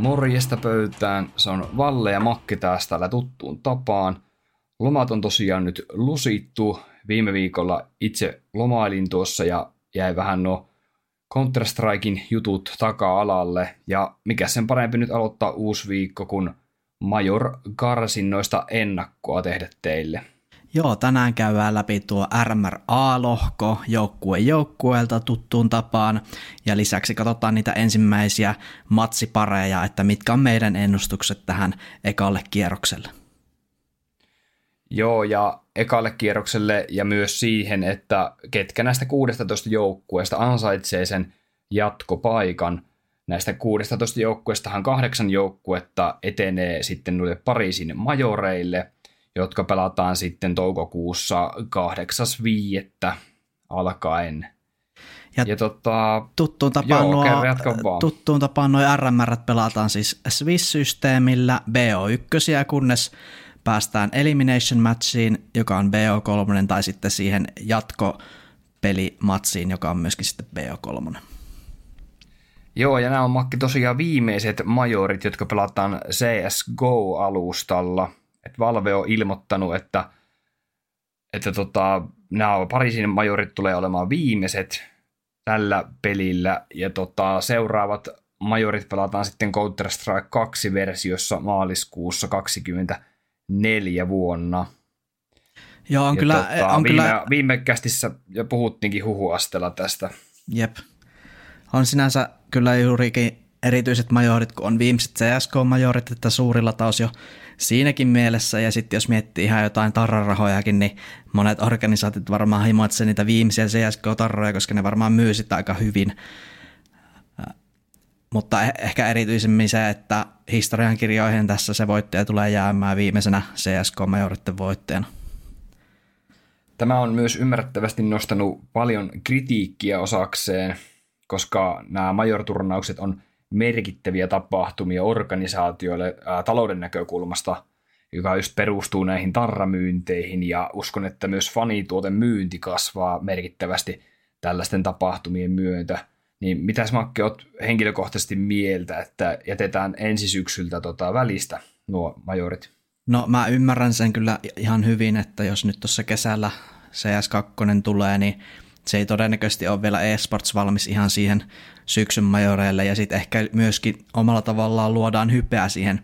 Morjesta pöytään, se on Valle ja Makke taas täällä tuttuun tapaan. Lomat on tosiaan nyt lusittu. Viime viikolla itse lomailin tuossa ja jäi vähän no Counter-Strikein jutut taka-alalle. Ja mikä sen parempi nyt aloittaa uusi viikko, kun Major karsinnoista ennakkoa tehdä teille. Joo, tänään käydään läpi tuo RMRA-lohko joukkue joukkueelta tuttuun tapaan ja lisäksi katsotaan niitä ensimmäisiä matsipareja, että mitkä on meidän ennustukset tähän ekalle kierrokselle. Joo, ja ekalle kierrokselle ja myös siihen, että ketkä näistä 16 joukkueesta ansaitsee sen jatkopaikan. Näistä 16 joukkueestahan kahdeksan joukkuetta etenee sitten noille Pariisin majoreille – jotka pelataan sitten toukokuussa 8.5. alkaen. Ja, ja tota, tuttuun tapaan, joo, nuo, tuttuun tapaan nuo RMR pelataan siis Swiss-systeemillä BO1, kunnes päästään Elimination Matchiin, joka on BO3, tai sitten siihen jatkopelimatsiin, joka on myöskin sitten BO3. Joo, ja nämä on Makki tosiaan viimeiset majorit, jotka pelataan CSGO-alustalla – että Valve on ilmoittanut, että, että tota, nämä Pariisin majorit tulee olemaan viimeiset tällä pelillä, ja tota, seuraavat majorit pelataan sitten Counter-Strike 2-versiossa maaliskuussa 2024 vuonna. Joo, on ja kyllä... Tota, on viime, kyllä... viime kästissä jo puhuttiinkin huhuastella tästä. Jep. On sinänsä kyllä juurikin erityiset majorit, kun on viimeiset CSK-majorit, että suurilla taas jo siinäkin mielessä. Ja sitten jos miettii ihan jotain tarrarahojakin, niin monet organisaatit varmaan himoitse niitä viimeisiä CSK-tarroja, koska ne varmaan myy sitä aika hyvin. Mutta eh, ehkä erityisemmin se, että historiankirjoihin tässä se voittaja tulee jäämään viimeisenä CSK-majoritten voittajana. Tämä on myös ymmärrettävästi nostanut paljon kritiikkiä osakseen, koska nämä majorturnaukset on merkittäviä tapahtumia organisaatioille ää, talouden näkökulmasta, joka just perustuu näihin tarramyynteihin ja uskon, että myös fanituoten myynti kasvaa merkittävästi tällaisten tapahtumien myötä. Niin mitäs Makke oot henkilökohtaisesti mieltä, että jätetään ensi syksyltä tota välistä nuo majorit? No mä ymmärrän sen kyllä ihan hyvin, että jos nyt tuossa kesällä CS2 tulee, niin se ei todennäköisesti ole vielä eSports valmis ihan siihen syksyn majoreille ja sitten ehkä myöskin omalla tavallaan luodaan hypeä siihen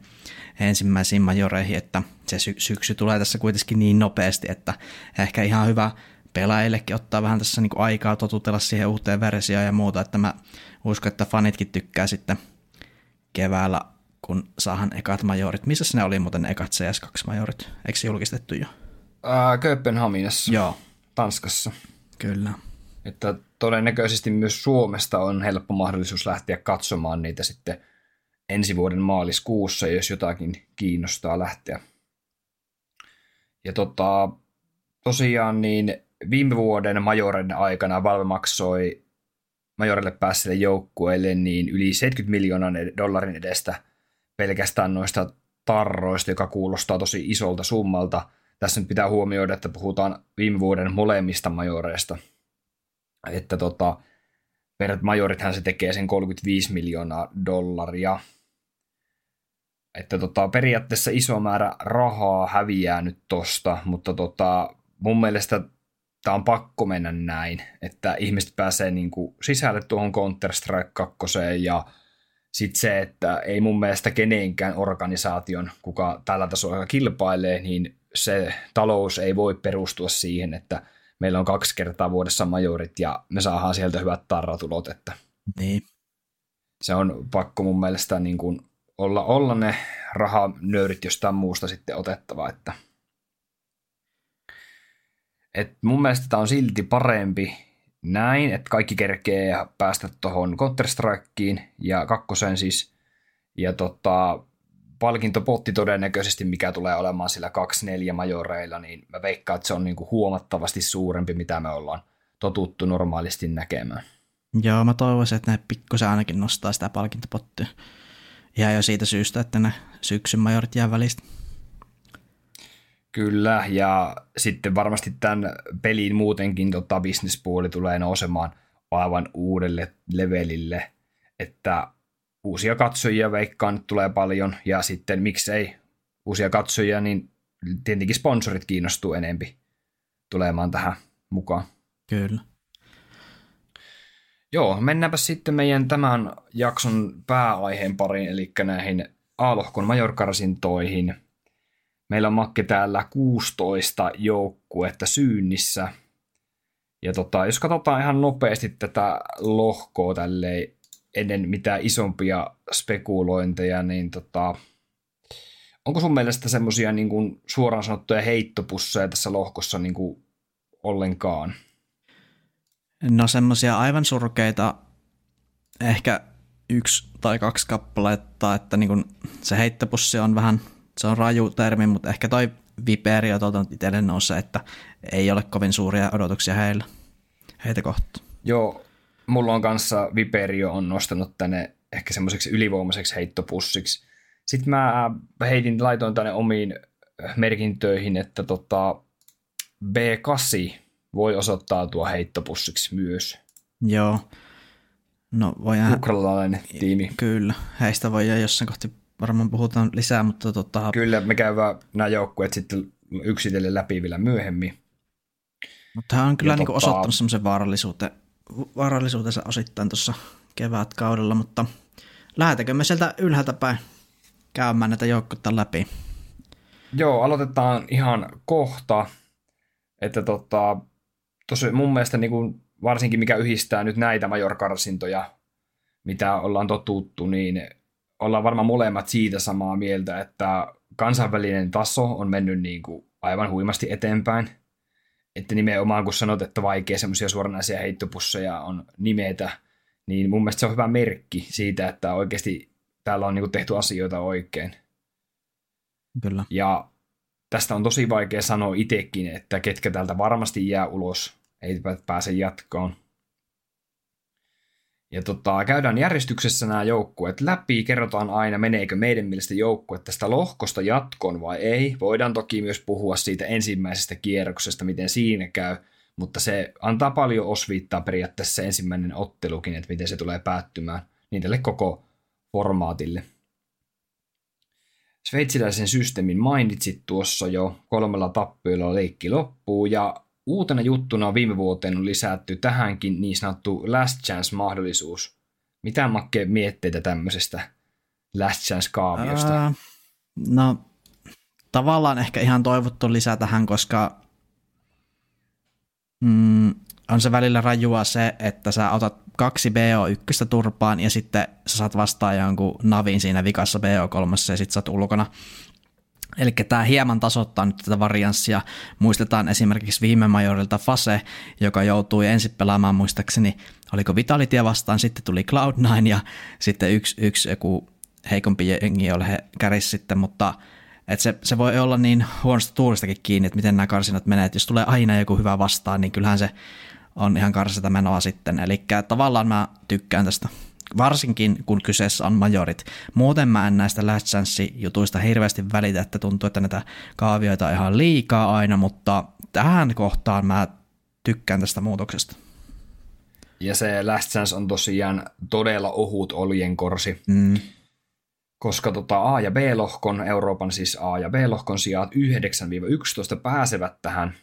ensimmäisiin majoreihin, että se sy- syksy tulee tässä kuitenkin niin nopeasti, että ehkä ihan hyvä pelaajillekin ottaa vähän tässä niin aikaa totutella siihen uuteen versioon ja muuta, että mä uskon, että fanitkin tykkää sitten keväällä, kun saahan ekat majorit. Missä ne oli muuten ekat CS2-majorit? Eikö se julkistettu jo? Ää, Kööpenhaminassa. Joo. Tanskassa. Kyllä. Että todennäköisesti myös Suomesta on helppo mahdollisuus lähteä katsomaan niitä sitten ensi vuoden maaliskuussa, jos jotakin kiinnostaa lähteä. Ja tota, tosiaan niin viime vuoden majoren aikana Valve maksoi majorille päässeille joukkueille niin yli 70 miljoonan dollarin edestä pelkästään noista tarroista, joka kuulostaa tosi isolta summalta. Tässä nyt pitää huomioida, että puhutaan viime vuoden molemmista majoreista – että tota, per majorithan se tekee sen 35 miljoonaa dollaria. Että tota, periaatteessa iso määrä rahaa häviää nyt tosta, mutta tota, mun mielestä tämä on pakko mennä näin, että ihmiset pääsee niinku sisälle tuohon Counter-Strike 2 ja sitten se, että ei mun mielestä kenenkään organisaation, kuka tällä tasolla kilpailee, niin se talous ei voi perustua siihen, että – meillä on kaksi kertaa vuodessa majorit ja me saadaan sieltä hyvät tarratulot, että niin. se on pakko mun mielestä niin kuin olla, olla ne rahanöyrit jostain muusta sitten otettava, että et mun mielestä tämä on silti parempi näin, että kaikki kerkee päästä tuohon Counter-Strikeen ja kakkosen siis, ja tota, palkintopotti todennäköisesti, mikä tulee olemaan sillä 2-4 majoreilla, niin mä veikkaan, että se on niin kuin huomattavasti suurempi, mitä me ollaan totuttu normaalisti näkemään. Joo, mä toivoisin, että ne pikkusen ainakin nostaa sitä palkintopottia. Ihan jo siitä syystä, että ne syksyn majorit jää välistä. Kyllä, ja sitten varmasti tämän pelin muutenkin tota, bisnespuoli tulee nousemaan aivan uudelle levelille, että uusia katsojia veikkaan tulee paljon, ja sitten miksei uusia katsojia, niin tietenkin sponsorit kiinnostuu enempi tulemaan tähän mukaan. Kyllä. Joo, mennäänpä sitten meidän tämän jakson pääaiheen pariin, eli näihin A-lohkon majorkarsintoihin. Meillä on Makke täällä 16 joukkuetta syynnissä. Ja tota, jos katsotaan ihan nopeasti tätä lohkoa tälleen ennen mitään isompia spekulointeja, niin tota, onko sun mielestä semmoisia niin kuin suoraan sanottuja heittopusseja tässä lohkossa niin kuin ollenkaan? No semmoisia aivan surkeita, ehkä yksi tai kaksi kappaletta, että niin kuin se heittopussi on vähän, se on raju termi, mutta ehkä toi Viperi on tuolta itselle nousee, että ei ole kovin suuria odotuksia heillä, heitä kohtaan. Joo, mulla on kanssa Viperio on nostanut tänne ehkä semmoiseksi ylivoimaiseksi heittopussiksi. Sitten mä heitin, laitoin tänne omiin merkintöihin, että tota B8 voi osoittautua heittopussiksi myös. Joo. No voidaan... Ukrainalainen tiimi. Kyllä, heistä voi jossain kohti varmaan puhutaan lisää, mutta tota... Kyllä, me käydään nämä joukkueet sitten yksitellen läpi vielä myöhemmin. Mutta hän on kyllä niin tota... osoittanut semmoisen vaarallisuuden, vaarallisuutensa osittain tuossa kevätkaudella, mutta lähdetäänkö me sieltä ylhäältä päin käymään näitä joukkoita läpi? Joo, aloitetaan ihan kohta, että tota, tosi mun mielestä niin kuin, varsinkin mikä yhdistää nyt näitä majorkarsintoja, mitä ollaan totuttu, niin ollaan varmaan molemmat siitä samaa mieltä, että kansainvälinen taso on mennyt niin kuin aivan huimasti eteenpäin. Että nimenomaan kun sanot, että vaikea semmoisia suoranaisia heittopusseja on nimetä, niin mun mielestä se on hyvä merkki siitä, että oikeasti täällä on niin tehty asioita oikein. Kyllä. Ja tästä on tosi vaikea sanoa itsekin, että ketkä täältä varmasti jää ulos, eivät pääse jatkoon. Ja tota, käydään järjestyksessä nämä joukkueet läpi, kerrotaan aina, meneekö meidän mielestä joukkue tästä lohkosta jatkoon vai ei. Voidaan toki myös puhua siitä ensimmäisestä kierroksesta, miten siinä käy, mutta se antaa paljon osviittaa periaatteessa ensimmäinen ottelukin, että miten se tulee päättymään niin tälle koko formaatille. Sveitsiläisen systeemin mainitsit tuossa jo, kolmella tappiolla leikki loppuu ja uutena juttuna viime vuoteen on lisätty tähänkin niin sanottu last chance-mahdollisuus. Mitä Makke mietteitä tämmöisestä last chance-kaaviosta? Ää, no tavallaan ehkä ihan toivottu lisää tähän, koska mm, on se välillä rajua se, että sä otat kaksi BO1 turpaan ja sitten sä saat vastaan jonkun navin siinä vikassa BO3 ja sitten sä oot ulkona. Eli tämä hieman tasoittaa nyt tätä varianssia. Muistetaan esimerkiksi viime majorilta Fase, joka joutui ensin pelaamaan muistaakseni, oliko Vitalitia vastaan, sitten tuli Cloud9 ja sitten yksi, yksi joku heikompi jengi oli he käris sitten, mutta et se, se, voi olla niin huonosta tuulistakin kiinni, että miten nämä karsinat menee, että jos tulee aina joku hyvä vastaan, niin kyllähän se on ihan karsita menoa sitten. Eli tavallaan mä tykkään tästä varsinkin kun kyseessä on majorit. Muuten mä en näistä Last Chance-jutuista hirveästi välitä, että tuntuu, että näitä kaavioita on ihan liikaa aina, mutta tähän kohtaan mä tykkään tästä muutoksesta. Ja se Last Chance on tosiaan todella ohut oljenkorsi. Mm. Koska tota A- ja B-lohkon, Euroopan siis A- ja B-lohkon sijaan 9-11 pääsevät tähän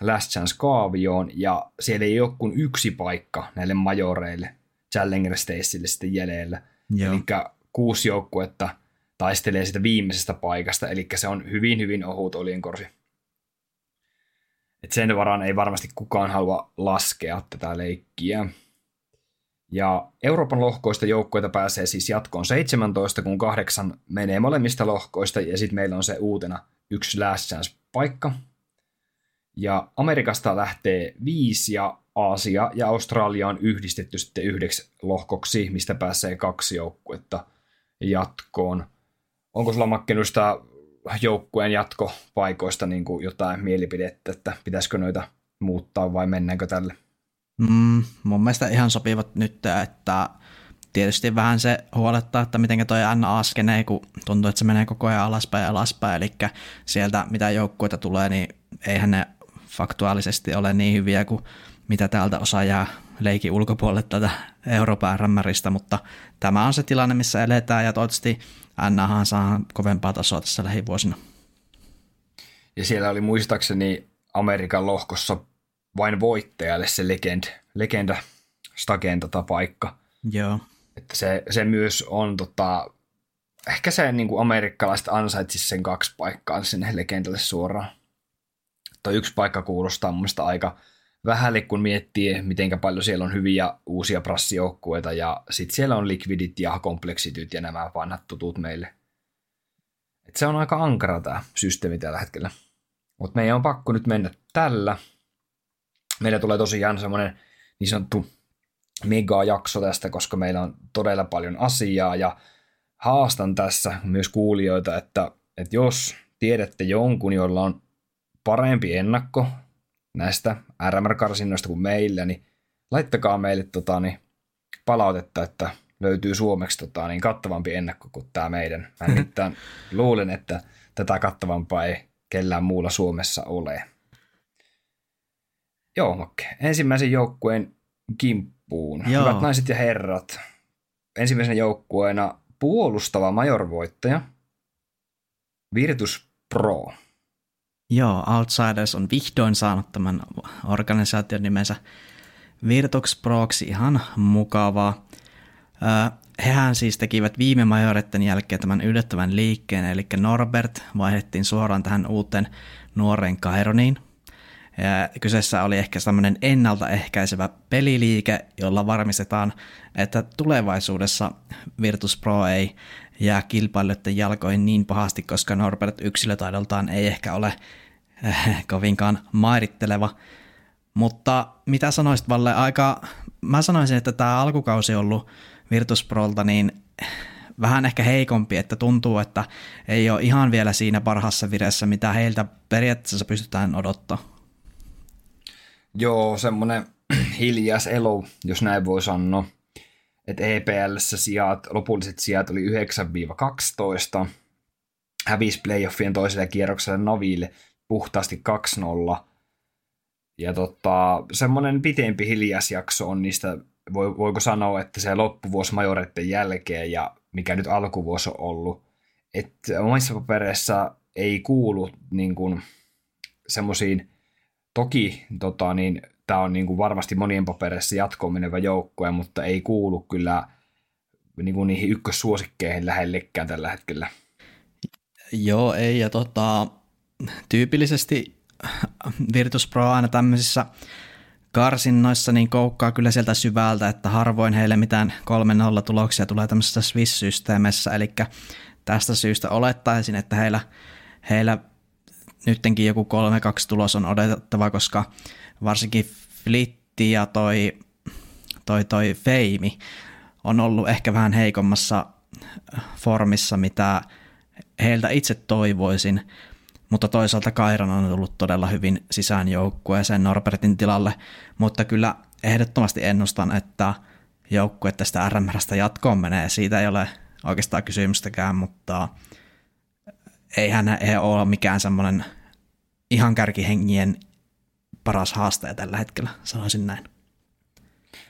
Last Chance-kaavioon, ja siellä ei ole kuin yksi paikka näille majoreille – Challenger Stacelle sitten jäljellä. Eli kuusi joukkuetta taistelee sitä viimeisestä paikasta, eli se on hyvin, hyvin ohut olienkorsi. Et sen varaan ei varmasti kukaan halua laskea tätä leikkiä. Ja Euroopan lohkoista joukkoita pääsee siis jatkoon 17, kun kahdeksan menee molemmista lohkoista, ja sitten meillä on se uutena yksi last chance paikka. Ja Amerikasta lähtee viisi, ja Aasia ja Australia on yhdistetty sitten yhdeksi lohkoksi, mistä pääsee kaksi joukkuetta jatkoon. onko sulla makkenuista joukkueen jatkopaikoista niin kuin jotain mielipidettä, että pitäisikö noita muuttaa vai mennäänkö tälle? Mm, mun mielestä ihan sopivat nyt, että tietysti vähän se huolettaa, että miten toi NA askenee, kun tuntuu, että se menee koko ajan alaspäin ja alaspäin, eli sieltä mitä joukkueita tulee, niin eihän ne faktuaalisesti ole niin hyviä kuin mitä täältä osaa jää leikin ulkopuolelle tätä Euroopan RMRistä, mutta tämä on se tilanne, missä eletään ja toivottavasti NAhan saa kovempaa tasoa tässä lähivuosina. Ja siellä oli muistaakseni Amerikan lohkossa vain voittajalle se legend, legenda Stagen tota paikka. Joo. Että se, se myös on tota, ehkä se niin kuin amerikkalaiset ansaitsisi sen kaksi paikkaa sinne legendalle suoraan. Toi yksi paikka kuulostaa mun aika vähälle, kun miettii, miten paljon siellä on hyviä uusia prassijoukkueita ja sitten siellä on liquidit ja kompleksityt ja nämä vanhat tutut meille. Et se on aika ankara tämä systeemi tällä hetkellä. Mutta meidän on pakko nyt mennä tällä. Meillä tulee tosiaan semmoinen niin sanottu mega-jakso tästä, koska meillä on todella paljon asiaa ja haastan tässä myös kuulijoita, että, että jos tiedätte jonkun, jolla on parempi ennakko näistä RMR-karsinnoista kuin meillä, niin laittakaa meille tota, niin, palautetta, että löytyy suomeksi tota, niin kattavampi ennakko kuin tämä meidän. Mä nimittäin luulen, että tätä kattavampaa ei kellään muulla Suomessa ole. Joo, Makke. Ensimmäisen joukkueen kimppuun. Joo. Hyvät naiset ja herrat. Ensimmäisenä joukkueena puolustava majorvoittaja Virtus Pro. Joo, Outsiders on vihdoin saanut tämän organisaation nimensä Virtux Proksi ihan mukavaa. Hehän siis tekivät viime majoretten jälkeen tämän yllättävän liikkeen, eli Norbert vaihdettiin suoraan tähän uuteen nuoreen Kaironiin. Ja kyseessä oli ehkä tämmöinen ennaltaehkäisevä peliliike, jolla varmistetaan, että tulevaisuudessa Virtus Pro ei jää kilpailijoiden jalkoihin niin pahasti, koska Norbert yksilötaidoltaan ei ehkä ole kovinkaan mairitteleva. Mutta mitä sanoisit Valle, aika, mä sanoisin, että tämä alkukausi on ollut Virtus Prolta niin vähän ehkä heikompi, että tuntuu, että ei ole ihan vielä siinä parhassa vireessä, mitä heiltä periaatteessa pystytään odottaa. Joo, semmoinen hiljas elo, jos näin voi sanoa. Että EPLssä sijat, lopulliset sijat oli 9-12. Hävisi playoffien toiselle kierrokselle Noville puhtaasti 2-0. Ja tota, semmoinen pitempi hiljasjakso on niistä, voi, voiko sanoa, että se loppuvuosi majoreiden jälkeen ja mikä nyt alkuvuosi on ollut. Että omissa papereissa ei kuulu niin kuin, semmoisiin, toki tota, niin, tämä on niin kuin varmasti monien papereissa jatkoon menevä joukkue, mutta ei kuulu kyllä niin kuin niihin ykkössuosikkeihin lähellekään tällä hetkellä. Joo, ei, ja tota, tyypillisesti Virtus Pro aina tämmöisissä karsinnoissa niin koukkaa kyllä sieltä syvältä, että harvoin heille mitään 3-0 tuloksia tulee tämmöisessä Swiss-systeemissä, eli tästä syystä olettaisin, että heillä, heillä nyttenkin joku 3-2 tulos on odotettava, koska varsinkin Flitti ja toi, toi, toi Feimi on ollut ehkä vähän heikommassa formissa, mitä heiltä itse toivoisin, mutta toisaalta Kairon on tullut todella hyvin sisään joukkueeseen Norbertin tilalle, mutta kyllä ehdottomasti ennustan, että joukkue tästä RMRstä jatkoon menee. Siitä ei ole oikeastaan kysymystäkään, mutta eihän he ole mikään semmoinen ihan kärkihengien paras haastaja tällä hetkellä, sanoisin näin.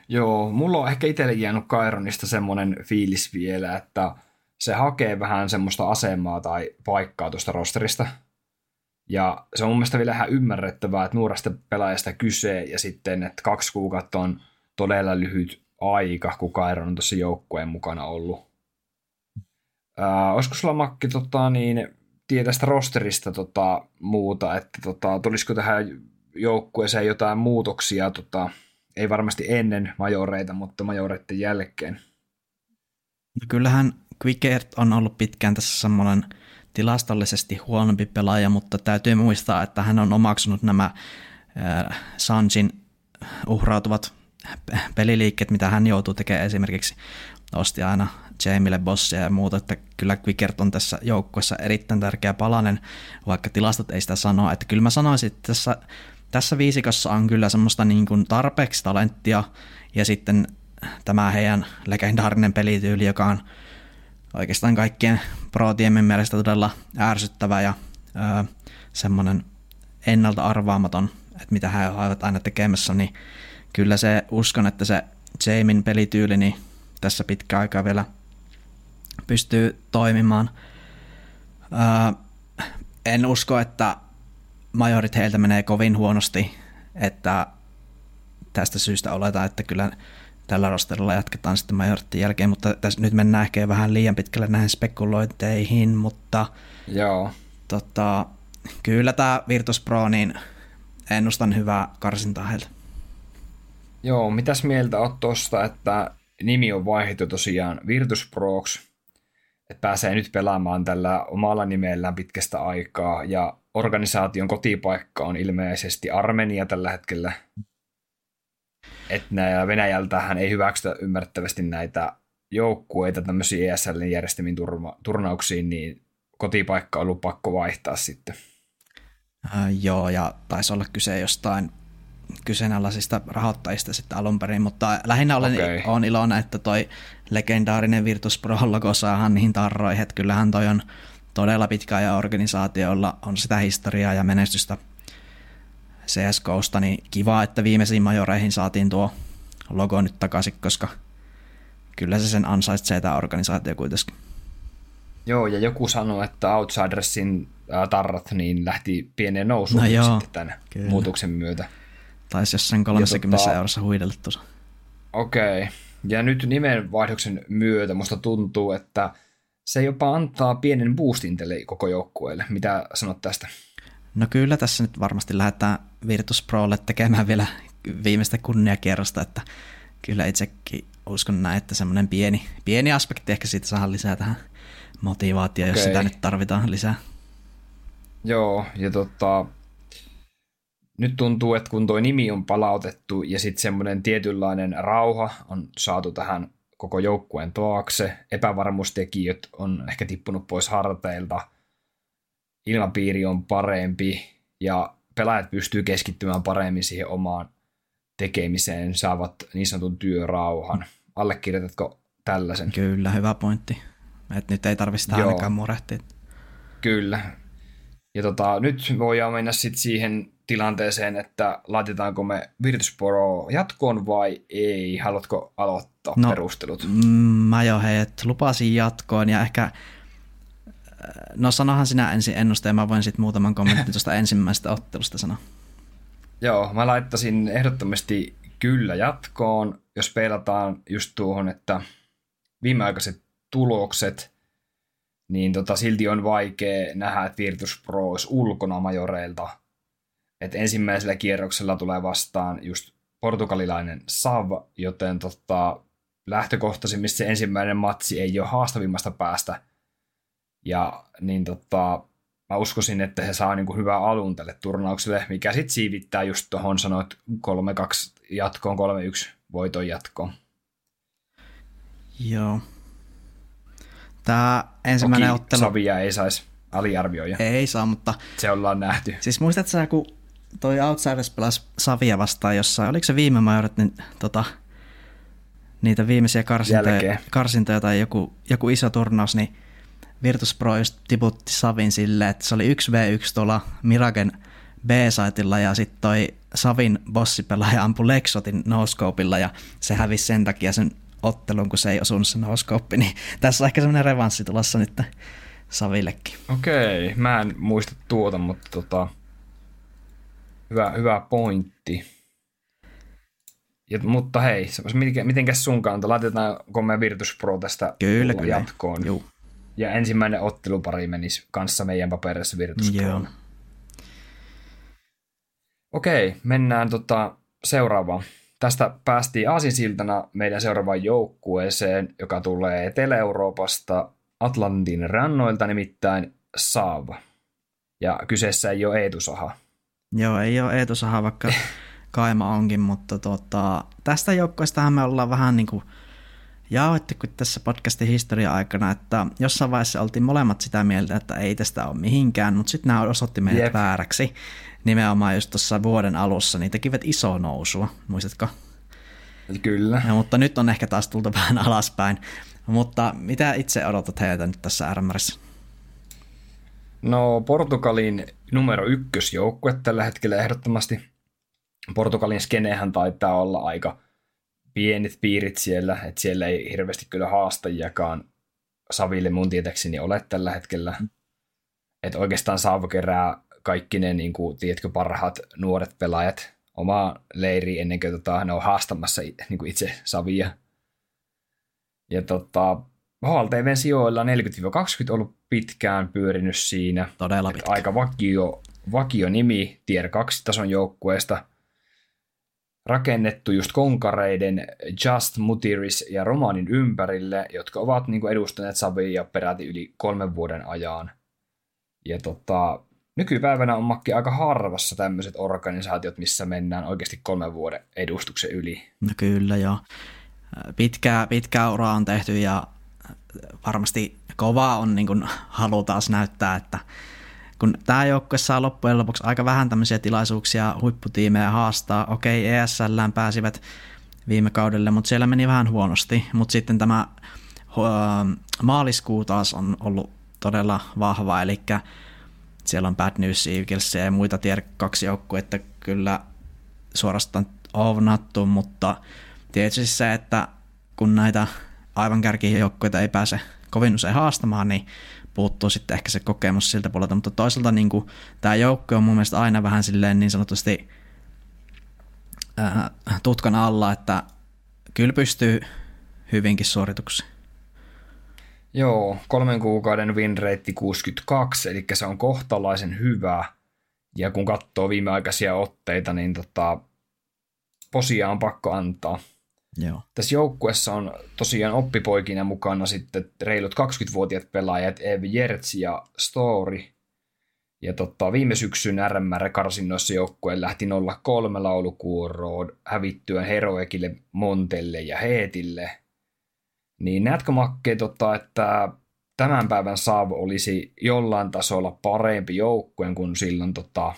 Joo, mulla on ehkä itselle jäänyt Kaironista semmoinen fiilis vielä, että se hakee vähän semmoista asemaa tai paikkaa tuosta rosterista. Ja se on mun mielestä vielä ihan ymmärrettävää, että nuoresta pelaajasta kyse ja sitten, että kaksi kuukautta on todella lyhyt aika, kun Kairon on tuossa joukkueen mukana ollut. Ää, olisiko sulla Makki tota, niin, tietästä rosterista tota, muuta, että tota, tulisiko tähän joukkueeseen jotain muutoksia, tota, ei varmasti ennen majoreita, mutta majoreiden jälkeen? No kyllähän Quickert on ollut pitkään tässä semmoinen tilastollisesti huonompi pelaaja, mutta täytyy muistaa, että hän on omaksunut nämä Sanjin uhrautuvat peliliikkeet, mitä hän joutuu tekemään. Esimerkiksi osti aina Jamille bossia ja muuta, että kyllä Quickert on tässä joukkuessa erittäin tärkeä palanen, vaikka tilastot ei sitä sanoa, että kyllä mä sanoisin, että tässä, tässä viisikossa on kyllä semmoista niin kuin tarpeeksi talenttia ja sitten tämä heidän legendaarinen pelityyli, joka on oikeastaan kaikkien pro mielestä todella ärsyttävä ja öö, semmoinen ennalta arvaamaton, että mitä he ovat aina tekemässä, niin kyllä se uskon, että se Jamin pelityyli niin tässä pitkä aikaa vielä pystyy toimimaan. Öö, en usko, että majorit heiltä menee kovin huonosti, että tästä syystä oletaan, että kyllä tällä rosterilla jatketaan sitten majoritin jälkeen, mutta tässä nyt mennään ehkä vähän liian pitkälle näihin spekulointeihin, mutta Joo. Tota, kyllä tämä Virtus Pro, niin ennustan hyvää karsintaa heiltä. Joo, mitäs mieltä oot tosta, että nimi on vaihdettu tosiaan Virtus Prox, että pääsee nyt pelaamaan tällä omalla nimellään pitkästä aikaa, ja organisaation kotipaikka on ilmeisesti Armenia tällä hetkellä. Että Venäjältähän ei hyväksytä ymmärrettävästi näitä joukkueita tämmöisiin ESLn järjestämiin turma, turnauksiin, niin kotipaikka on ollut pakko vaihtaa sitten. Äh, joo, ja taisi olla kyse jostain kyseenalaisista rahoittajista sitten alun perin, mutta lähinnä olen, okay. olen iloinen, että toi legendaarinen Virtus Pro logo saahan niihin tarroihin, että kyllähän toi on todella pitkä ja organisaatiolla on sitä historiaa ja menestystä CSGOsta, niin kiva, että viimeisiin majoreihin saatiin tuo logo nyt takaisin, koska kyllä se sen ansaitsee tämä organisaatio kuitenkin. Joo, ja joku sanoi, että Outsidersin tarrat niin lähti pieneen nousuun no joo, sitten tämän kyllä. muutoksen myötä. Taisi jossain 30 tota, eurossa huidella tuossa. Okei. Okay. Ja nyt nimenvaihdoksen myötä musta tuntuu, että se jopa antaa pienen boostin tälle koko joukkueelle. Mitä sanot tästä? No kyllä tässä nyt varmasti lähdetään Virtus Prolle tekemään vielä viimeistä kunniakierrosta, että kyllä itsekin uskon näin, että semmoinen pieni, pieni aspekti ehkä siitä saa lisää tähän motivaatio, okay. jos sitä nyt tarvitaan lisää. Joo, ja tota, nyt tuntuu, että kun tuo nimi on palautettu ja sitten semmoinen tietynlainen rauha on saatu tähän koko joukkueen taakse, epävarmuustekijät on ehkä tippunut pois harteilta, ilmapiiri on parempi ja pelaajat pystyy keskittymään paremmin siihen omaan tekemiseen, saavat niin sanotun työrauhan. Allekirjoitatko tällaisen? Kyllä, hyvä pointti. Et nyt ei tarvitse sitä Joo. ainakaan murehtia. Kyllä. Ja tota, nyt voidaan mennä sitten siihen tilanteeseen, että laitetaanko me Virtus Pro jatkoon vai ei. Haluatko aloittaa no, perustelut? Mä jo hei, että lupasin jatkoon ja ehkä No sanohan sinä ensin ennusteen, mä voin sitten muutaman kommentin tuosta ensimmäisestä ottelusta sanoa. Joo, mä laittaisin ehdottomasti kyllä jatkoon, jos peilataan just tuohon, että viimeaikaiset tulokset, niin tota, silti on vaikea nähdä, että Virtus Pro olisi ulkona majoreilta. Et ensimmäisellä kierroksella tulee vastaan just portugalilainen Sav, joten tota, lähtökohtaisesti se ensimmäinen matsi ei ole haastavimmasta päästä. Ja niin tota, mä uskoisin, että he saa niinku hyvää alun tälle turnaukselle, mikä sitten siivittää just tuohon sanoit 3-2 jatkoon, 3-1 voiton jatkoon. Joo. Tämä ensimmäinen Toki ottelu... Savia ei saisi aliarvioida. Ei saa, mutta... Se ollaan nähty. Siis muistatko sä, kun toi Outsiders pelasi Savia vastaan jossain, oliko se viime majorit, niin tota, niitä viimeisiä karsintoja, karsintoja tai joku, joku iso turnaus, niin Virtus Pro just tiputti Savin silleen, että se oli 1v1 tuolla Miragen B-saitilla ja sitten toi Savin bossipelaaja ampui Lexotin noscopeilla ja se hävisi sen takia sen ottelun, kun se ei osunut se noscope, niin tässä on ehkä semmoinen revanssi tulossa nyt Savillekin. Okei, mä en muista tuota, mutta tota, hyvä, hyvä pointti. Ja, mutta hei, miten, mitenkäs sun kanta? Laitetaanko me Virtus Pro tästä kyllä, kyllä. jatkoon? Juu. Ja ensimmäinen ottelupari menisi kanssa meidän paperissa. Joo. Okei, mennään tota seuraavaan. Tästä päästiin aasinsiltana meidän seuraavaan joukkueeseen, joka tulee Etelä-Euroopasta Atlantin rannoilta, nimittäin Saava. Ja kyseessä ei ole Eetu Saha. Joo, ei ole Eetu Saha, vaikka Kaima onkin, mutta tota, tästä joukkueestahan me ollaan vähän niin kuin jaoitte tässä podcastin historia aikana, että jossain vaiheessa oltiin molemmat sitä mieltä, että ei tästä ole mihinkään, mutta sitten nämä osoitti meidät Jep. vääräksi. Nimenomaan just tuossa vuoden alussa, niin tekivät iso nousua, muistatko? Kyllä. Ja, mutta nyt on ehkä taas tultu vähän alaspäin. Mutta mitä itse odotat heiltä nyt tässä RMRissä? No Portugalin numero ykkösjoukkue tällä hetkellä ehdottomasti. Portugalin skenehän taitaa olla aika pienet piirit siellä, että siellä ei hirveästi kyllä haastajiakaan Saville mun tietäkseni ole tällä hetkellä. Mm. Että oikeastaan Saavo kerää kaikki ne, niin kuin, tiedätkö, parhaat nuoret pelaajat omaa leiriin ennen kuin tota, ne on haastamassa niin kuin itse Savia. Ja tota, HLTVn sijoilla 40-20 ollut pitkään pyörinyt siinä. Todella pitkä. Aika vakio, vakio nimi tier 2 tason joukkueesta. Rakennettu just konkareiden Just Mutiris ja Romanin ympärille, jotka ovat niin kuin edustaneet Savia peräti yli kolmen vuoden ajan. Ja tota, nykypäivänä on makki aika harvassa tämmöiset organisaatiot, missä mennään oikeasti kolmen vuoden edustuksen yli. No kyllä joo. Pitkää, pitkää uraa on tehty ja varmasti kova on niin kuin halu taas näyttää, että kun tämä joukkue saa loppujen lopuksi aika vähän tämmöisiä tilaisuuksia huipputiimejä haastaa, okei ESL pääsivät viime kaudelle, mutta siellä meni vähän huonosti, mutta sitten tämä maaliskuu taas on ollut todella vahva, eli siellä on Bad News Eagles ja muita tier 2 joukkueita kyllä suorastaan ovnattu, mutta tietysti se, että kun näitä aivan kärkijoukkueita ei pääse kovin usein haastamaan, niin puuttuu sitten ehkä se kokemus siltä puolelta, mutta toisaalta niin kuin, tämä joukko on mun mielestä aina vähän silleen niin sanotusti äh, tutkan alla, että kyllä pystyy hyvinkin suorituksiin. Joo, kolmen kuukauden win rate 62, eli se on kohtalaisen hyvä. Ja kun katsoo viimeaikaisia otteita, niin tota, posia on pakko antaa. Joo. Tässä joukkuessa on tosiaan oppipoikina mukana sitten reilut 20-vuotiaat pelaajat Ev Jertsi ja Story. Ja tota, viime syksyn RMR-karsinnoissa joukkueen lähti 0-3 laulukuoroon hävittyön Heroekille, Montelle ja Heetille – niin näetkö Makke, tota, että tämän päivän Saavo olisi jollain tasolla parempi joukkue kuin silloin tota,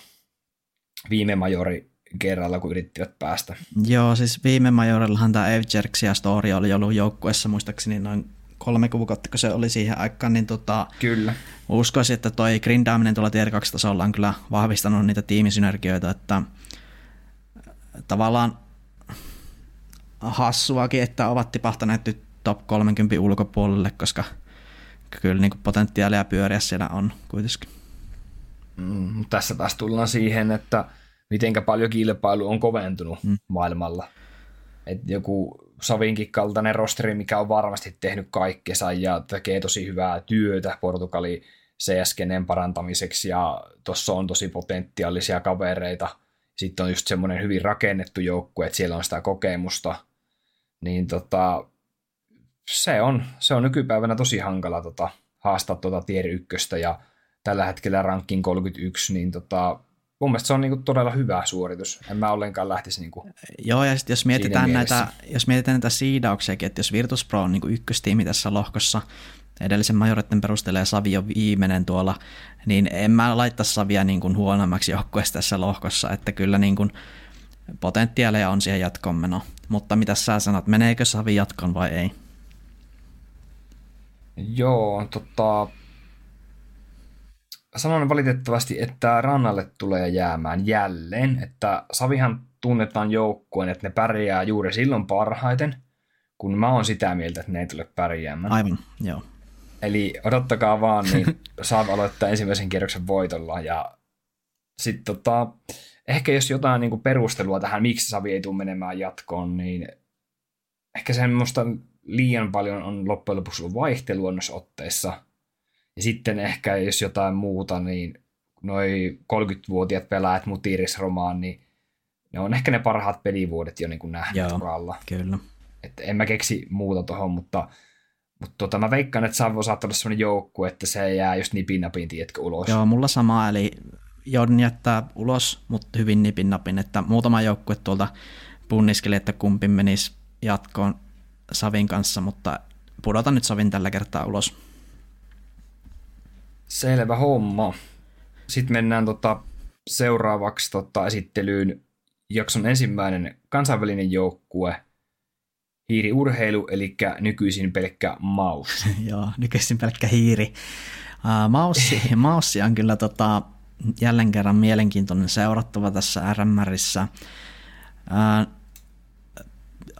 viime majori kerralla, kun yrittivät päästä? Joo, siis viime majorillahan tämä Evjerks ja Story oli ollut joukkueessa muistaakseni noin kolme kuukautta, kun se oli siihen aikaan, niin tota, kyllä. uskoisin, että toi grindaaminen tuolla tier 2 tasolla on kyllä vahvistanut niitä tiimisynergioita, että tavallaan hassuakin, että ovat tipahtaneet nyt top 30 ulkopuolelle, koska kyllä niin potentiaalia pyöriä siellä on kuitenkin. Mm, tässä taas tullaan siihen, että mitenkä paljon kilpailu on koventunut mm. maailmalla. Et joku Savinkin kaltainen rosteri, mikä on varmasti tehnyt kaikkensa ja tekee tosi hyvää työtä Portugali CSGnen parantamiseksi ja tuossa on tosi potentiaalisia kavereita. Sitten on just semmoinen hyvin rakennettu joukkue, että siellä on sitä kokemusta. Niin tota, se on, se on nykypäivänä tosi hankala tota, haastaa tuota tier ykköstä ja tällä hetkellä rankin 31, niin tota, mun mielestä se on niinku todella hyvä suoritus. En mä ollenkaan lähtisi niinku Joo, ja sitten jos mietitään näitä, jos mietitään näitä siidauksiakin, että jos Virtus Pro on niinku ykköstiimi tässä lohkossa, edellisen majoretten perusteella ja Savi on viimeinen tuolla, niin en mä laittaa Savia niin kuin huonommaksi joukkueessa tässä lohkossa, että kyllä niin kuin potentiaaleja on siihen jatkoon meno. Mutta mitä sä sanot, meneekö Savi jatkoon vai ei? Joo, tota, sanon valitettavasti, että rannalle tulee jäämään jälleen, että Savihan tunnetaan joukkueen, että ne pärjää juuri silloin parhaiten, kun mä oon sitä mieltä, että ne ei tule pärjäämään. Aivan, joo. Eli odottakaa vaan, niin saa aloittaa ensimmäisen kierroksen voitolla ja sitten tota, ehkä jos jotain niin perustelua tähän, miksi Savi ei tule menemään jatkoon, niin ehkä semmoista liian paljon on loppujen lopuksi ollut vaihtelua noissa otteissa. Ja sitten ehkä jos jotain muuta, niin noin 30-vuotiaat pelaajat, Mutiris, Romaan, niin ne on ehkä ne parhaat pelivuodet jo niin kuin nähnyt uralla. kyllä. Että en mä keksi muuta tuohon, mutta, mutta tota, mä veikkaan, että Savo saattaa olla sellainen joukku, että se jää just nipin napin, tiedätkö, ulos. Joo, mulla sama, eli joudun jättää ulos, mutta hyvin nipin napin, että muutama joukkue tuolta punniskeli, että kumpi menisi jatkoon Savin kanssa, mutta pudotan nyt Savin tällä kertaa ulos. Selvä homma. Sitten mennään tota seuraavaksi tota esittelyyn jakson ensimmäinen kansainvälinen joukkue, hiiriurheilu, eli nykyisin pelkkä maus. Joo, nykyisin pelkkä hiiri. Uh, maussi, maussi on kyllä tota, jälleen kerran mielenkiintoinen seurattava tässä RMRissä. Uh,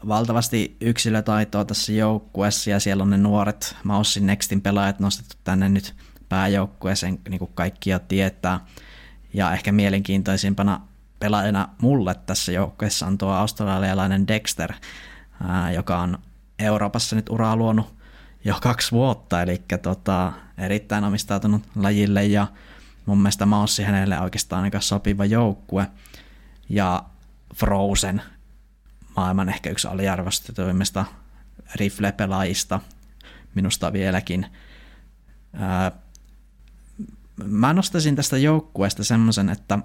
valtavasti yksilötaitoa tässä joukkueessa ja siellä on ne nuoret Maussin Nextin pelaajat nostettu tänne nyt pääjoukkueeseen, niin kuin kaikki jo tietää. Ja ehkä mielenkiintoisimpana pelaajana mulle tässä joukkueessa on tuo australialainen Dexter, joka on Euroopassa nyt uraa luonut jo kaksi vuotta, eli tota, erittäin omistautunut lajille ja mun mielestä Maussi hänelle oikeastaan aika sopiva joukkue. Ja Frozen, maailman ehkä yksi aliarvostetuimmista rifle-pelaajista, minusta vieläkin. Ää, mä nostaisin tästä joukkueesta semmoisen, että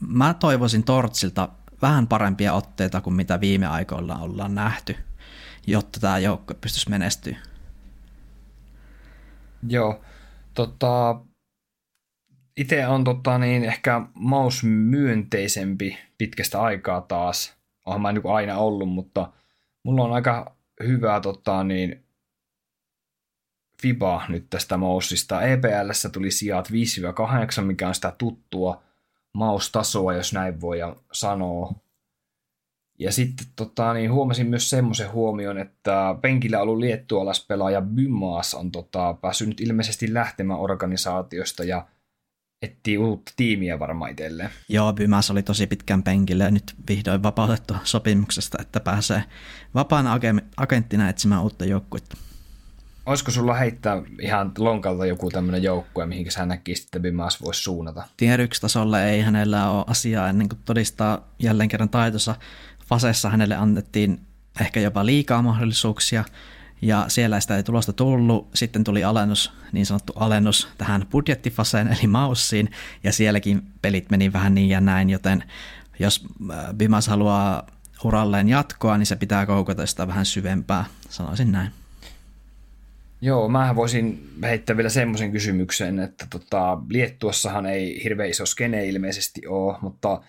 mä toivoisin Tortsilta vähän parempia otteita kuin mitä viime aikoilla ollaan nähty, jotta tämä joukkue pystyisi menestyä. Joo, tota, itse on tota, niin ehkä maus myönteisempi pitkästä aikaa taas. Olen mä niin aina ollut, mutta mulla on aika hyvää tota, niin, FIBA nyt tästä maussista. EPLssä tuli sijat 5-8, mikä on sitä tuttua maustasoa, jos näin voi sanoa. Ja sitten tota, niin huomasin myös semmoisen huomion, että penkillä ollut liettualaspelaaja Bymas on tota, päässyt nyt ilmeisesti lähtemään organisaatiosta ja etsii uutta tiimiä varmaan itselleen. Joo, Bymas oli tosi pitkän penkillä ja nyt vihdoin vapautettu sopimuksesta, että pääsee vapaana agenttina etsimään uutta joukkuetta. Olisiko sulla heittää ihan lonkalta joku tämmöinen joukkue, mihin sä näkisit, että Bimas voisi suunnata? Tier 1 tasolle ei hänellä ole asiaa ennen kuin todistaa jälleen kerran taitossa. Fasessa hänelle annettiin ehkä jopa liikaa mahdollisuuksia, ja siellä sitä ei tulosta tullut. Sitten tuli alennus, niin sanottu alennus tähän budjettifaseen eli maussiin, ja sielläkin pelit meni vähän niin ja näin, joten jos äh, Bimas haluaa uralleen jatkoa, niin se pitää koukata sitä vähän syvempää, sanoisin näin. Joo, mä voisin heittää vielä semmoisen kysymyksen, että tota, Liettuossahan ei hirveän iso skene ilmeisesti ole, mutta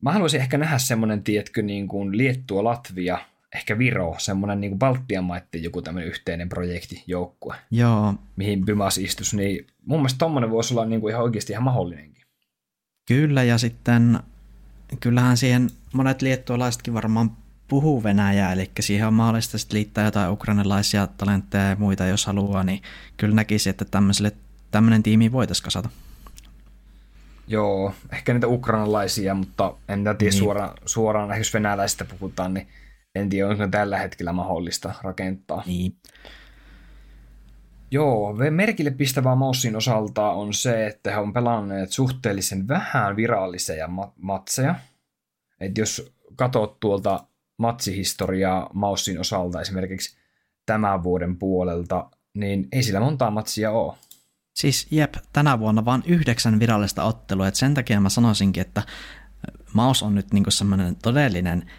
mä haluaisin ehkä nähdä semmoinen, tietkö, niin kuin Liettua, Latvia, ehkä Viro, semmoinen niin kuin Baltian maiden joku tämmöinen yhteinen projekti, joukkue, Joo. mihin Bymas istus, niin mun mielestä tommonen voisi olla niin kuin ihan oikeasti ihan mahdollinenkin. Kyllä, ja sitten kyllähän siihen monet liettualaisetkin varmaan puhuu Venäjää, eli siihen on mahdollista sitten liittää jotain ukrainalaisia talentteja ja muita, jos haluaa, niin kyllä näkisi, että tämmöiselle, tämmöinen tiimi voitaisiin kasata. Joo, ehkä niitä ukrainalaisia, mutta en tiedä niin. suoraan, suoraan, jos venäläisistä puhutaan, niin en tiedä, onko tällä hetkellä mahdollista rakentaa. Niin. Joo, merkille pistävää Maussin osalta on se, että he on pelanneet suhteellisen vähän virallisia matseja. että jos katsot tuolta matsihistoriaa Maussin osalta esimerkiksi tämän vuoden puolelta, niin ei sillä montaa matsia ole. Siis jep, tänä vuonna vain yhdeksän virallista ottelua, että sen takia mä sanoisinkin, että Maus on nyt niinku semmoinen todellinen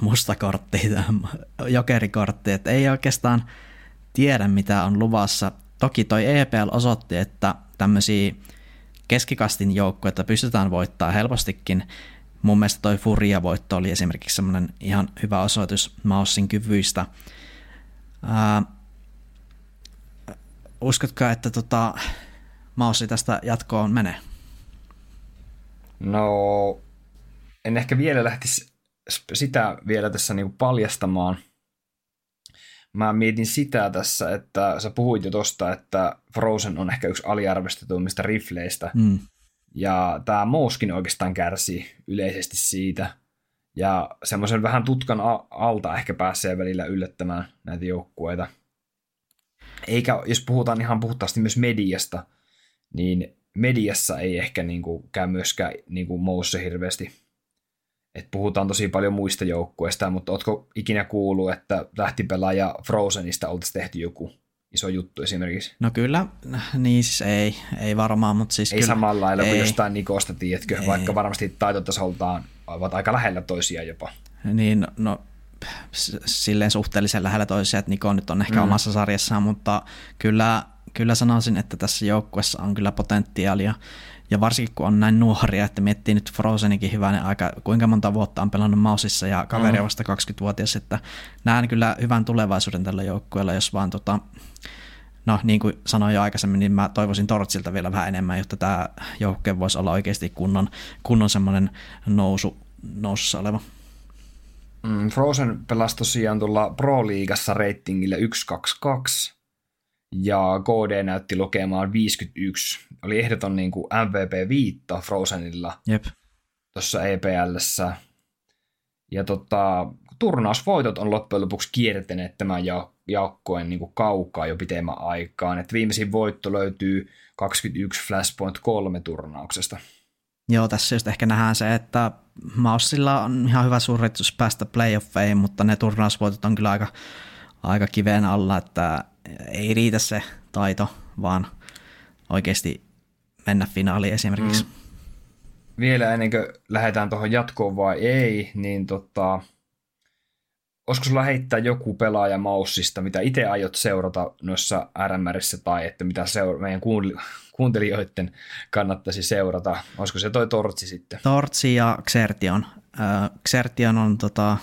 mustakortti, jokerikortti, että ei oikeastaan tiedä mitä on luvassa. Toki toi EPL osoitti, että tämmöisiä keskikastin joukkueita pystytään voittaa helpostikin, mun mielestä toi Furia-voitto oli esimerkiksi semmoinen ihan hyvä osoitus Maussin kyvyistä. Ää, uskotko, että tota, Maussi tästä jatkoon menee? No, en ehkä vielä lähtisi sitä vielä tässä niinku paljastamaan. Mä mietin sitä tässä, että sä puhuit jo tosta, että Frozen on ehkä yksi aliarvostetuimmista rifleistä. Mm. Ja tämä Mouskin oikeastaan kärsii yleisesti siitä. Ja semmoisen vähän tutkan alta ehkä pääsee välillä yllättämään näitä joukkueita. Eikä, jos puhutaan ihan puhtaasti myös mediasta, niin mediassa ei ehkä niin kuin, käy myöskään niin kuin Mousse hirveästi. Et puhutaan tosi paljon muista joukkueista, mutta ootko ikinä kuullut, että lähtipelaaja Frozenista oltaisiin tehty joku iso juttu esimerkiksi. No kyllä, niin siis ei, ei varmaan, mutta siis Ei kyllä, samalla lailla ei. kuin jostain Nikosta, tiedätkö, ei. vaikka varmasti taitotasoltaan ovat aika lähellä toisiaan jopa. Niin, no silleen suhteellisen lähellä toisia, että Niko nyt on ehkä mm. omassa sarjassaan, mutta kyllä, kyllä sanoisin, että tässä joukkuessa on kyllä potentiaalia. Ja varsinkin kun on näin nuoria, että miettii nyt Frozenikin hyvänä aika, kuinka monta vuotta on pelannut Mausissa ja kaveri on vasta 20-vuotias, että näen kyllä hyvän tulevaisuuden tällä joukkueella, jos vaan tota, no niin kuin sanoin jo aikaisemmin, niin mä toivoisin Tortsilta vielä vähän enemmän, jotta tämä joukkue voisi olla oikeasti kunnon, kunnon semmoinen nousu, nousussa oleva. Mm, Frozen pelasi tosiaan tuolla Pro-liigassa ratingille 122 ja KD näytti lukemaan 51. Oli ehdoton niin kuin MVP-viitta Frozenilla Jep. tuossa EPLssä. Ja tota, turnausvoitot on loppujen lopuksi kiertäneet tämän joukkojen niin kaukaa jo pitemmän aikaan. Et viimeisin voitto löytyy 21 Flashpoint 3 turnauksesta. Joo, tässä just ehkä nähdään se, että Maussilla on ihan hyvä suoritus päästä playoffeihin, mutta ne turnausvoitot on kyllä aika, aika kiveen alla, että ei riitä se taito, vaan oikeasti mennä finaaliin esimerkiksi. Mm. Vielä ennen kuin lähdetään tuohon jatkoon vai ei, niin tota, olisiko sulla heittää joku pelaaja Maussista, mitä itse aiot seurata noissa RMRissä tai että mitä seura- meidän kuuntelijoiden kannattaisi seurata? Olisiko se toi Tortsi sitten? Tortsi ja Xertion. Xertion on tota,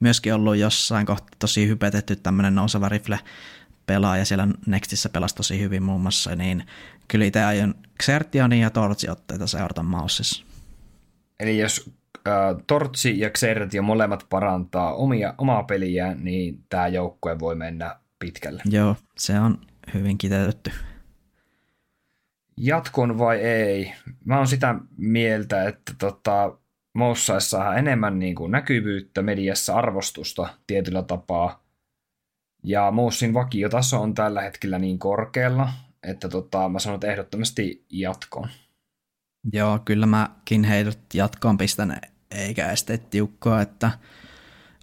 myöskin ollut jossain kohtaa tosi hypetetty tämmöinen nouseva rifle pelaaja siellä Nextissä pelasi tosi hyvin muun muassa, niin kyllä itse aion Xertionin ja Tortsi otteita seurata Maussissa. Eli jos Tortsi ja Xertio molemmat parantaa omia, omaa peliä, niin tämä joukkue voi mennä pitkälle. Joo, se on hyvin kiteytetty. Jatkon vai ei? Mä oon sitä mieltä, että tota, Moussaissa saa enemmän niin kuin näkyvyyttä mediassa, arvostusta tietyllä tapaa. Ja Moussin vakiotaso on tällä hetkellä niin korkealla, että tota, mä sanon, että ehdottomasti jatkoon. Joo, kyllä mäkin heidät jatkoon pistän eikä este tiukkoa, että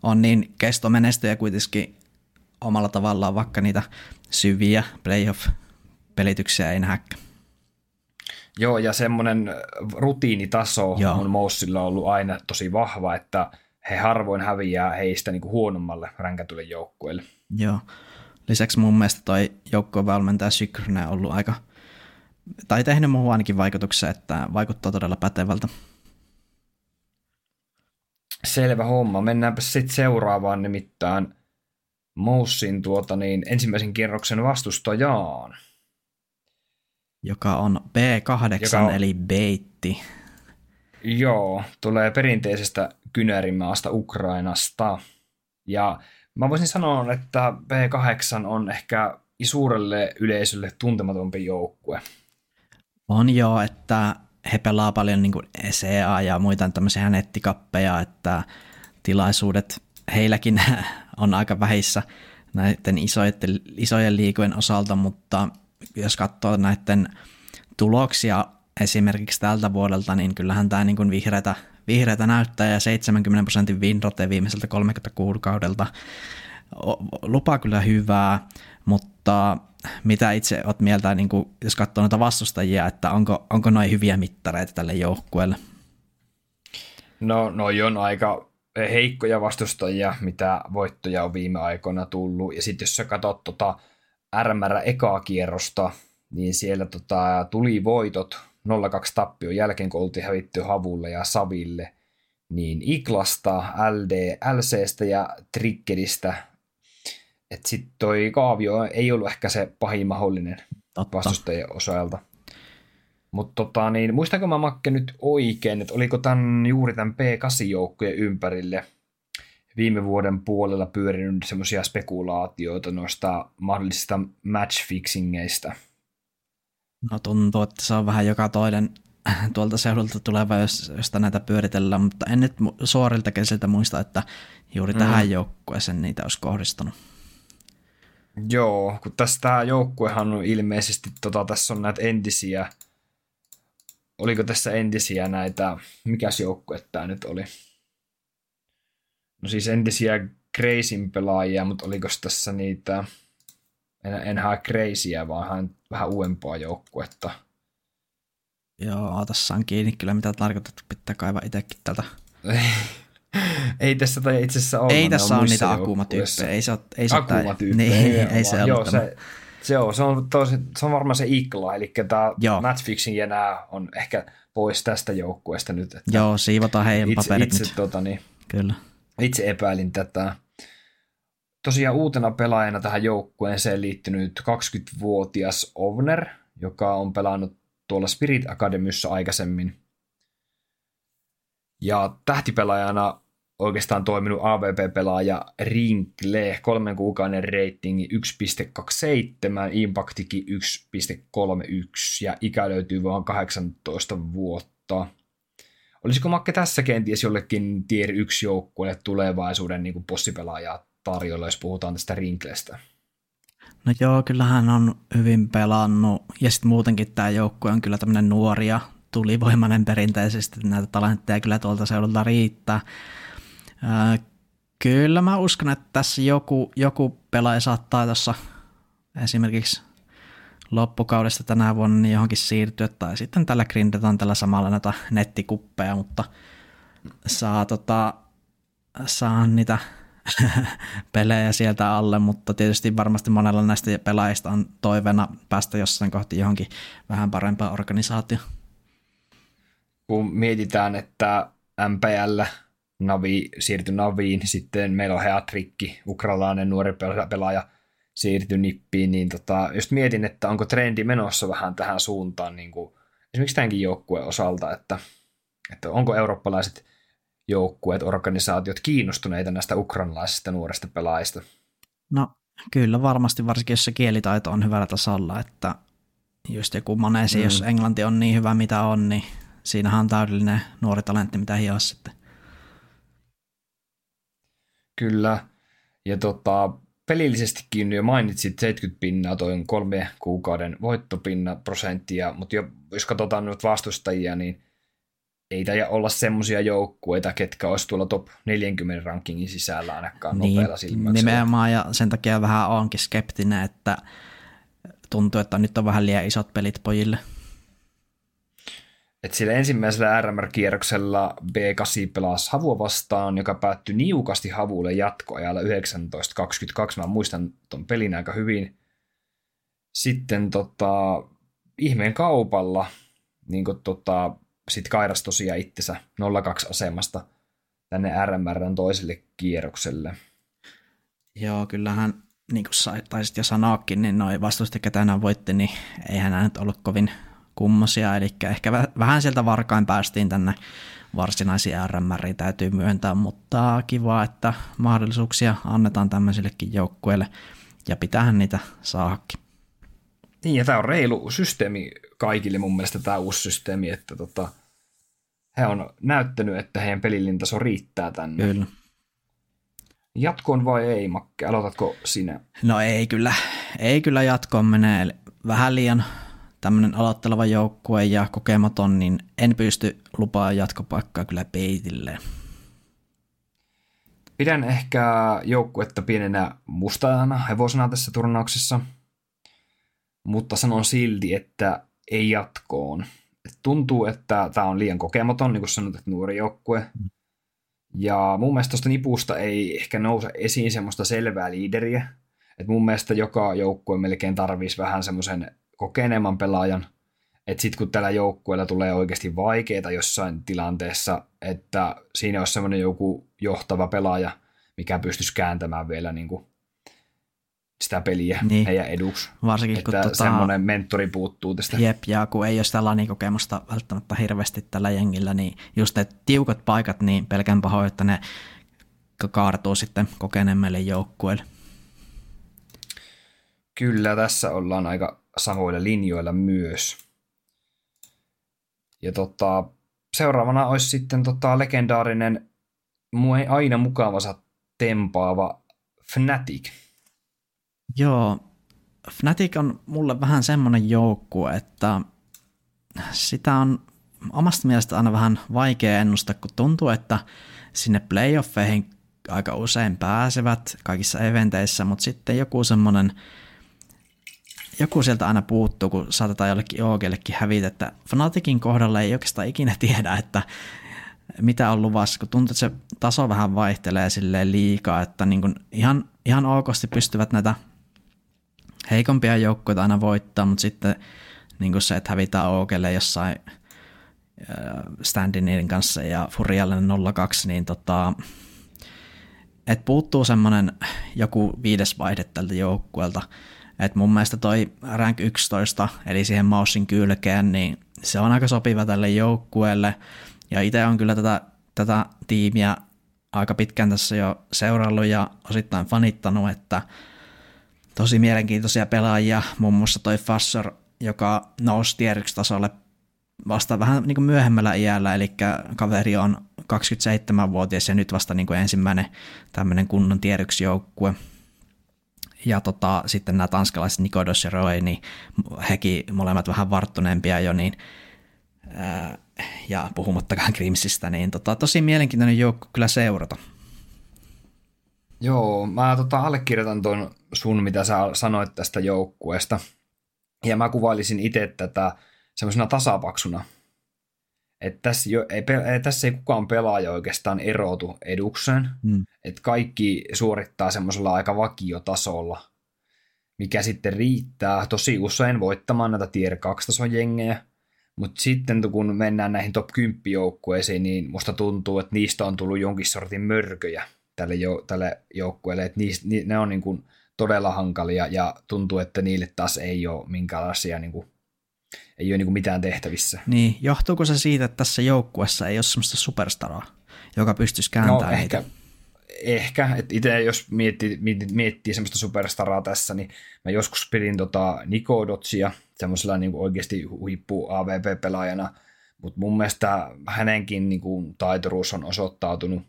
on niin kestomenestyjä kuitenkin omalla tavallaan, vaikka niitä syviä playoff-pelityksiä ei nähäkään. Joo, ja semmoinen rutiinitaso Joo. on Moussilla ollut aina tosi vahva, että he harvoin häviää heistä niin kuin huonommalle ränkätylle joukkueelle. Joo. Lisäksi mun mielestä toi joukkueen valmentaja Sykrynen on ollut aika, tai tehnyt muuhun ainakin vaikutuksen, että vaikuttaa todella pätevältä. Selvä homma. Mennäänpä sitten seuraavaan nimittäin Moussin tuota niin, ensimmäisen kierroksen vastustajaan. Joka on B8 joka on, eli Beitti. Joo, tulee perinteisestä kynärimaasta Ukrainasta. Ja mä voisin sanoa, että B8 on ehkä suurelle yleisölle tuntematompi joukkue. On joo, että he pelaa paljon niin ECA ja muita tämmöisiä nettikappeja, että tilaisuudet heilläkin on aika vähissä näiden isojen, isojen liikojen osalta, mutta jos katsoo näiden tuloksia esimerkiksi tältä vuodelta, niin kyllähän tämä niin vihreätä, vihreätä näyttää ja 70 prosentin winrote viimeiseltä 30 kuukaudelta. Lupaa kyllä hyvää, mutta mitä itse olet mieltä, niin kuin, jos katsoo noita vastustajia, että onko, onko noin hyviä mittareita tälle joukkueelle? No, noi on aika heikkoja vastustajia, mitä voittoja on viime aikoina tullut. Ja sitten jos sä katsot tota RMR ekaa kierrosta, niin siellä tota, tuli voitot 0-2 tappion jälkeen, kun oltiin hävitty Havulle ja Saville, niin Iklasta, LD, LCstä ja Triggeristä että sitten toi kaavio ei ollut ehkä se pahin mahdollinen Totta. vastustajien osalta. Mutta tota, niin, muistanko mä Makke nyt oikein, että oliko tämän, juuri tämän P8-joukkojen ympärille viime vuoden puolella pyörinyt semmoisia spekulaatioita noista mahdollisista matchfixingeistä? No tuntuu, että se on vähän joka toinen tuolta seudulta tuleva, jos, josta näitä pyöritellään, mutta en nyt suorilta kesiltä muista, että juuri mm. tähän joukkueeseen niitä olisi kohdistunut. Joo, kun tässä tämä joukkuehan on ilmeisesti, tota, tässä on näitä entisiä, oliko tässä entisiä näitä, mikäs joukkue tämä nyt oli? No siis entisiä Crazyn pelaajia, mutta oliko tässä niitä, en, en hae Crazyä, vaan haen vähän uudempaa joukkuetta. Joo, tässä on kiinni kyllä mitä tarkoitat, pitää kaivaa itsekin tältä. ei tässä tai itse asiassa ole. Ei tässä ole niitä akumatyyppejä. Ei se ole, ei se akumatyyppejä. Niin, ei, ei se Joo, se, se, on, se, on tosi, se on varmaan se ikla, eli tämä matchfixing ja nämä on ehkä pois tästä joukkueesta nyt. Että Joo, siivotaan heidän itse, paperit itse, nyt. Tota, niin, Kyllä. Itse epäilin tätä. Tosiaan uutena pelaajana tähän joukkueeseen liittynyt 20-vuotias Ovner, joka on pelannut tuolla Spirit Academyssä aikaisemmin. Ja tähtipelaajana oikeastaan toiminut AVP-pelaaja Rinkle, kolmen kuukauden ratingi 1.27, impactikin 1.31 ja ikä löytyy vain 18 vuotta. Olisiko Makke tässä kenties jollekin tier 1 joukkueelle tulevaisuuden niin possipelaajaa tarjolla, jos puhutaan tästä Rinklestä? No joo, kyllähän on hyvin pelannut ja sitten muutenkin tämä joukkue on kyllä tämmöinen nuori ja tulivoimainen perinteisesti, näitä talentteja kyllä tuolta seudulta riittää. Kyllä mä uskon, että tässä joku, joku pelaaja saattaa tuossa esimerkiksi loppukaudesta tänä vuonna niin johonkin siirtyä, tai sitten tällä grindataan tällä samalla näitä nettikuppeja, mutta saa, tota, saa niitä pelejä sieltä alle, mutta tietysti varmasti monella näistä pelaajista on toiveena päästä jossain kohti johonkin vähän parempaan organisaatioon. Kun mietitään, että MPL Navi siirtyi Naviin, sitten meillä on Heatrikki, ukrainalainen nuori pelaaja, siirtyi nippiin, niin tota, just mietin, että onko trendi menossa vähän tähän suuntaan, niin kuin, esimerkiksi tämänkin joukkueen osalta, että, että onko eurooppalaiset joukkueet, organisaatiot kiinnostuneita näistä ukrainalaisista nuorista pelaajista? No kyllä varmasti, varsinkin jos se kielitaito on hyvällä tasolla, että just joku Manesi, mm. jos englanti on niin hyvä mitä on, niin siinähän on täydellinen nuori talentti, mitä hioa sitten. Kyllä, ja tota, pelillisestikin jo mainitsit 70 pinnaa, toi kolme kuukauden voittopinna prosenttia, mutta jo, jos katsotaan nyt vastustajia, niin ei taida olla semmoisia joukkueita, ketkä olisi tuolla top 40 rankingin sisällä ainakaan niin, nopealla silmällä. Nimenomaan, ja sen takia vähän onkin skeptinen, että tuntuu, että nyt on vähän liian isot pelit pojille. Et sillä ensimmäisellä RMR-kierroksella B8 pelasi Havua vastaan, joka päättyi niukasti Havulle jatkoajalla 19.22. Mä muistan ton pelin aika hyvin. Sitten tota, ihmeen kaupalla niin tota, sit kairas tosiaan itsensä 0-2 asemasta tänne RMRn toiselle kierrokselle. Joo, kyllähän niin kuin taisit jo sanoakin, niin noin vastusti, ketä tänään voitti, niin eihän nämä nyt ollut kovin kummosia, eli ehkä vähän sieltä varkain päästiin tänne varsinaisiin RMRiin täytyy myöntää, mutta kiva, että mahdollisuuksia annetaan tämmöisillekin joukkueille ja pitäähän niitä saakin. Niin, ja tämä on reilu systeemi kaikille mun mielestä tämä uusi systeemi, että tota, he on näyttänyt, että heidän pelillinen taso riittää tänne. Kyllä. Jatkoon vai ei, Makke? Aloitatko sinä? No ei kyllä, ei kyllä jatkoon mene. Vähän liian tämmöinen aloitteleva joukkue ja kokematon, niin en pysty lupaa jatkopaikkaa kyllä peitilleen. Pidän ehkä joukkuetta pienenä mustajana hevosena tässä turnauksessa, mutta sanon silti, että ei jatkoon. Et tuntuu, että tämä on liian kokematon, niin kuin sanot, että nuori joukkue. Ja mun mielestä tuosta nipusta ei ehkä nouse esiin semmoista selvää liideriä. Et mun mielestä joka joukkue melkein tarvisi vähän semmoisen kokeneemman pelaajan. Että sitten kun tällä joukkueella tulee oikeasti vaikeita jossain tilanteessa, että siinä olisi semmoinen joku johtava pelaaja, mikä pystyisi kääntämään vielä niin kuin sitä peliä niin. heidän eduksi. Varsinkin että kun tota, semmoinen mentori puuttuu tästä. Jep, ja kun ei ole sitä kokemusta välttämättä hirveästi tällä jengillä, niin just ne tiukat paikat, niin pelkän pahoin, että ne kaartuu sitten kokeneemmille joukkueille. Kyllä, tässä ollaan aika samoilla linjoilla myös. Ja tota, seuraavana olisi sitten tota legendaarinen, ei aina mukavansa tempaava Fnatic. Joo, Fnatic on mulle vähän semmoinen joukkue, että sitä on omasta mielestä aina vähän vaikea ennustaa, kun tuntuu, että sinne playoffeihin aika usein pääsevät kaikissa eventeissä, mutta sitten joku semmoinen joku sieltä aina puuttuu, kun saatetaan jollekin OGllekin hävitä, että Fnaticin kohdalla ei oikeastaan ikinä tiedä, että mitä on luvassa, kun tuntuu, että se taso vähän vaihtelee silleen liikaa, että niin kuin ihan, ihan okosti pystyvät näitä heikompia joukkoja aina voittaa, mutta sitten niin kuin se, että hävitään Ookelle jossain Standinin kanssa ja Furialle 02, niin tota, että puuttuu semmoinen joku viides vaihde tältä joukkueelta. Et mun mielestä toi rank 11, eli siihen Mausin kylkeen, niin se on aika sopiva tälle joukkueelle. Ja itse on kyllä tätä, tätä tiimiä aika pitkään tässä jo seurannut ja osittain fanittanut, että tosi mielenkiintoisia pelaajia, muun muassa toi Fassor, joka nousi tieriksi tasolle vasta vähän niin kuin myöhemmällä iällä, eli kaveri on 27-vuotias ja nyt vasta niin kuin ensimmäinen tämmöinen kunnon tiedyksi joukkue. Ja tota, sitten nämä tanskalaiset Nikodos ja Roy, niin hekin molemmat vähän varttuneempia jo, niin ää, ja puhumattakaan Grimsistä, niin tota, tosi mielenkiintoinen joukko kyllä seurata. Joo, mä tota, allekirjoitan tuon sun, mitä sä sanoit tästä joukkueesta. Ja mä kuvailisin itse tätä semmoisena tasapaksuna. Että tässä, jo, ei, tässä ei kukaan pelaaja oikeastaan erotu edukseen. Mm. Että kaikki suorittaa semmoisella aika vakiotasolla, mikä sitten riittää tosi usein voittamaan näitä tier 2-tason jengejä. Mutta sitten kun mennään näihin top 10 joukkueisiin, niin musta tuntuu, että niistä on tullut jonkin sortin mörköjä tälle, jo, tälle joukkueelle. Että niistä, ne on niin kuin todella hankalia ja tuntuu, että niille taas ei ole minkäänlaisia niin kuin ei ole niin mitään tehtävissä. Niin, johtuuko se siitä, että tässä joukkuessa ei ole sellaista superstaraa, joka pystyisi kääntämään no, ehkä? Ehkä, että itse jos miettii, miettii, miettii semmoista superstaraa tässä, niin mä joskus pidin tota Nikodotsia semmoisella niin oikeasti huippu AVP-pelaajana, mutta mun mielestä hänenkin niin kuin, taitoruus on osoittautunut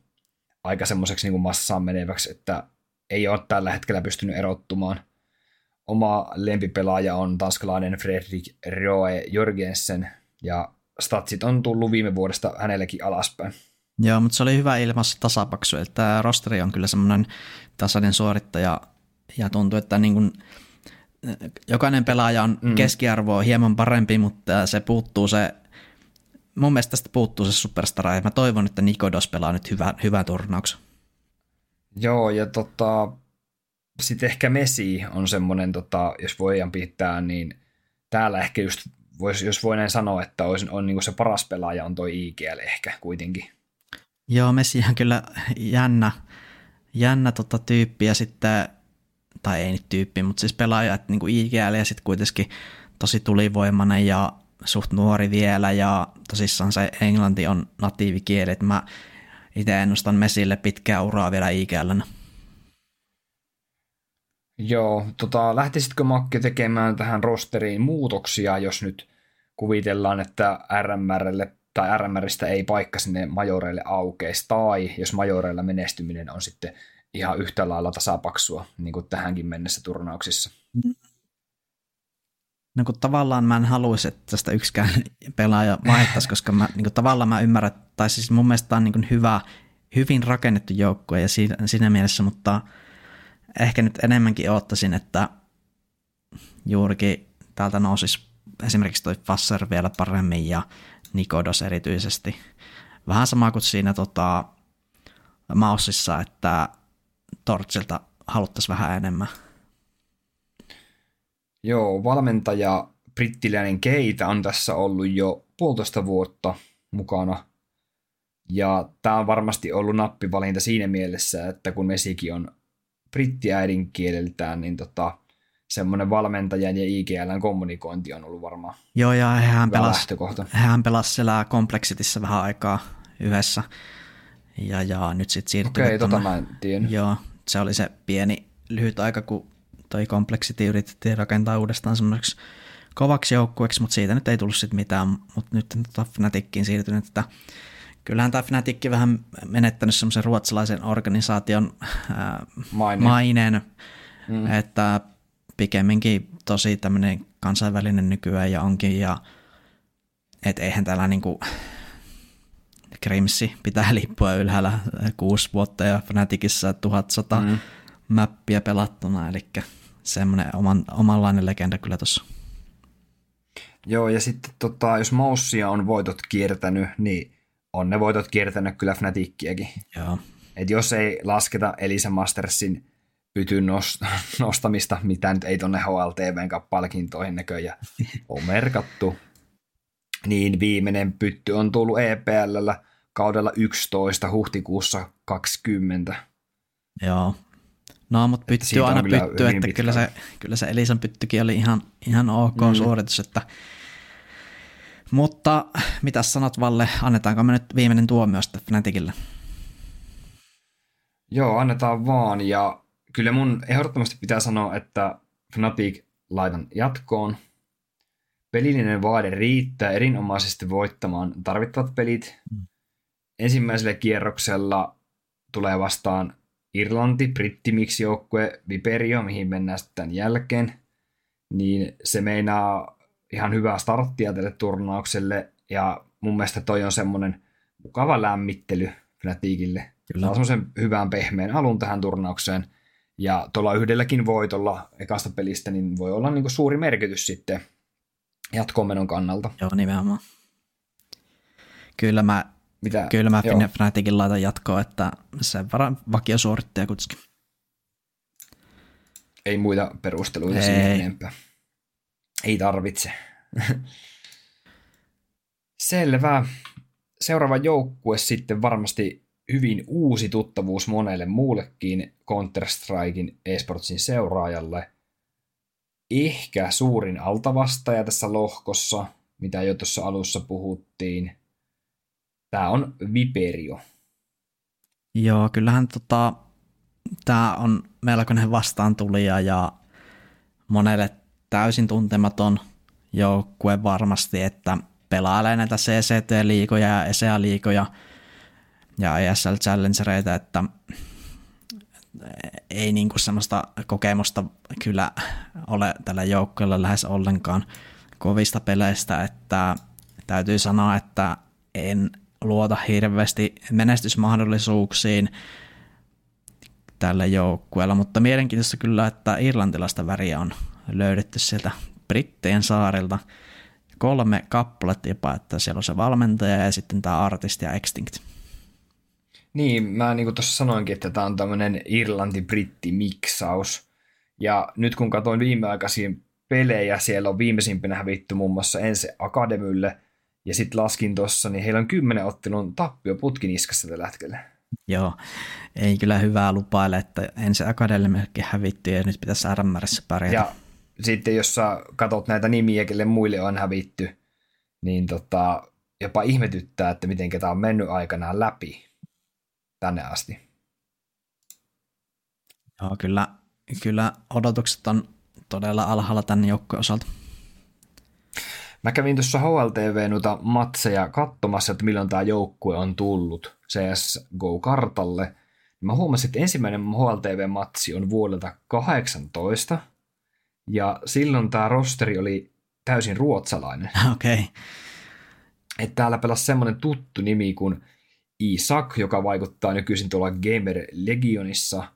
aika semmoiseksi niin massaan meneväksi, että ei ole tällä hetkellä pystynyt erottumaan – oma lempipelaaja on tanskalainen Fredrik Roe Jorgensen, ja statsit on tullut viime vuodesta hänellekin alaspäin. Joo, mutta se oli hyvä ilmassa tasapaksu, että tämä rosteri on kyllä semmoinen tasainen suorittaja, ja tuntuu, että niin kuin, jokainen pelaaja on mm. keskiarvoa hieman parempi, mutta se puuttuu se, mun mielestä tästä puuttuu se superstara, ja mä toivon, että Nikodos pelaa nyt hyvän, hyvän turnauksen. Joo, ja tota, sitten ehkä Messi on semmoinen, tota, jos voidaan pitää, niin täällä ehkä just, vois, jos voi näin sanoa, että olisi, on niin se paras pelaaja on toi IGL ehkä kuitenkin. Joo, Messi on kyllä jännä, jännä tota tyyppi ja sitten, tai ei nyt tyyppi, mutta siis pelaaja, että niin IGL ja sitten kuitenkin tosi tulivoimainen ja suht nuori vielä ja tosissaan se englanti on natiivikieli, että mä itse ennustan Messille pitkää uraa vielä IGLnä. Joo, tota, lähtisitkö Makki tekemään tähän rosteriin muutoksia, jos nyt kuvitellaan, että RMRlle tai RMRistä ei paikka sinne majoreille aukeisi, tai jos majoreilla menestyminen on sitten ihan yhtä lailla tasapaksua, niin kuin tähänkin mennessä turnauksissa. No kun tavallaan mä en haluaisi, että tästä yksikään pelaaja vaihtaisi, koska mä, niin kuin, tavallaan mä ymmärrän, tai siis mun mielestä tämä on niin kuin hyvä, hyvin rakennettu joukkue ja siinä, siinä mielessä, mutta – ehkä nyt enemmänkin ottaisin, että juurikin täältä nousisi esimerkiksi toi Fasser vielä paremmin ja Nikodos erityisesti. Vähän sama kuin siinä tota, Maussissa, että Tortsilta haluttaisiin vähän enemmän. Joo, valmentaja brittiläinen Keitä on tässä ollut jo puolitoista vuotta mukana. Ja tämä on varmasti ollut nappivalinta siinä mielessä, että kun Mesikin on brittiäidinkieleltään, niin tota, semmoinen valmentajan ja IGLn kommunikointi on ollut varmaan Joo, ja hän pelasi, hän pelasi siellä kompleksitissa vähän aikaa yhdessä. Ja, ja nyt sitten siirtyi. Okei, okay, tota mä en. Joo, se oli se pieni lyhyt aika, kun toi Complexity yritettiin rakentaa uudestaan semmoiseksi kovaksi joukkueeksi, mutta siitä nyt ei tullut sitten mitään, mutta nyt tota Fnatickiin siirtynyt, että kyllähän tämä Fnatic vähän menettänyt semmoisen ruotsalaisen organisaation ää, Maine. mainen, mm. että pikemminkin tosi tämmöinen kansainvälinen nykyään ja onkin, ja et eihän täällä niinku Grimsi pitää lippua ylhäällä kuusi vuotta ja Fnaticissa 1100 mm. mappia pelattuna, eli semmoinen oman, omanlainen legenda kyllä tuossa. Joo, ja sitten tota, jos Maussia on voitot kiertänyt, niin on ne voitot kiertänyt kyllä Fnatickiäkin. Joo. Et jos ei lasketa Elisa Mastersin pytyn nostamista, mitä nyt ei tuonne HLTVn palkintoihin näköjään on merkattu, niin viimeinen pytty on tullut EPLllä kaudella 11 huhtikuussa 20. Joo. No, mutta pytty on aina pytty, että kyllä se, kyllä se Elisan pyttykin oli ihan, ihan ok mm. suoritus, että mutta mitä sanot Valle, annetaanko me nyt viimeinen tuomio sitten Fnaticille? Joo, annetaan vaan ja kyllä mun ehdottomasti pitää sanoa, että Fnatic laitan jatkoon. Pelillinen vaade riittää erinomaisesti voittamaan tarvittavat pelit. Mm. Ensimmäisellä kierroksella tulee vastaan Irlanti, brittimiksi joukkue Viperio, mihin mennään sitten tämän jälkeen. Niin se meinaa ihan hyvää starttia tälle turnaukselle, ja mun mielestä toi on semmoinen mukava lämmittely Fnaticille. Kyllä. on semmoisen hyvän pehmeän alun tähän turnaukseen, ja tuolla yhdelläkin voitolla ekasta pelistä niin voi olla niin suuri merkitys sitten jatkomenon kannalta. Joo, nimenomaan. Kyllä mä, Mitä? Kyllä mä Joo. Fnaticin laitan jatkoa, että sen varan vakiosuorittaja kuitenkin. Ei muita perusteluita siihen enempää. Ei tarvitse. Selvä. Seuraava joukkue sitten varmasti hyvin uusi tuttavuus monelle muullekin Counter-Strikein esportsin seuraajalle. Ehkä suurin altavastaja tässä lohkossa, mitä jo tuossa alussa puhuttiin. Tämä on Viperio. Joo, kyllähän tota, tämä on melkoinen vastaantulija ja monelle täysin tuntematon joukkue varmasti, että pelailee näitä CCT-liikoja ja ESEA-liikoja ja ESL Challengereita, että ei niinku semmoista kokemusta kyllä ole tällä joukkueella lähes ollenkaan kovista peleistä, että täytyy sanoa, että en luota hirveästi menestysmahdollisuuksiin tällä joukkueella, mutta mielenkiintoista kyllä, että irlantilaista väriä on löydetty sieltä Brittein saarilta kolme kappaletta jopa, että siellä on se valmentaja ja sitten tämä artisti ja Extinct. Niin, mä niin kuin tuossa sanoinkin, että tämä on tämmöinen Irlanti-Britti-miksaus. Ja nyt kun katsoin viimeaikaisia pelejä, siellä on viimeisimpänä hävitty muun muassa Ense Akademylle, ja sitten laskin tuossa, niin heillä on kymmenen ottelun tappio putkiniskassa tällä hetkellä. Joo, ei kyllä hyvää lupaile, että Ense Akademylle hävitty ja nyt pitäisi RMRssä pärjätä. Ja sitten jos sä katsot näitä nimiä, kelle muille on hävitty, niin tota, jopa ihmetyttää, että miten tämä on mennyt aikanaan läpi tänne asti. Joo, kyllä, kyllä odotukset on todella alhaalla tänne joukkojen osalta. Mä kävin tuossa HLTV noita matseja katsomassa, että milloin tämä joukkue on tullut CSGO-kartalle. Mä huomasin, että ensimmäinen HLTV-matsi on vuodelta 18, ja silloin tämä rosteri oli täysin ruotsalainen. Okei. Okay. Että täällä pelasi semmoinen tuttu nimi kuin Isak, joka vaikuttaa nykyisin tuolla Gamer Legionissa.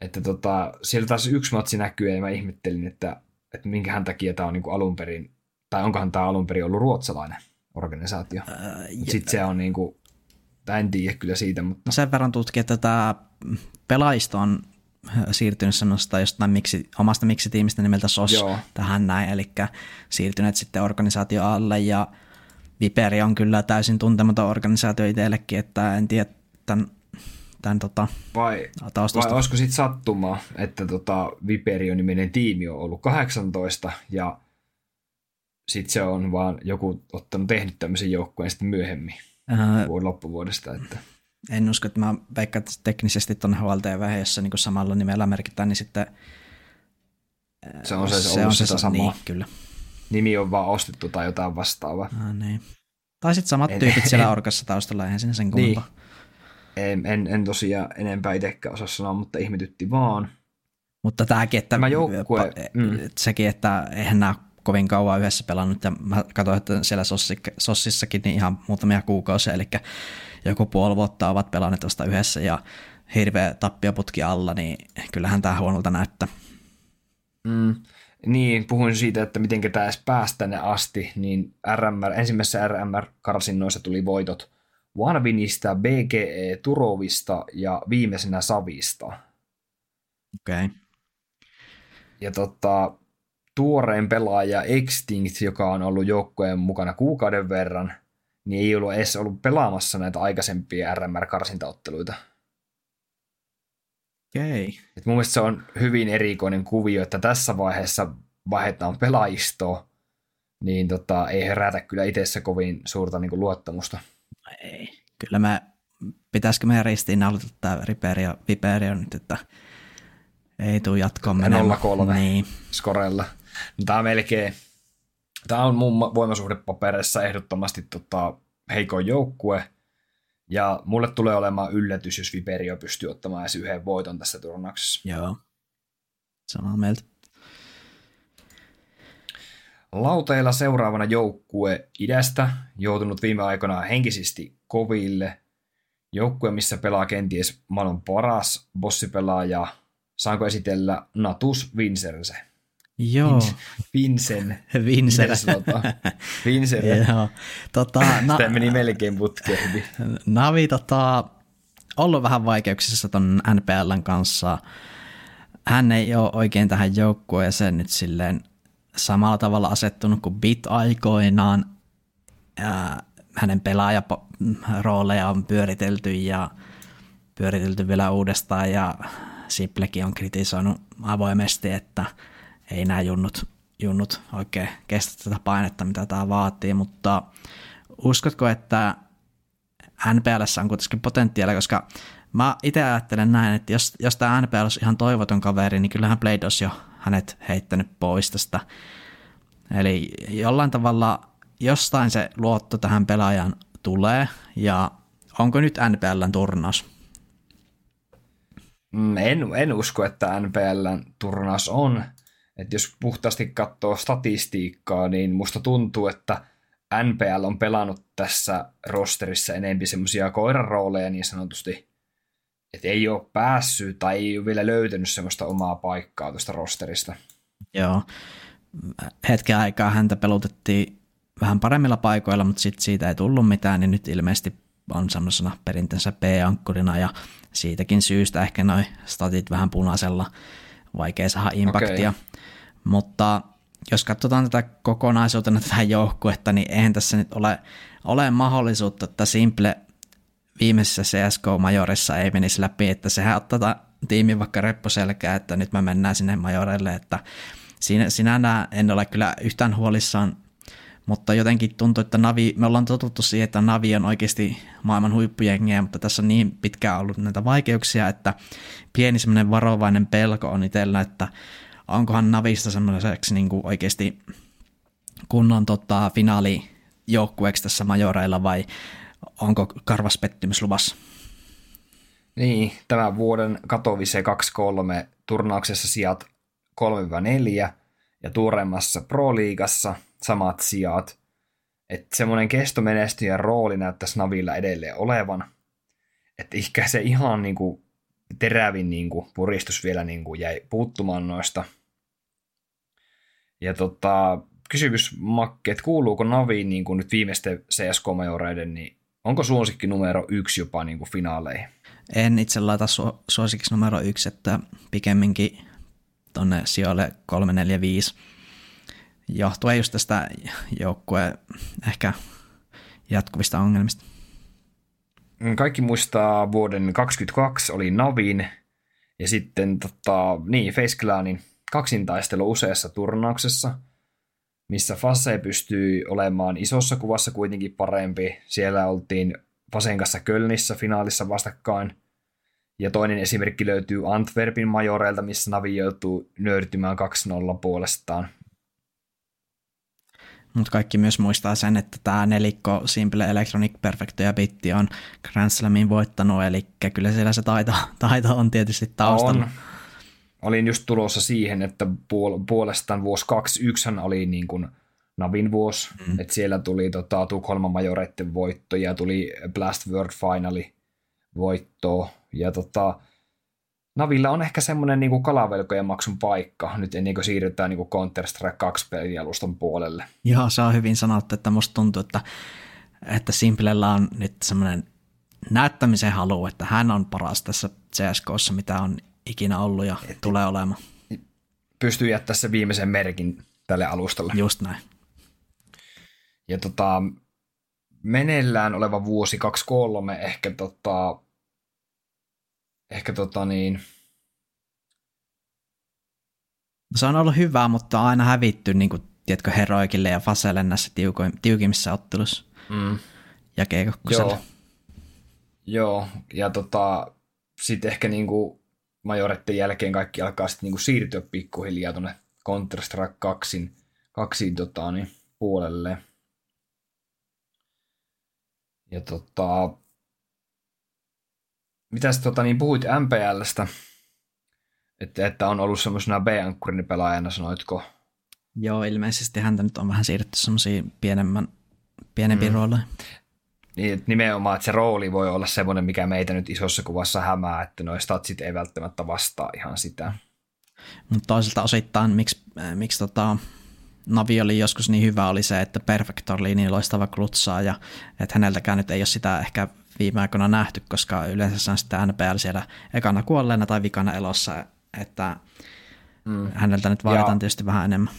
Että tota, siellä taas yksi matsi näkyy ja mä ihmettelin, että, että minkähän takia tämä on niin kuin alun perin, tai onkohan tämä alun perin ollut ruotsalainen organisaatio. Äh, Sitten se on niin kuin, en tiedä kyllä siitä, mutta... Sen verran tutki, että tämä pelaisto on siirtynyt semmoista jostain miksi, omasta miksi-tiimistä nimeltä SOS Joo. tähän näin, eli siirtyneet sitten organisaatio alle ja Viperi on kyllä täysin tuntematon organisaatio itsellekin, että en tiedä tämän, tämän tota, vai, vai olisiko sitten sattumaa, että tota Viperion niminen tiimi on ollut 18 ja sitten se on vaan joku ottanut tehnyt tämmöisen joukkueen sitten myöhemmin äh, loppuvuodesta. Että en usko, että mä veikkaan, että teknisesti tuonne HLTV, jossa niin samalla nimellä merkitään, niin sitten se on se, se, se, on se sama. Niin, kyllä. Nimi on vaan ostettu tai jotain vastaavaa. Ah, niin. Tai sitten samat en, tyypit siellä orkassa taustalla, eihän sinne sen niin. En, en, en tosiaan enempää itsekään osaa sanoa, mutta ihmetytti vaan. Mutta tämäkin, että, Tämä joukkue, mm. sekin, että eihän nämä kovin kauan yhdessä pelannut, ja mä katsoin, että siellä Sossissakin niin ihan muutamia kuukausia, eli joku puoli vuotta ovat pelanneet vasta yhdessä ja hirveä tappioputki alla, niin kyllähän tämä huonolta näyttää. Mm. Niin, puhuin siitä, että miten tämä edes pääsi tänne asti, niin RMR, ensimmäisessä RMR-karsinnoissa tuli voitot Vanvinista, BGE Turovista ja viimeisenä Savista. Okei. Okay. Ja tota, tuoreen pelaaja Extinct, joka on ollut joukkueen mukana kuukauden verran, niin ei ollut edes ollut pelaamassa näitä aikaisempia RMR-karsintaotteluita. Okei. Okay. Et mun mielestä se on hyvin erikoinen kuvio, että tässä vaiheessa vaihdetaan pelaajistoa, niin tota, ei herätä kyllä itsessä kovin suurta niin kuin, luottamusta. Ei. Kyllä me, pitäisikö meidän aloittaa tämä Riperia Viperia nyt, että ei tule jatkoon menemään. 0-3 niin. skorella. Tämä on melkein, tämä on mun voimasuhdepaperissa ehdottomasti tota, heikoin joukkue, ja mulle tulee olemaan yllätys, jos Viperio pystyy ottamaan edes yhden voiton tässä turnauksessa. Joo, samaa mieltä. Lauteilla seuraavana joukkue idästä, joutunut viime aikoina henkisesti koville. Joukkue, missä pelaa kenties maailman paras bossipelaaja. Saanko esitellä Natus Vincerse? Joo. Vinsen. Vinsen. Vinsen. Joo. Tota, na- Tämä meni melkein putkeen. Navi tota, ollut vähän vaikeuksissa ton NPLn kanssa. Hän ei ole oikein tähän joukkueeseen nyt silleen samalla tavalla asettunut kuin Bit aikoinaan. Ja hänen pelaajarooleja on pyöritelty ja pyöritelty vielä uudestaan ja Siplekin on kritisoinut avoimesti, että ei nämä junnut, junnut oikein kestä tätä painetta, mitä tämä vaatii, mutta uskotko, että NPLssä on kuitenkin potentiaalia, koska mä itse ajattelen näin, että jos, jos tämä NPL olisi ihan toivoton kaveri, niin kyllähän Blade olisi jo hänet heittänyt pois tästä. Eli jollain tavalla jostain se luotto tähän pelaajan tulee, ja onko nyt NPLn turnaus? Mm, en, en usko, että NPLn turnaus on. Et jos puhtaasti katsoo statistiikkaa, niin musta tuntuu, että NPL on pelannut tässä rosterissa enempi semmoisia koiran rooleja niin sanotusti, että ei ole päässyt tai ei ole vielä löytänyt semmoista omaa paikkaa tuosta rosterista. Joo. Hetken aikaa häntä pelutettiin vähän paremmilla paikoilla, mutta sit siitä ei tullut mitään, niin nyt ilmeisesti on semmoisena perinteensä B-ankkurina ja siitäkin syystä ehkä noin statit vähän punaisella, vaikea saada impaktia. Okay. Mutta jos katsotaan tätä kokonaisuutena tätä joukkuetta, niin eihän tässä nyt ole, ole mahdollisuutta, että Simple viimeisessä CSK-majorissa ei menisi läpi, että sehän ottaa tiimi vaikka repposelkää, että nyt me mennään sinne majorelle, että siinä, sinänä en ole kyllä yhtään huolissaan, mutta jotenkin tuntuu, että Navi, me ollaan totuttu siihen, että Navi on oikeasti maailman huippujengiä, mutta tässä on niin pitkään ollut näitä vaikeuksia, että pieni semmoinen varovainen pelko on itsellä, että onkohan Navista semmoiseksi niin kuin oikeasti kunnon tota, finaalijoukkueeksi tässä majoreilla vai onko karvas pettymys luvassa? Niin, tämän vuoden Katowice 2-3 turnauksessa sijat 3-4 ja tuoreimmassa Pro-liigassa samat sijat. Että semmoinen kestomenestyjän rooli näyttäisi Navilla edelleen olevan. Että ehkä se ihan niin kuin terävin niin kuin puristus vielä niin kuin jäi puuttumaan noista. Ja tota, kysymys Makke, että kuuluuko Navi niin kuin nyt viimeisten CSK-majoreiden, niin onko suosikki numero yksi jopa niin kuin finaaleihin? En itse laita su- suosikiksi numero yksi, että pikemminkin tuonne sijoille 3, 4, 5. Johtuen just tästä joukkueen ehkä jatkuvista ongelmista. Kaikki muistaa vuoden 2022 oli Navin ja sitten tota, niin, Face Clanin kaksintaistelu useassa turnauksessa, missä Fase pystyi olemaan isossa kuvassa kuitenkin parempi. Siellä oltiin Fasen kanssa Kölnissä finaalissa vastakkain. Ja toinen esimerkki löytyy Antwerpin majoreilta, missä Navi joutuu nöyrtymään 2-0 puolestaan. Mutta kaikki myös muistaa sen, että tämä nelikko Simple Electronic Perfecto ja Bitti on Grand Slamin voittanut, eli kyllä siellä se taito, taito on tietysti taustalla. On. Olin just tulossa siihen, että puol- puolestaan vuosi 21 oli niin kuin Navin vuosi, mm. että siellä tuli tota, Tukholman majoreiden voitto ja tuli Blast World Finali voitto ja tota, Navilla on ehkä semmoinen niin kalavelkojen maksun paikka, nyt ennen kuin siirrytään niin Counter-Strike 2 pelialustan puolelle. Joo, se on hyvin sanottu, että musta tuntuu, että, että Simplellä on nyt semmoinen näyttämisen halu, että hän on paras tässä CSKssa, mitä on ikinä ollut ja Et, tulee olemaan. Pystyy jättämään se viimeisen merkin tälle alustalle. Just näin. Ja tota, meneillään oleva vuosi 23 ehkä tota, ehkä tota niin, se on ollut hyvä, mutta on aina hävitty niin kuin, tiedätkö, Heroikille ja Faselle näissä tiuko, tiukimmissa ottelussa. Mm. Ja Joo. Joo, ja tota, sitten ehkä niin kuin majoretten jälkeen kaikki alkaa sitten niin kuin siirtyä pikkuhiljaa tuonne Counter-Strike 2, kaksiin tota, niin, puolelle. Ja tota, mitäs tota, niin puhuit MPLstä, että, että on ollut semmoisena B-ankkurin pelaajana, sanoitko? Joo, ilmeisesti häntä nyt on vähän siirretty semmoisiin pienemmän, pienempiin mm. rooleihin. Niin, että nimenomaan, että se rooli voi olla semmoinen, mikä meitä nyt isossa kuvassa hämää, että nuo statsit ei välttämättä vastaa ihan sitä. Mutta toisaalta osittain, miksi, äh, miksi tota, Navi oli joskus niin hyvä, oli se, että Perfector oli niin loistava klutsaa ja että häneltäkään nyt ei ole sitä ehkä viime aikoina nähty, koska yleensä on sitten NPL siellä ekana kuolleena tai vikana elossa, että mm. häneltä nyt vaaditaan ja, tietysti vähän enemmän.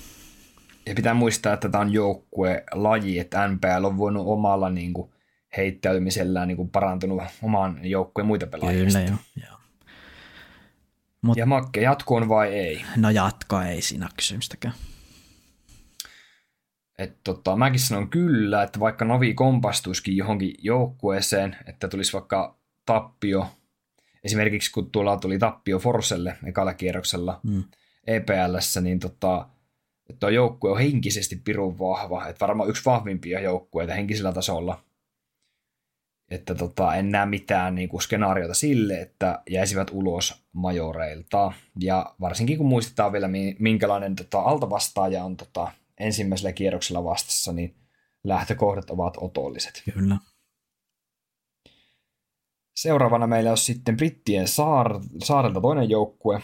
Ja pitää muistaa, että tämä on joukkue-laji, että NPL on voinut omalla niin kuin, heittäytymisellään niin kuin, parantunut oman joukkueen muita pelaajia. Kyllä, joo. joo. Mut, ja Makke, jatkoon vai ei? No jatko ei siinä kysymystäkään. Et tota, mäkin sanon kyllä, että vaikka Novi kompastuisikin johonkin joukkueeseen, että tulisi vaikka tappio, esimerkiksi kun tuolla tuli tappio Forselle ekalla kierroksella mm. EPLssä, niin tota, että tuo joukkue on henkisesti pirun vahva, että varmaan yksi vahvimpia joukkueita henkisellä tasolla. Että tota, en näe mitään niin kuin skenaariota sille, että jäisivät ulos majoreilta. Ja varsinkin kun muistetaan vielä, minkälainen tota, altavastaaja on tota, ensimmäisellä kierroksella vastassa, niin lähtökohdat ovat otolliset. Kyllä. Seuraavana meillä on sitten Brittien saar, saarelta toinen joukkue,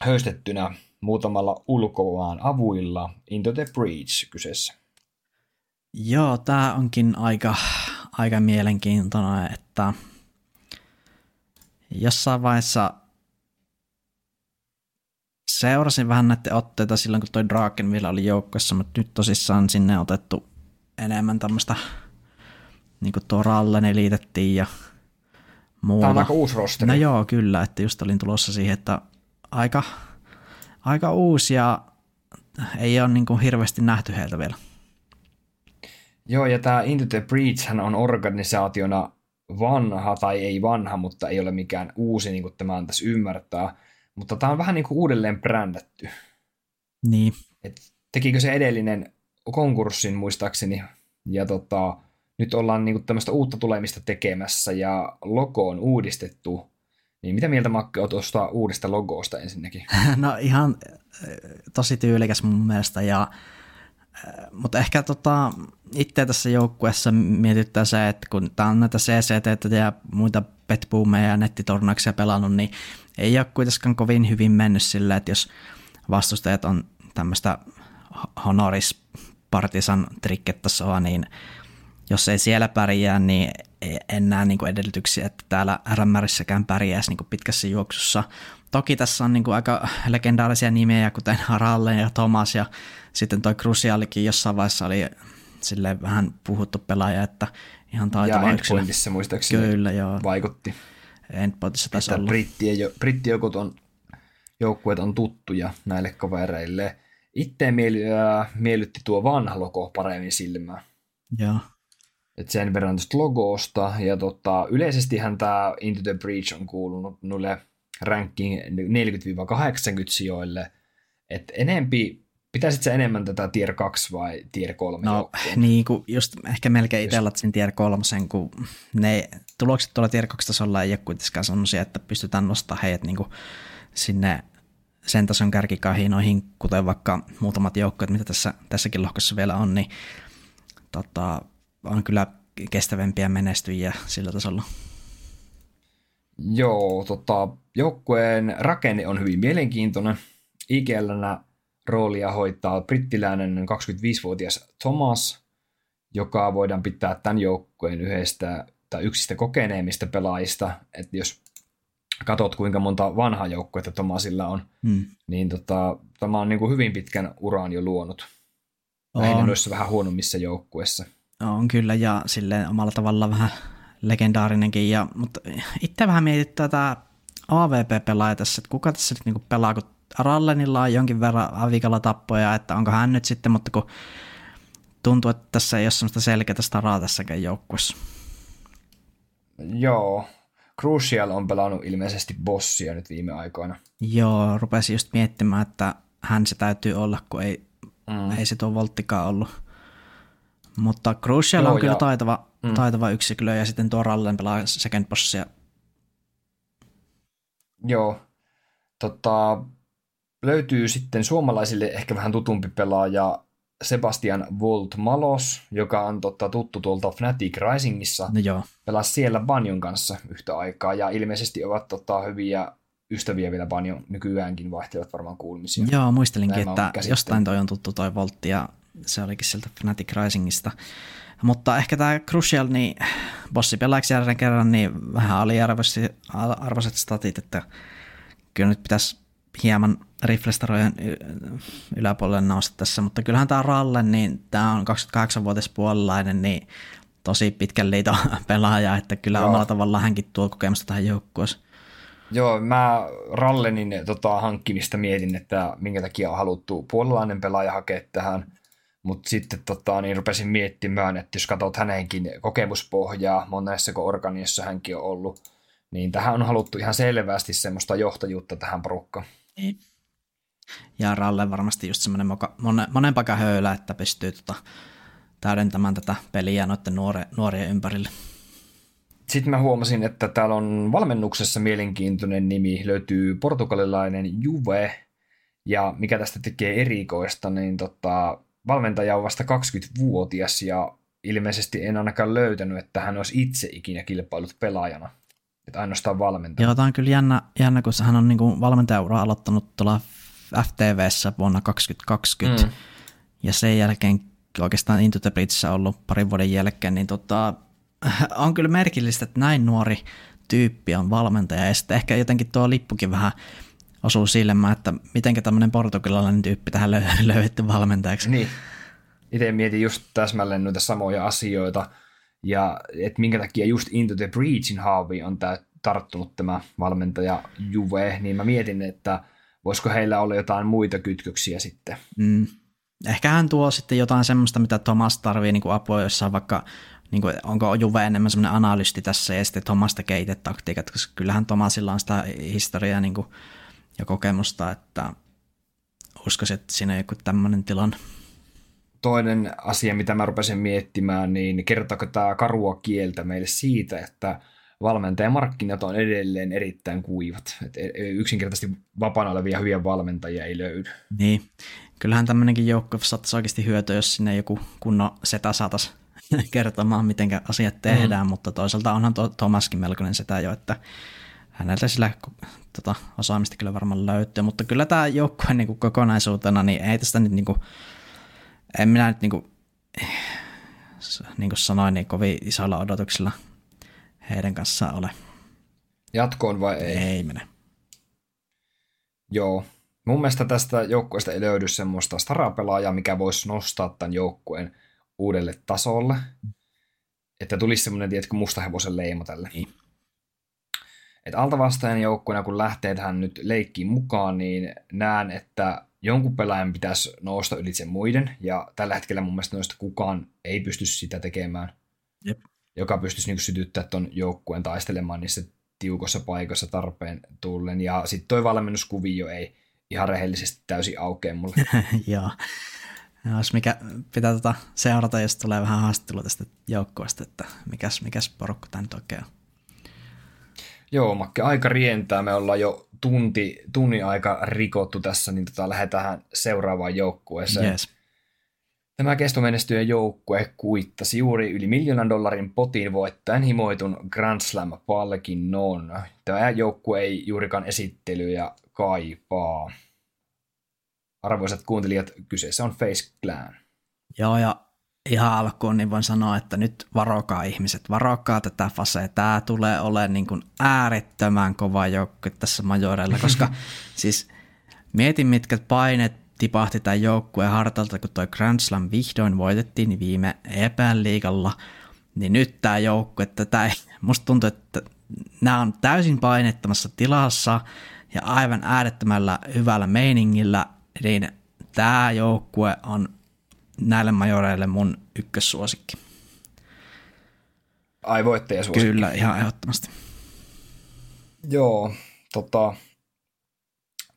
höystettynä muutamalla ulkomaan avuilla, Into the Breach kyseessä. Joo, tämä onkin aika, aika mielenkiintoinen, että jossain vaiheessa seurasin vähän näiden otteita silloin, kun toi Draken vielä oli joukkoissa, mutta nyt tosissaan sinne otettu enemmän tämmöistä, niin kuin tuo Rallene liitettiin ja muuta. Tämä on aika uusi rosteri. No joo, kyllä, että just olin tulossa siihen, että aika, aika uusi ja ei ole niin kuin hirveästi nähty heiltä vielä. Joo, ja tämä Into the Breach on organisaationa vanha, tai ei vanha, mutta ei ole mikään uusi, niin kuin tämä antaisi ymmärtää. Mutta tämä on vähän niin kuin uudelleen brändätty. Niin. Et tekikö se edellinen konkurssin muistaakseni, ja tota, nyt ollaan niin kuin tämmöistä uutta tulemista tekemässä, ja logo on uudistettu. Niin mitä mieltä Makke on tuosta uudesta logosta ensinnäkin? No ihan äh, tosi tyylikäs mun mielestä, ja äh, mutta ehkä tota, itse tässä joukkueessa mietittää se, että kun tämä on näitä CCT ja muita petboomeja ja nettitornauksia pelannut, niin ei ole kuitenkaan kovin hyvin mennyt sillä, että jos vastustajat on tämmöistä honoris partisan trikketasoa, niin jos ei siellä pärjää, niin en näe niin kuin edellytyksiä, että täällä RMRissäkään pärjäisi niin kuin pitkässä juoksussa. Toki tässä on niin kuin aika legendaarisia nimiä, kuten Ralle ja Thomas, ja sitten toi Crucialikin jossain vaiheessa oli sille vähän puhuttu pelaaja, että ihan taitava ja yksilö. Ja muistaakseni Kyllä, joo. vaikutti. Endpointissa taisi olla. Brittien, brittijoukot on, joukkueet on tuttuja näille kavereille. Itse mieli, äh, miellytti tuo vanha logo paremmin silmään. Joo. Et sen verran tästä logosta. Ja tota, yleisestihän tämä Into the Breach on kuulunut noille ranking 40-80 sijoille. Et enempi Pitäisit sä enemmän tätä tier 2 vai tier 3 No joukkoon? niin kuin just ehkä melkein itse latsin tier 3, kun ne tulokset tuolla tier 2 tasolla ei ole kuitenkaan sellaisia, että pystytään nostamaan heidät niin kuin sinne sen tason kärkikahinoihin, kuten vaikka muutamat joukkueet, mitä tässä, tässäkin lohkossa vielä on, niin tota, on kyllä kestävämpiä menestyjiä sillä tasolla. Joo, tota, joukkueen rakenne on hyvin mielenkiintoinen. IGLnä roolia hoitaa brittiläinen 25-vuotias Thomas, joka voidaan pitää tämän joukkueen yhdestä tai yksistä kokeneimmista pelaajista. Että jos katot kuinka monta vanhaa joukkuetta Tomasilla on, hmm. niin tota, tämä on niin kuin hyvin pitkän uran jo luonut. Lähinnä noissa vähän huonommissa joukkueissa. On kyllä, ja silleen omalla tavalla vähän legendaarinenkin. Ja, mutta itse vähän mietittää tätä AVP-pelaaja tässä, että kuka tässä nyt niinku pelaa, kun Rallenilla on jonkin verran avikalla tappoja, että onko hän nyt sitten, mutta kun tuntuu, että tässä ei ole sellaista selkeää staraa tässäkään joukkueessa. Joo, Crucial on pelannut ilmeisesti bossia nyt viime aikoina. Joo, rupesin just miettimään, että hän se täytyy olla, kun ei, mm. ei se tuo volttikaan ollut. Mutta Crucial Joo, on kyllä ja... taitava, mm. taitava yksikö ja sitten tuo Rallen pelaa second bossia. Joo, tota, löytyy sitten suomalaisille ehkä vähän tutumpi pelaaja Sebastian Volt Malos, joka on totta, tuttu tuolta Fnatic Risingissa. No joo. Pelasi siellä Banjon kanssa yhtä aikaa ja ilmeisesti ovat tota, hyviä ystäviä vielä Banjon nykyäänkin vaihtelevat varmaan kuulumisia. Joo, muistelinkin, Näin että jostain toi on tuttu toi Voltti ja se olikin sieltä Fnatic Risingista. Mutta ehkä tämä Crucial, niin bossi pelaajaksi jälleen kerran, niin vähän aliarvoiset statit, että kyllä nyt pitäisi hieman riflestarojen yläpuolelle nousta tässä, mutta kyllähän tämä Ralle, niin tämä on 28-vuotias puolalainen, niin tosi pitkän liiton pelaaja, että kyllä Joo. omalla tavallaan hänkin tuo kokemusta tähän joukkueeseen. Joo, mä Rallenin tota, hankkimista mietin, että minkä takia on haluttu puolalainen pelaaja hakea tähän, mutta sitten tota, niin rupesin miettimään, että jos katsot hänenkin kokemuspohjaa, monessa organiassa hänkin on ollut, niin tähän on haluttu ihan selvästi semmoista johtajuutta tähän porukkaan. Niin. Ja Ralle varmasti just semmoinen monen, monen pakan höylä, että pystyy tota, täydentämään tätä peliä noiden nuore, nuorien ympärille. Sitten mä huomasin, että täällä on valmennuksessa mielenkiintoinen nimi, löytyy portugalilainen Juve, ja mikä tästä tekee erikoista, niin tota, valmentaja on vasta 20-vuotias, ja ilmeisesti en ainakaan löytänyt, että hän olisi itse ikinä kilpailut pelaajana. Että ainoastaan valmentaja. Joo, tämä on kyllä jännä, jännä kun hän on niin valmentajaura aloittanut tuolla FTVssä vuonna 2020, mm. ja sen jälkeen oikeastaan Into the Bridgessä ollut parin vuoden jälkeen, niin tota, on kyllä merkillistä, että näin nuori tyyppi on valmentaja, ja sitten ehkä jotenkin tuo lippukin vähän osuu silmään, että miten tämmöinen portugalilainen tyyppi tähän löydetty valmentajaksi. Niin. Itse mietin just täsmälleen noita samoja asioita, ja että minkä takia just Into the Breachin haaviin on tää, tarttunut tämä valmentaja Juve, niin mä mietin, että voisiko heillä olla jotain muita kytköksiä sitten. Mm. Ehkä hän tuo sitten jotain semmoista, mitä Thomas tarvii niin kuin apua jossain vaikka, niin kuin, onko Juve enemmän semmoinen analysti tässä ja sitten Thomas tekee itse taktiikat, koska kyllähän Thomasilla on sitä historiaa niin kuin, ja kokemusta, että uskoisin, että siinä on joku tämmöinen tilanne toinen asia, mitä mä rupesin miettimään, niin kertooko tämä karua kieltä meille siitä, että valmentajamarkkinat on edelleen erittäin kuivat. Et e- e- yksinkertaisesti vapaana olevia hyviä valmentajia ei löydy. Niin, kyllähän tämmöinenkin joukko saattaisi oikeasti hyötyä, jos sinne joku kunnon setä saataisiin kertomaan, miten asiat tehdään, mm. mutta toisaalta onhan to- Thomaskin melkoinen setä jo, että häneltä sillä tota, osaamista kyllä varmaan löytyy, mutta kyllä tämä joukkue niin kokonaisuutena, niin ei tästä nyt niin kuin, en minä nyt niin kuin, niin kuin sanoin, niin kovin isoilla odotuksilla heidän kanssaan ole. Jatkoon vai ei? Ei mene. Joo. Mun mielestä tästä joukkueesta ei löydy semmoista starapelaajaa, mikä voisi nostaa tämän joukkueen uudelle tasolle. Että tulisi semmoinen, tiedätkö, mustahevosen leima tälle. Niin. Et altavastaajan joukkueena, kun lähtee tähän nyt leikkiin mukaan, niin näen, että jonkun pelaajan pitäisi nousta ylitse muiden, ja tällä hetkellä mun mielestä noista kukaan ei pysty sitä tekemään. Jep. Joka pystyisi niin sytyttämään tuon joukkueen taistelemaan niissä tiukossa paikassa tarpeen tullen. Ja sitten toi valmennuskuvio ei ihan rehellisesti täysin aukea mulle. Joo. Jos mikä pitää tota seurata, jos tulee vähän haastattelua tästä joukkueesta, että mikäs, mikäs porukka tämä nyt oikein on. Joo, Makke, aika rientää. Me ollaan jo tunti, tunnin aika rikottu tässä, niin tota, lähdetään seuraavaan joukkueeseen. Yes. Tämä kestomenestyjän joukkue kuittasi juuri yli miljoonan dollarin potin voittaen himoitun Grand Slam-palkinnon. Tämä joukkue ei juurikaan esittelyjä kaipaa. Arvoisat kuuntelijat, kyseessä on Face Clan. Joo, ja ihan alkuun niin voin sanoa, että nyt varokaa ihmiset, varokaa tätä fasea. Tämä tulee olemaan niin kuin äärettömän kova joukkue tässä majorella, koska siis mietin mitkä painet tipahti tämän joukkueen hartalta, kun toi Grand Slam vihdoin voitettiin niin viime EPL liigalla, niin nyt tämä joukkue, että tämä ei, musta tuntuu, että nämä on täysin painettomassa tilassa ja aivan äärettömällä hyvällä meiningillä, niin tämä joukkue on näille majoreille mun ykkössuosikki. Ai suosikki. Kyllä, ihan ehdottomasti. Joo, tota,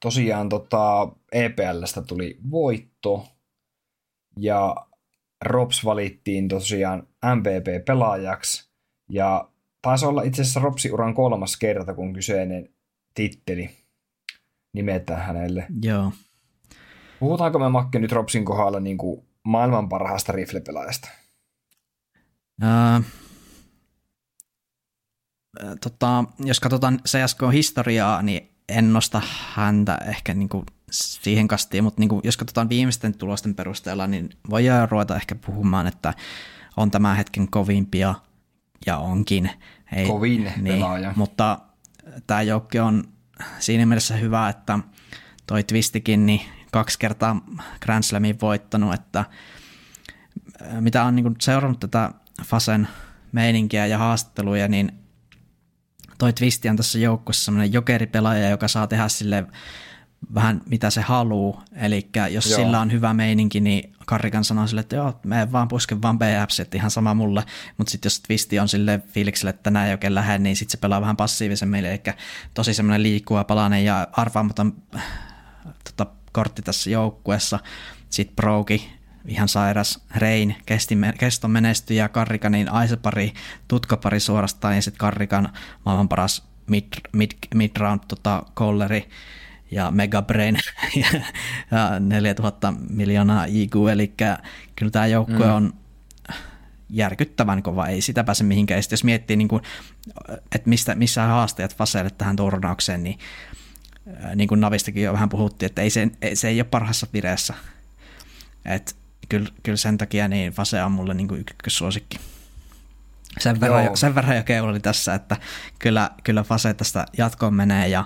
tosiaan tota, EPLstä tuli voitto ja Rops valittiin tosiaan MVP-pelaajaksi ja taisi olla itse asiassa Ropsi uran kolmas kerta, kun kyseinen titteli nimetään hänelle. Joo. Puhutaanko me Makke nyt Ropsin kohdalla niin kuin maailman parhaasta riflepelaajasta? Uh, tota, jos katsotaan CSK-historiaa, niin en nosta häntä ehkä niin kuin siihen kastiin, mutta niin kuin, jos katsotaan viimeisten tulosten perusteella, niin voi ruveta ehkä puhumaan, että on tämä hetken kovimpia ja onkin. Ei, Kovin niin, pelaaja. Mutta tämä joukki on siinä mielessä hyvä, että toi Twistikin niin kaksi kertaa Grand Slamin voittanut, että mitä on niin seurannut tätä Fasen meininkiä ja haastatteluja, niin toi Twisti on tässä joukkueessa semmoinen jokeripelaaja, joka saa tehdä sille vähän mitä se haluaa. Eli jos joo. sillä on hyvä meininki, niin Karrikan sanoo sille, että joo, me vaan pusken vaan BFC, että ihan sama mulle. Mutta sitten jos Twisti on sille fiilikselle, että tänään ei oikein lähde, niin sitten se pelaa vähän passiivisen Eli tosi semmoinen liikkuva palanen ja arvaamaton tota, kortti tässä joukkueessa. Sitten Broki, ihan sairas, Rein, keston menestyjä, Karrikanin aisepari, tutkapari suorastaan ja sitten Karrikan maailman paras mid, mid, mid-round tota, colleri ja Megabrain ja 4000 miljoonaa IQ, eli kyllä tämä joukkue mm. on järkyttävän kova, ei sitä pääse mihinkään. Ja jos miettii, niin kuin, että mistä, missä haasteet Faseelle tähän turnaukseen, niin niin kuin Navistakin jo vähän puhuttiin, että ei se, se ei ole parhaassa vireessä. Et kyllä, kyllä sen takia niin Fase on mulle niin kuin ykkössuosikki. Sen verran, jo, sen verran jo keulali tässä, että kyllä, kyllä Fase tästä jatkoon menee ja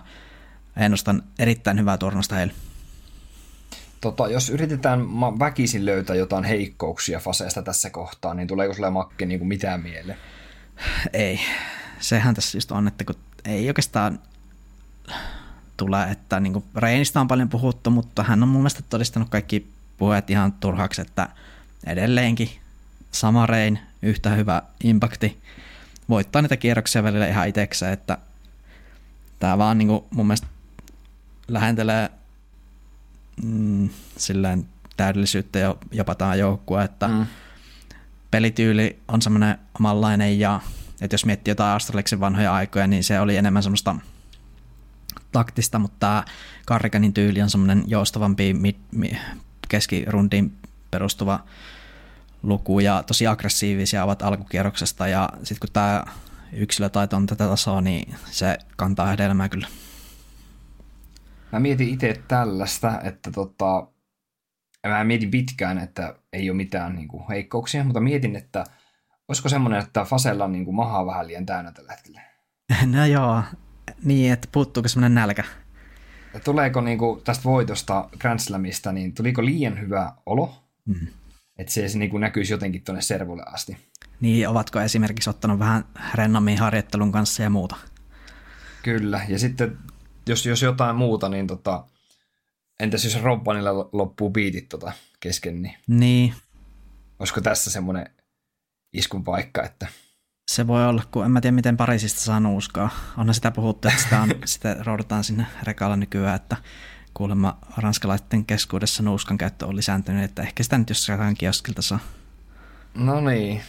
ennustan erittäin hyvää turnausta heille. Tota, jos yritetään väkisin löytää jotain heikkouksia Faseesta tässä kohtaa, niin tuleeko sulle Makke niin kuin mitään mieleen? Ei. Sehän tässä just on, että kun ei oikeastaan tule, että niin kuin Reinistä on paljon puhuttu, mutta hän on mun mielestä todistanut kaikki puheet ihan turhaksi, että edelleenkin sama Rein, yhtä hyvä impakti, voittaa niitä kierroksia välillä ihan itsekseen, että tämä vaan niin kuin mun mielestä lähentelee mm, silleen täydellisyyttä jo, jopa tämä joukkue, että mm. pelityyli on semmoinen omanlainen ja että jos miettii jotain Astraliksen vanhoja aikoja, niin se oli enemmän semmoista – taktista, mutta tämä Karrikanin tyyli on semmoinen joustavampi mid, mid, keskirundiin perustuva luku ja tosi aggressiivisia ovat alkukierroksesta ja sitten kun tämä yksilötaito on tätä tasoa, niin se kantaa hedelmää kyllä. Mä mietin itse tällaista, että tota, mä mietin pitkään, että ei ole mitään niin kuin, heikkouksia, mutta mietin, että olisiko semmoinen, että Fasella on niin kuin, maha vähän liian täynnä tällä hetkellä. No joo, niin, että puuttuuko semmoinen nälkä? Tuleeko niin kuin tästä voitosta Grand Slamista, niin tuliko liian hyvä olo? Mm. Että se, niin kuin näkyisi jotenkin tuonne servulle asti. Niin, ovatko esimerkiksi ottanut vähän rennommin harjoittelun kanssa ja muuta? Kyllä, ja sitten jos, jos jotain muuta, niin tota, entäs jos Robbanilla loppuu biitit tota kesken, niin, niin. olisiko tässä semmoinen iskun paikka, että se voi olla, kun en mä tiedä, miten Pariisista saa nuuskaa. Onhan sitä puhuttu, että sitä, on, sitä roudataan sinne rekalla nykyään, että kuulemma ranskalaisten keskuudessa nuuskan käyttö on lisääntynyt, että ehkä sitä nyt jossain kioskilta saa. No niin.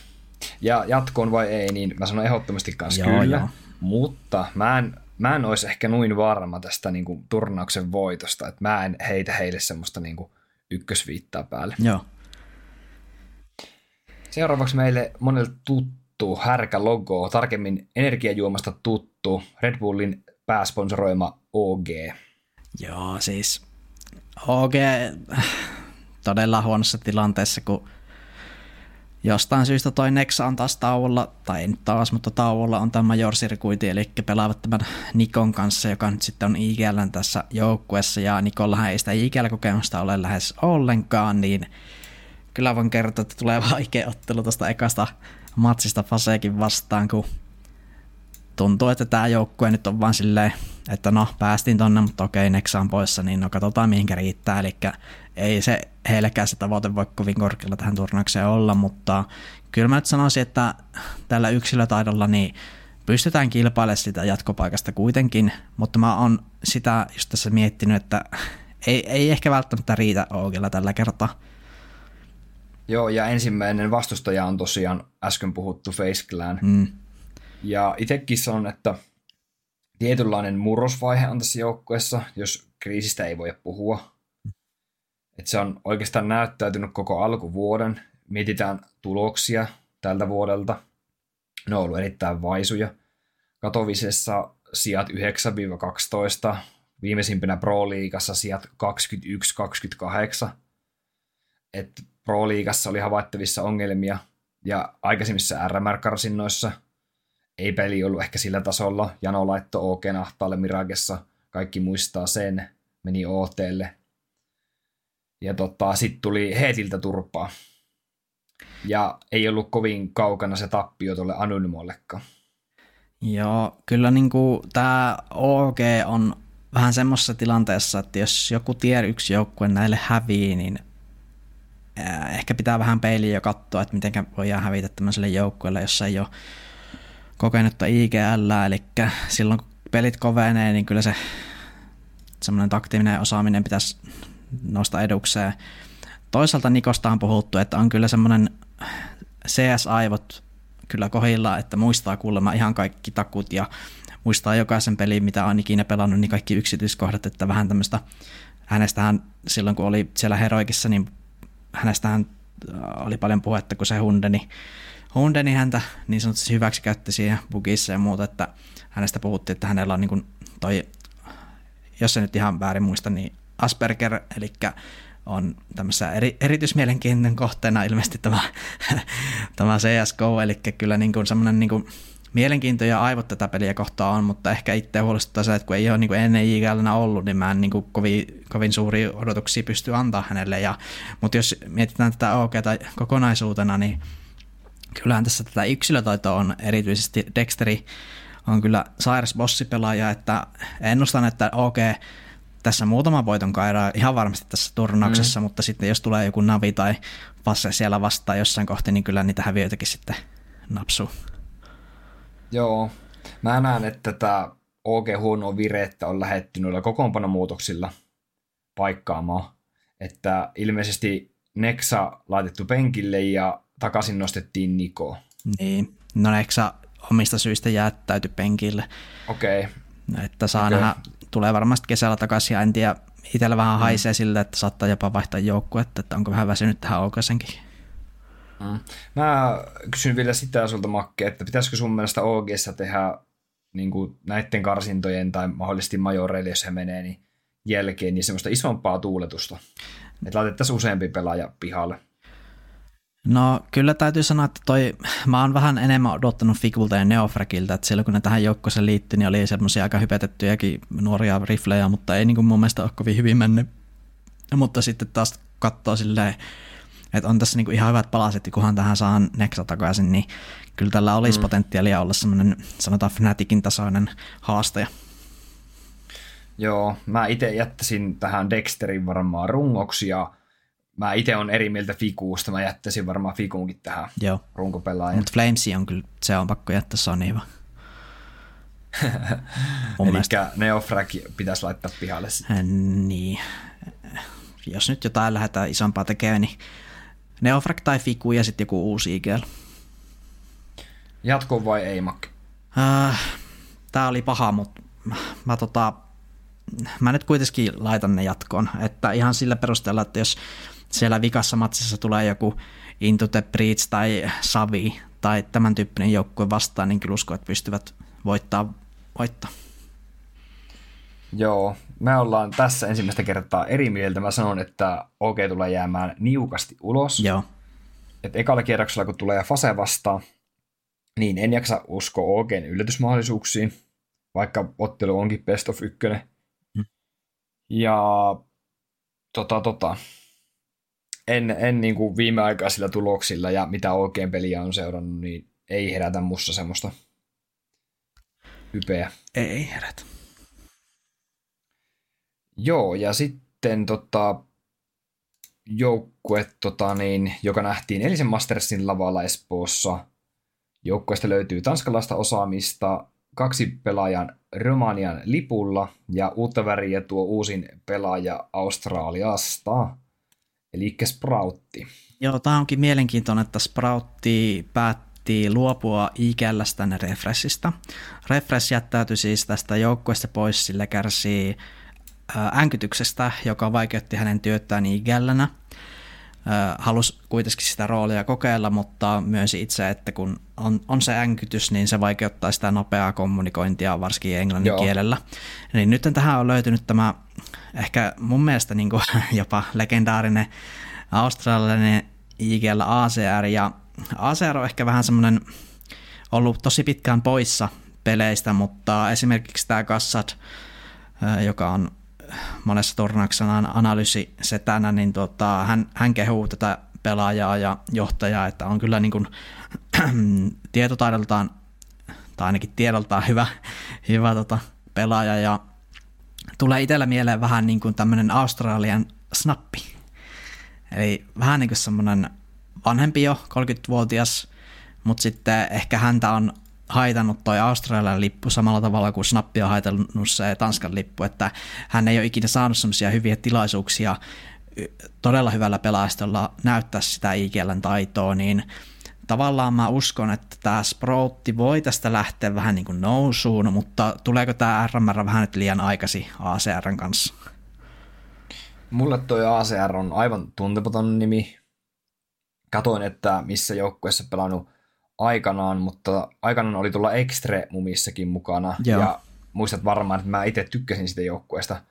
Ja jatkoon vai ei, niin mä sanon ehdottomasti kanssa joo, kyllä. Joo. Mutta mä en, mä en olisi ehkä noin varma tästä niin kuin, turnauksen voitosta, että mä en heitä heille semmoista niin kuin, ykkösviittaa päälle. Joo. Seuraavaksi meille monelle tuttu härkä logo, tarkemmin energiajuomasta tuttu Red Bullin pääsponsoroima OG. Joo, siis OG todella huonossa tilanteessa, kun jostain syystä toi Nexa on taas tauolla, tai ei nyt taas, mutta tauolla on tämä Major Circuiti, eli pelaavat tämän Nikon kanssa, joka nyt sitten on IGL tässä joukkuessa, ja Nikollahan ei sitä IGL-kokemusta ole lähes ollenkaan, niin kyllä voin kertoa, että tulee vaikea ottelu tuosta ekasta matsista Fasekin vastaan, kun tuntuu, että tämä joukkue nyt on vaan silleen, että no päästiin tonne, mutta okei, Nexa on poissa, niin no katsotaan mihinkä riittää, eli ei se heillekään se tavoite voi kovin korkealla tähän turnaukseen olla, mutta kyllä mä nyt sanoisin, että tällä yksilötaidolla niin pystytään kilpailemaan sitä jatkopaikasta kuitenkin, mutta mä oon sitä just tässä miettinyt, että ei, ei ehkä välttämättä riitä Oogilla tällä kertaa. Joo, ja ensimmäinen vastustaja on tosiaan äsken puhuttu Face Clan. Mm. Ja itsekin sanon, että tietynlainen murrosvaihe on tässä joukkueessa, jos kriisistä ei voi puhua. Että se on oikeastaan näyttäytynyt koko alkuvuoden. Mietitään tuloksia tältä vuodelta. Ne on ollut erittäin vaisuja. Katovisessa sijat 9-12, viimeisimpänä Pro-liigassa sijat 21-28. Et Pro-liigassa oli havaittavissa ongelmia ja aikaisemmissa RMR-karsinnoissa ei peli ollut ehkä sillä tasolla. Jano laittoi OK ahtaalle Miragessa, kaikki muistaa sen, meni OTlle ja tota, sitten tuli Heetiltä turpaa. Ja ei ollut kovin kaukana se tappio tuolle Anonymollekaan. Joo, kyllä niin tämä OG on vähän semmoisessa tilanteessa, että jos joku tier yksi joukkue näille hävii, niin ehkä pitää vähän peiliä jo katsoa, että miten voidaan hävitä tämmöiselle joukkueelle, jossa ei ole kokenutta IGL, eli silloin kun pelit kovenee, niin kyllä se semmoinen taktinen osaaminen pitäisi nosta edukseen. Toisaalta Nikosta on puhuttu, että on kyllä semmoinen CS-aivot kyllä kohilla, että muistaa kuulemma ihan kaikki takut ja muistaa jokaisen pelin, mitä on ikinä pelannut, niin kaikki yksityiskohdat, että vähän tämmöistä hänestähän silloin, kun oli siellä Heroikissa, niin hänestähän äh, oli paljon puhetta, kun se Hundeni, Hundeni häntä niin sanotusti hyväksi käytti siihen bugissa ja muuta, että hänestä puhuttiin, että hänellä on niin kuin toi, jos se nyt ihan väärin muista, niin Asperger, eli on tämmöisessä eri, erityismielenkiintoinen kohteena ilmeisesti tämä, tämä CSGO, eli kyllä niin kuin semmoinen niin kuin mielenkiinto ja aivot tätä peliä kohtaa on, mutta ehkä itse huolestuttaa se, että kun ei ole niin kuin ennen JGLnä ollut, niin mä en niin kuin kovin, kovin suuria odotuksia pysty antaa hänelle. Ja, mutta jos mietitään tätä OK tai kokonaisuutena, niin kyllähän tässä tätä yksilötaitoa on erityisesti Dexteri on kyllä sairas bossipelaaja, että ennustan, että OK tässä muutama voiton kairaa ihan varmasti tässä turnauksessa, mm. mutta sitten jos tulee joku Navi tai Passe siellä vastaan jossain kohti, niin kyllä niitä häviöitäkin sitten napsuu. Joo, mä näen, että tämä OG huono virettä on lähetty noilla kokoonpanomuutoksilla paikkaamaan. Että ilmeisesti Nexa laitettu penkille ja takaisin nostettiin Niko. Niin, no Nexa omista syistä jättäytyi penkille. Okei. Okay. Että saa okay. nähdä, tulee varmasti kesällä takaisin ja en tiedä, itsellä vähän mm. haisee sille, että saattaa jopa vaihtaa joukkuetta, että onko vähän väsynyt tähän OKSenkin. Mm. Mä kysyn vielä sitä sulta Makke, että pitäisikö sun mielestä OGssa tehdä niin kuin näiden karsintojen tai mahdollisesti majoreille, jos he menee, niin jälkeen niin semmoista isompaa tuuletusta. Että laitettaisiin useampi pelaaja pihalle. No kyllä täytyy sanoa, että toi, mä oon vähän enemmän odottanut Fikulta ja Neofrakilta, että silloin kun ne tähän joukkoon liittyi, niin oli semmoisia aika hypetettyjäkin nuoria riflejä, mutta ei niin kuin mun mielestä ole kovin hyvin mennyt. Mutta sitten taas katsoo silleen, että on tässä niin kuin ihan hyvät palaset, kunhan tähän saan Nexa takaisin, niin kyllä tällä olisi mm. potentiaalia olla semmoinen, sanotaan Fnaticin tasoinen haastaja. Joo, mä itse jättäisin tähän Dexterin varmaan rungoksi ja mä itse on eri mieltä Fikuusta, mä jättäisin varmaan Fikuunkin tähän Joo. runkopelaajan. Mutta Flamesi on kyllä, se on pakko jättää Sony vaan. Eli Neofrag pitäisi laittaa pihalle sitten. Niin. Jos nyt jotain lähdetään isompaa tekemään, niin Neofrag tai Fiku ja sitten joku uusi IGL. Jatko vai ei, Mak? Äh, tää oli paha, mutta mä, tota, mä nyt kuitenkin laitan ne jatkoon. Että ihan sillä perusteella, että jos siellä vikassa matsissa tulee joku Into the Breach tai Savi tai tämän tyyppinen joukkue vastaan, niin kyllä uskon, että pystyvät voittaa. voittaa. Joo, me ollaan tässä ensimmäistä kertaa eri mieltä. Mä sanon, että OK tulee jäämään niukasti ulos. Joo. Et ekalla kierroksella, kun tulee Fase vastaan, niin en jaksa uskoa OGn yllätysmahdollisuuksiin, vaikka ottelu onkin best of ykkönen. Mm. Ja tota, tota, en, en niin kuin viimeaikaisilla tuloksilla ja mitä oikein peliä on seurannut, niin ei herätä musta semmoista hypeä. Ei herätä. Joo, ja sitten tota, joukkue, tota, niin, joka nähtiin Elisen Mastersin lavalla Espoossa. Joukkueesta löytyy tanskalaista osaamista, kaksi pelaajan Romanian lipulla ja uutta väriä tuo uusin pelaaja Australiasta, eli Sproutti. Joo, tämä onkin mielenkiintoinen, että Sproutti päätti luopua ikälästä Refreshistä. Refresh jättäytyi siis tästä joukkueesta pois, sillä kärsii änkytyksestä, joka vaikeutti hänen työtään ikällänä. Halusi kuitenkin sitä roolia kokeilla, mutta myös itse, että kun on, on se änkytys, niin se vaikeuttaa sitä nopeaa kommunikointia, varsinkin englannin Joo. kielellä. Niin nyt tähän on löytynyt tämä ehkä mun mielestä niin kuin jopa legendaarinen australialainen IGL ACR, ja ACR on ehkä vähän semmoinen ollut tosi pitkään poissa peleistä, mutta esimerkiksi tämä Kassat, joka on monessa turnauksessa analyysi setänä, niin tota, hän, hän kehuu tätä pelaajaa ja johtajaa, että on kyllä niin kuin, tietotaidoltaan, tai ainakin tiedoltaan hyvä, hyvä tota, pelaaja, ja tulee itsellä mieleen vähän niin kuin tämmöinen Australian snappi. Eli vähän niin kuin semmoinen vanhempi jo, 30-vuotias, mutta sitten ehkä häntä on haitannut toi Australian lippu samalla tavalla kuin Snappi on haitannut se Tanskan lippu, että hän ei ole ikinä saanut semmoisia hyviä tilaisuuksia todella hyvällä pelaastolla näyttää sitä IGLn taitoa, niin tavallaan mä uskon, että tämä Sproutti voi tästä lähteä vähän niin kuin nousuun, mutta tuleeko tämä RMR vähän nyt liian aikasi ACRn kanssa? Mulle toi ACR on aivan tuntematon nimi. Katoin, että missä joukkueessa pelannut aikanaan, mutta aikanaan oli tulla Extre-mumissakin mukana. Joo. Ja muistat varmaan, että mä itse tykkäsin sitä joukkueesta.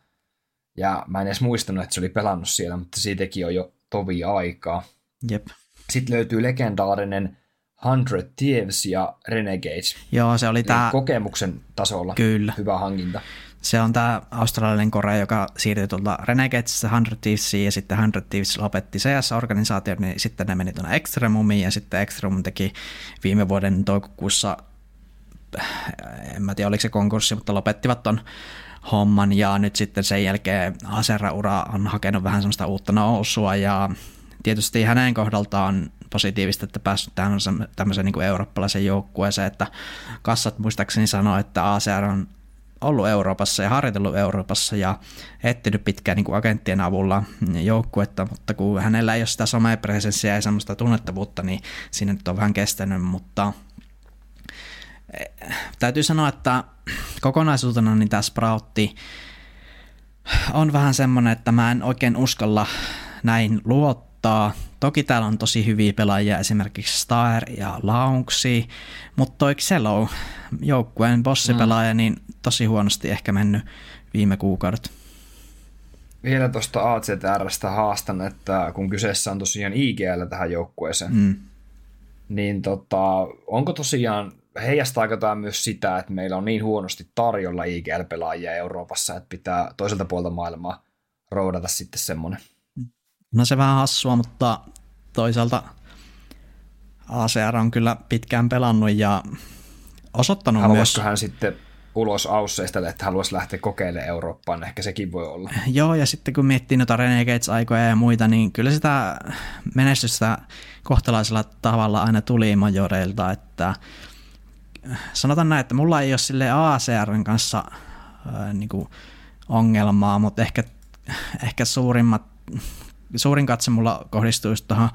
Ja mä en edes muistanut, että se oli pelannut siellä, mutta siitäkin on jo tovi aikaa. Jep. Sitten löytyy legendaarinen Hundred Thieves ja Renegades. Joo, se oli tämä... Kokemuksen tasolla Kyllä. hyvä hankinta. Se on tämä australialainen kore, joka siirtyi tuolta Renegadesista 100 Thievesiin ja sitten 100 Thieves lopetti CS-organisaatio, niin sitten ne meni tuonne Extremumiin ja sitten Extremum teki viime vuoden toukokuussa, en mä tiedä oliko se konkurssi, mutta lopettivat ton homman ja nyt sitten sen jälkeen Asera-ura on hakenut vähän semmoista uutta nousua ja tietysti hänen kohdaltaan positiivista, että päässyt tämmöisen, tämmöisen niin kuin eurooppalaisen joukkueeseen, että kassat muistaakseni sanoi, että ACR on ollut Euroopassa ja harjoitellut Euroopassa ja etsinyt pitkään niin kuin agenttien avulla joukkuetta, mutta kun hänellä ei ole sitä somepresenssiä ja semmoista tunnettavuutta, niin siinä nyt on vähän kestänyt, mutta eh, täytyy sanoa, että kokonaisuutena niin tämä Sproutti on vähän semmoinen, että mä en oikein uskalla näin luottaa. Toki täällä on tosi hyviä pelaajia, esimerkiksi Star ja Launksi, mutta toi Xelo, joukkueen bossipelaaja, mm. niin tosi huonosti ehkä mennyt viime kuukaudet. Vielä tuosta ACTRstä haastan, että kun kyseessä on tosiaan IGL tähän joukkueeseen, mm. niin tota, onko tosiaan, heijastaako tämä myös sitä, että meillä on niin huonosti tarjolla IGL-pelaajia Euroopassa, että pitää toiselta puolta maailmaa roudata sitten semmoinen? No se vähän hassua, mutta toisaalta ACR on kyllä pitkään pelannut ja osoittanut Haluaisiko myös... hän sitten ulos Ausseista, että haluaisi lähteä kokeilemaan Eurooppaan, ehkä sekin voi olla. Joo, ja sitten kun miettii noita Renegades-aikoja ja muita, niin kyllä sitä menestystä kohtalaisella tavalla aina tuli majoreilta, että sanotaan näin, että mulla ei ole sille ACRn kanssa äh, niin kuin ongelmaa, mutta ehkä, ehkä suurimmat, suurin katse mulla kohdistuu just tuohon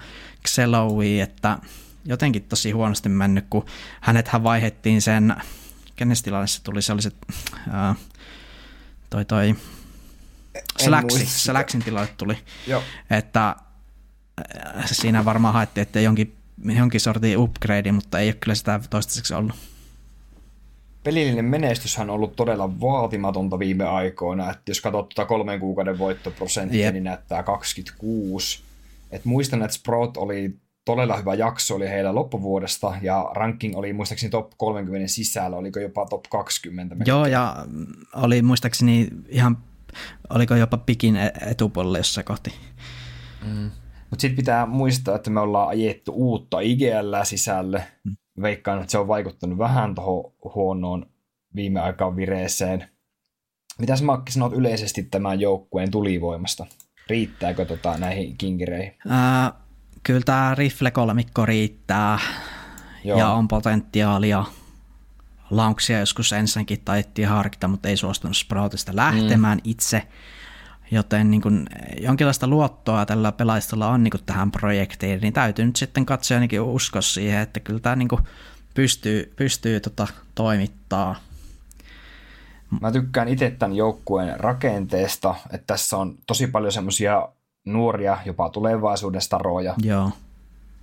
Xelowiin, että jotenkin tosi huonosti mennyt, kun hänethän vaihettiin sen kenes tilalle se tuli, se oli se uh, toi toi Slacksi, Slacksin tilalle tuli, Joo. että siinä varmaan haettiin, että jonkin, jonkin sortin upgrade, mutta ei ole kyllä sitä toistaiseksi ollut. Pelillinen menestyshän on ollut todella vaatimatonta viime aikoina, että jos katsot tuota kolmen kuukauden voittoprosenttia, yep. niin näyttää 26. Et muistan, että Sprout oli todella hyvä jakso oli heillä loppuvuodesta, ja ranking oli muistaakseni top 30 sisällä, oliko jopa top 20. Joo, ja oli muistaakseni ihan, oliko jopa pikin e- etupuolella jossain kohti. Mm. Mutta sitten pitää muistaa, että me ollaan ajettu uutta IGL sisälle. Mm. Veikkaan, että se on vaikuttanut vähän tuohon huonoon viime aikaan vireeseen. Mitäs Makki sanot yleisesti tämän joukkueen tulivoimasta? Riittääkö tota näihin kinkireihin? Ää, kyllä tämä rifle-kolmikko riittää Joo. ja on potentiaalia. Launksia joskus ensinnäkin taittiin harkita, mutta ei suostunut Sproutista lähtemään mm. itse. Joten niin kuin, jonkinlaista luottoa tällä pelaistolla on niin kuin tähän projektiin, niin täytyy nyt sitten katsoa ainakin uskoa siihen, että kyllä tämä niin kuin pystyy, pystyy tota, toimittaa. Mä tykkään itse tämän joukkueen rakenteesta, että tässä on tosi paljon semmoisia nuoria, jopa tulevaisuuden staroja. Joo.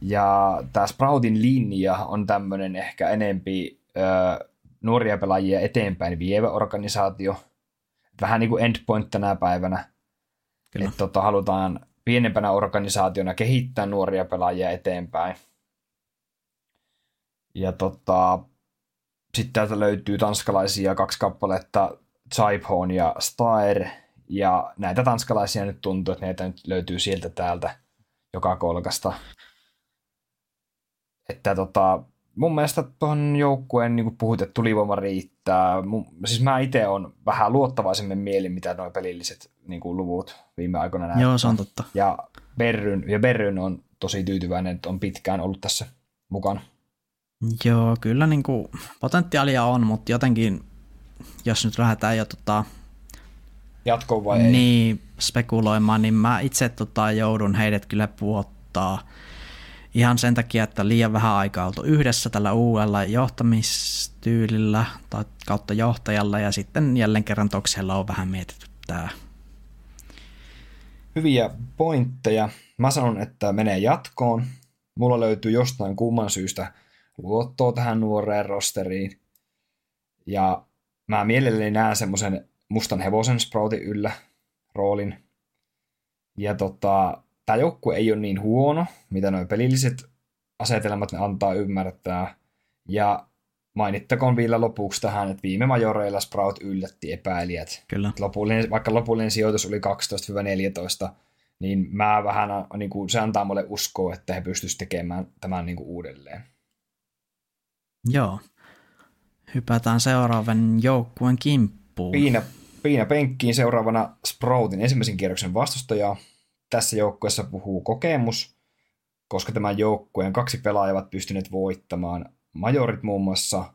Ja tämä Sproutin linja on tämmöinen ehkä enempi ö, nuoria pelaajia eteenpäin vievä organisaatio. Vähän niin kuin endpoint tänä päivänä. Että tota, halutaan pienempänä organisaationa kehittää nuoria pelaajia eteenpäin. Ja tota, sitten täältä löytyy tanskalaisia kaksi kappaletta, Zaiphoon ja Stair, ja näitä tanskalaisia nyt tuntuu, että näitä nyt löytyy sieltä täältä joka kolkasta. Että tota, mun mielestä tuohon joukkueen, niin puhut, että tulivoima riittää. Mun, siis mä itse on vähän luottavaisemmin mielin, mitä nuo pelilliset niin kuin luvut viime aikoina näyttää. Joo, se on totta. Ja Berryn, ja Berryn on tosi tyytyväinen, että on pitkään ollut tässä mukana. Joo, kyllä niin kuin potentiaalia on, mutta jotenkin, jos nyt lähdetään jo tota, jatkoon vai ei? Niin, spekuloimaan, niin mä itse tota, joudun heidät kyllä puottaa ihan sen takia, että liian vähän aikaa oltu yhdessä tällä uudella johtamistyylillä tai kautta johtajalla ja sitten jälleen kerran Toksella on vähän mietitty tämä. Hyviä pointteja. Mä sanon, että menee jatkoon. Mulla löytyy jostain kumman syystä luottoa tähän nuoreen rosteriin. Ja mä mielelläni näen semmoisen mustan hevosen Sproutin yllä roolin. Ja tota, tämä joukkue ei ole niin huono, mitä nuo pelilliset asetelmat ne antaa ymmärtää. Ja mainittakoon vielä lopuksi tähän, että viime majoreilla Sprout yllätti epäilijät. Kyllä. Lopullinen, vaikka lopullinen sijoitus oli 12-14, niin mä vähän, niin kuin, se antaa mulle uskoa, että he pystyisivät tekemään tämän niin kuin uudelleen. Joo. Hypätään seuraavan joukkueen kimppuun. Piina, Piina penkkiin seuraavana Sproutin ensimmäisen kierroksen vastustajaa. Tässä joukkueessa puhuu kokemus, koska tämän joukkueen kaksi pelaajaa ovat pystyneet voittamaan majorit muun muassa.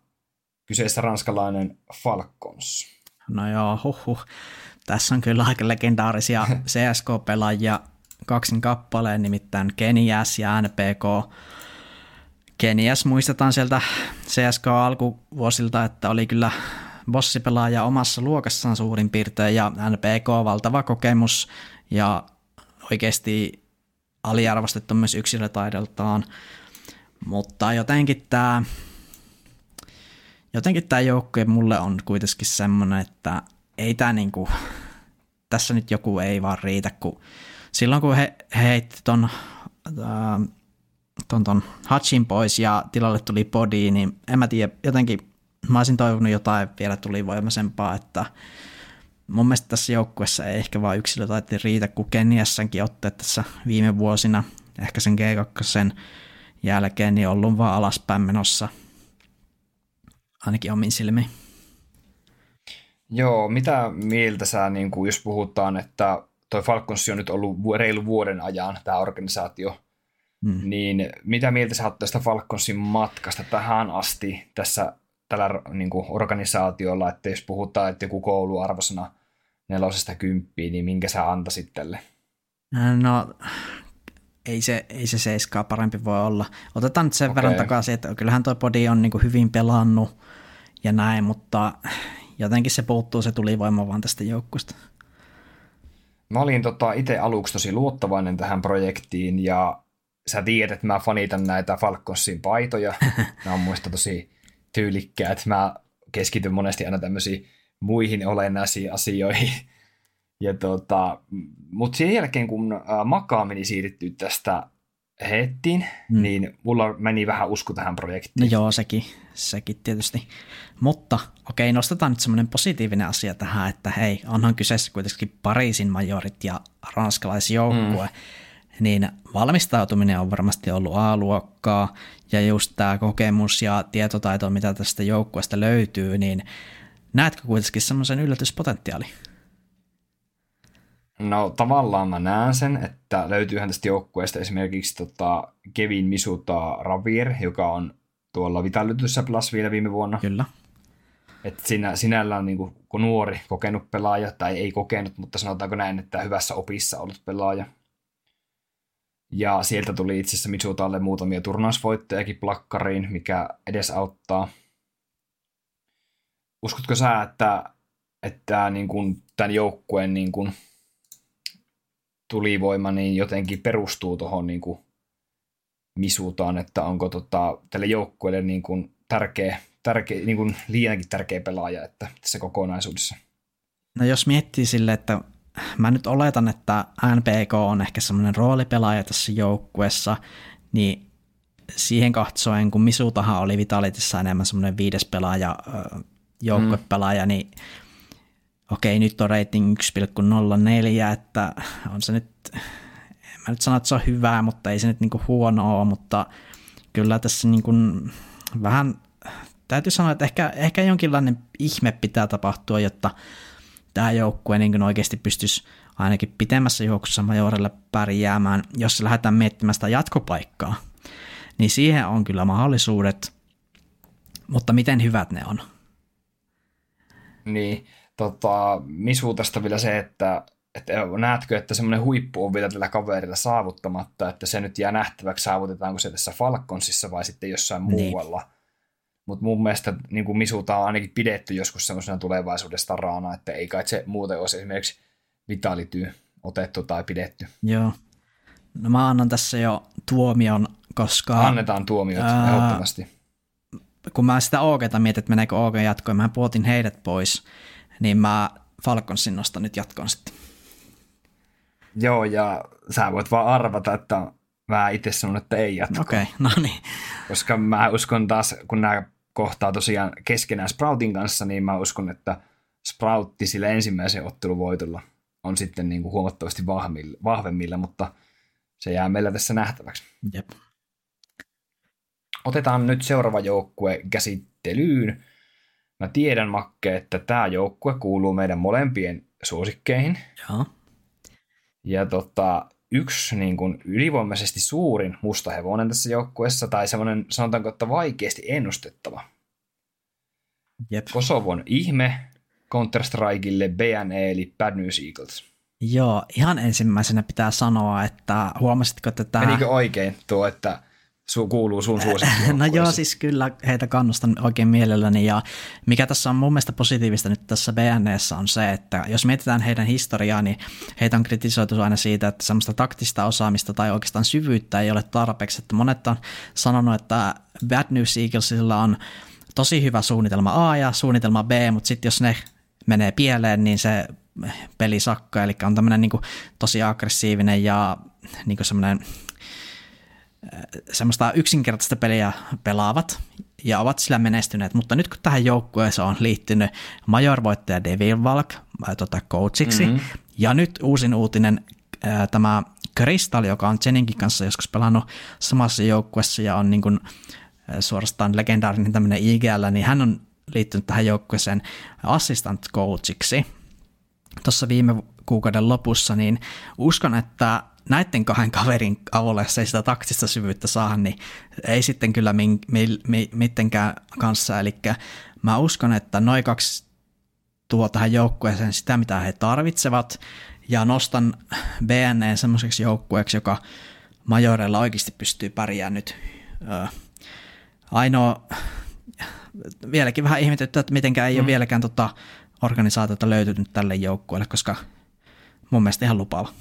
Kyseessä ranskalainen Falcons. No joo, huhhuh. Tässä on kyllä aika legendaarisia CSK-pelaajia kaksin kappaleen, nimittäin Kenias ja NPK. Kenias muistetaan sieltä CSK-alkuvuosilta, että oli kyllä bossipelaaja omassa luokassaan suurin piirtein ja NPK valtava kokemus ja oikeasti aliarvostettu myös yksilötaidoltaan, mutta jotenkin tämä jotenkin tämä joukkue mulle on kuitenkin semmoinen, että ei tämä niinku, tässä nyt joku ei vaan riitä, kun silloin kun he, he heitti ton, ton, ton Hatchin pois ja tilalle tuli Body, niin en mä tiedä, jotenkin mä olisin toivonut jotain vielä tulivoimaisempaa, että mun mielestä tässä joukkuessa ei ehkä vaan yksilötaiti riitä, kun Keniassankin otteet tässä viime vuosina, ehkä sen G2 jälkeen, niin ollut vaan alaspäin menossa, ainakin omin silmiin. Joo, mitä mieltä sä, niin kuin, jos puhutaan, että toi Falcons on nyt ollut reilu vuoden ajan tämä organisaatio, hmm. niin mitä mieltä sä oot tästä Falconsin matkasta tähän asti tässä tällä niin kuin organisaatiolla, että jos puhutaan, että joku kouluarvosana nelosesta kymppiin, niin minkä sä antaisit tälle? No, ei se, ei se seiskaa parempi voi olla. Otetaan nyt sen okay. verran takaisin, että kyllähän tuo podi on niin hyvin pelannut ja näin, mutta jotenkin se puuttuu se tulivoima vaan tästä joukkueesta. Mä olin tota itse aluksi tosi luottavainen tähän projektiin ja sä tiedät, että mä fanitan näitä Falconsin paitoja. Nämä on muista tosi tyylikkäät. Mä keskityn monesti aina tämmöisiin muihin olennaisiin asioihin. Ja tota, mutta sen jälkeen, kun Makaa meni siirtyä tästä hettiin, hmm. niin mulla meni vähän usko tähän projektiin. No joo, sekin, sekin tietysti. Mutta okei, nostetaan nyt semmoinen positiivinen asia tähän, että hei, onhan kyseessä kuitenkin Pariisin majorit ja ranskalaisjoukkue, hmm. niin valmistautuminen on varmasti ollut A-luokkaa, ja just tämä kokemus ja tietotaito, mitä tästä joukkueesta löytyy, niin näetkö kuitenkin semmoisen yllätyspotentiaali? No tavallaan mä näen sen, että löytyyhän tästä joukkueesta esimerkiksi tota Kevin Misuta Ravier, joka on tuolla Vitalytyssä Plus vielä viime vuonna. Kyllä. Että sinä, sinällä on niin kuin nuori kokenut pelaaja, tai ei kokenut, mutta sanotaanko näin, että hyvässä opissa ollut pelaaja. Ja sieltä tuli itse asiassa Mitsutalle muutamia turnausvoittojakin plakkariin, mikä edesauttaa. Uskotko sä, että, että niin kuin tämän joukkueen niin kuin tulivoima niin jotenkin perustuu tuohon niin kuin misutaan, että onko tota, tälle joukkueelle niin kuin tärkeä, tärkeä, niin kuin liiankin tärkeä pelaaja että tässä kokonaisuudessa? No jos miettii sille, että mä nyt oletan, että NPK on ehkä semmoinen roolipelaaja tässä joukkueessa, niin siihen katsoen, kun Misutahan oli Vitalitissa enemmän semmoinen viides pelaaja, joukkuepelaaja, mm. niin okei, nyt on rating 1,04, että on se nyt, en mä nyt sano, että se on hyvää, mutta ei se nyt niinku huono ole, mutta kyllä tässä niinku vähän täytyy sanoa, että ehkä, ehkä jonkinlainen ihme pitää tapahtua, jotta tämä joukkue niin oikeasti pystyisi ainakin pitemmässä juoksussa majorille pärjäämään, jos lähdetään miettimään sitä jatkopaikkaa, niin siihen on kyllä mahdollisuudet, mutta miten hyvät ne on? Niin, tota, Misuutasta vielä se, että, että näetkö, että semmoinen huippu on vielä tällä kaverilla saavuttamatta, että se nyt jää nähtäväksi, saavutetaanko se tässä Falconsissa vai sitten jossain niin. muualla. Mutta mun mielestä niin kuin Misuta on ainakin pidetty joskus semmoisena tulevaisuudesta raana, että ei kai se muuten olisi esimerkiksi vitalityy otettu tai pidetty. Joo. No mä annan tässä jo tuomion, koska... Annetaan tuomiot, ää, ehdottomasti. Kun mä sitä OGta mietin, että meneekö OG jatkoon, mä puotin heidät pois, niin mä Falconsin nostan nyt jatkoon sitten. Joo, ja sä voit vaan arvata, että mä itse sanon, että ei jatko. Okei, okay, no niin. Koska mä uskon taas, kun nämä kohtaa tosiaan keskenään Sproutin kanssa, niin mä uskon, että Sproutti sillä ensimmäisen otteluvoitolla on sitten niin kuin huomattavasti vahvemmilla, vahvemmilla, mutta se jää meillä tässä nähtäväksi. Jep. Otetaan nyt seuraava joukkue käsittelyyn. Mä tiedän, Makke, että tämä joukkue kuuluu meidän molempien suosikkeihin. Joo. Ja tota, yksi niin kuin ylivoimaisesti suurin musta hevonen tässä joukkueessa, tai semmoinen sanotaanko, että vaikeasti ennustettava. Jep. Kosovon ihme Counter-Strikeille BNE eli Bad News Eagles. Joo, ihan ensimmäisenä pitää sanoa, että huomasitko, että tämä... Menikö oikein tuo, että su, kuuluu sun suosikkiin. No joo, siis kyllä heitä kannustan oikein mielelläni. Ja mikä tässä on mun mielestä positiivista nyt tässä BNEssä on se, että jos mietitään heidän historiaa, niin heitä on kritisoitu aina siitä, että semmoista taktista osaamista tai oikeastaan syvyyttä ei ole tarpeeksi, että monet on sanonut, että Bad News Eaglesilla on tosi hyvä suunnitelma A ja suunnitelma B, mutta sitten jos ne menee pieleen, niin se peli sakkaa, eli on tämmöinen niin tosi aggressiivinen ja niin semmoinen semmoista yksinkertaista peliä pelaavat ja ovat sillä menestyneet, mutta nyt kun tähän joukkueeseen on liittynyt majorvoittaja Devil Valk tota, coachiksi, mm-hmm. ja nyt uusin uutinen ää, tämä Crystal, joka on Jeninkin kanssa joskus pelannut samassa joukkueessa ja on niin kuin, suorastaan legendaarinen tämmöinen IGL, niin hän on liittynyt tähän joukkueeseen assistant coachiksi tuossa viime kuukauden lopussa, niin uskon, että näiden kahden kaverin avulla, jos ei sitä taktista syvyyttä saa, niin ei sitten kyllä min, mi, mi, mitenkään kanssa. Eli mä uskon, että noin kaksi tuo tähän joukkueeseen sitä, mitä he tarvitsevat, ja nostan BNE semmoiseksi joukkueeksi, joka majoreilla oikeasti pystyy pärjäämään nyt. ainoa, vieläkin vähän ihmetyttä, että mitenkään ei mm. ole vieläkään tota organisaatiota löytynyt tälle joukkueelle, koska mun mielestä ihan lupaava.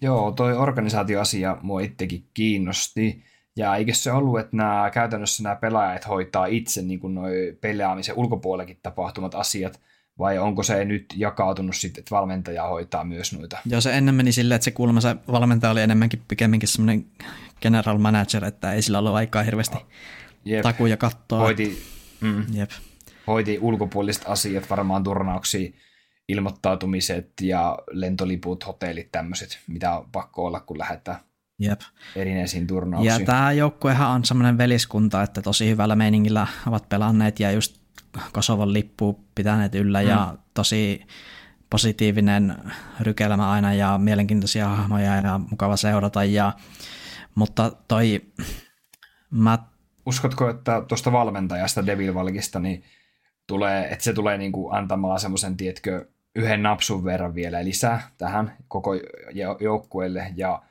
Joo, toi organisaatioasia mua itsekin kiinnosti. Ja eikö se ollut, että nämä, käytännössä nämä pelaajat hoitaa itse niin kuin noi pelaamisen ulkopuolellakin tapahtumat asiat, vai onko se nyt jakautunut sitten, että valmentaja hoitaa myös noita? Joo, se ennen meni silleen, että se kuulemma se valmentaja oli enemmänkin pikemminkin semmoinen general manager, että ei sillä ollut aikaa hirveästi Jep. takuja katsoa. Hoiti, mm, Jep. hoiti ulkopuoliset asiat, varmaan turnauksia, ilmoittautumiset ja lentoliput, hotellit, tämmöiset, mitä on pakko olla, kun lähdetään Jep. erinäisiin turnauksiin. Ja tämä joukkuehan on semmoinen veliskunta, että tosi hyvällä meiningillä ovat pelanneet ja just Kosovon lippu pitäneet yllä mm. ja tosi positiivinen rykelmä aina ja mielenkiintoisia hahmoja ja mukava seurata. Ja, mutta toi, mä... Uskotko, että tuosta valmentajasta Devil Valkista, niin tulee, että se tulee niin kuin antamaan semmoisen, tietkö, yhden napsun verran vielä lisää tähän koko joukkueelle ja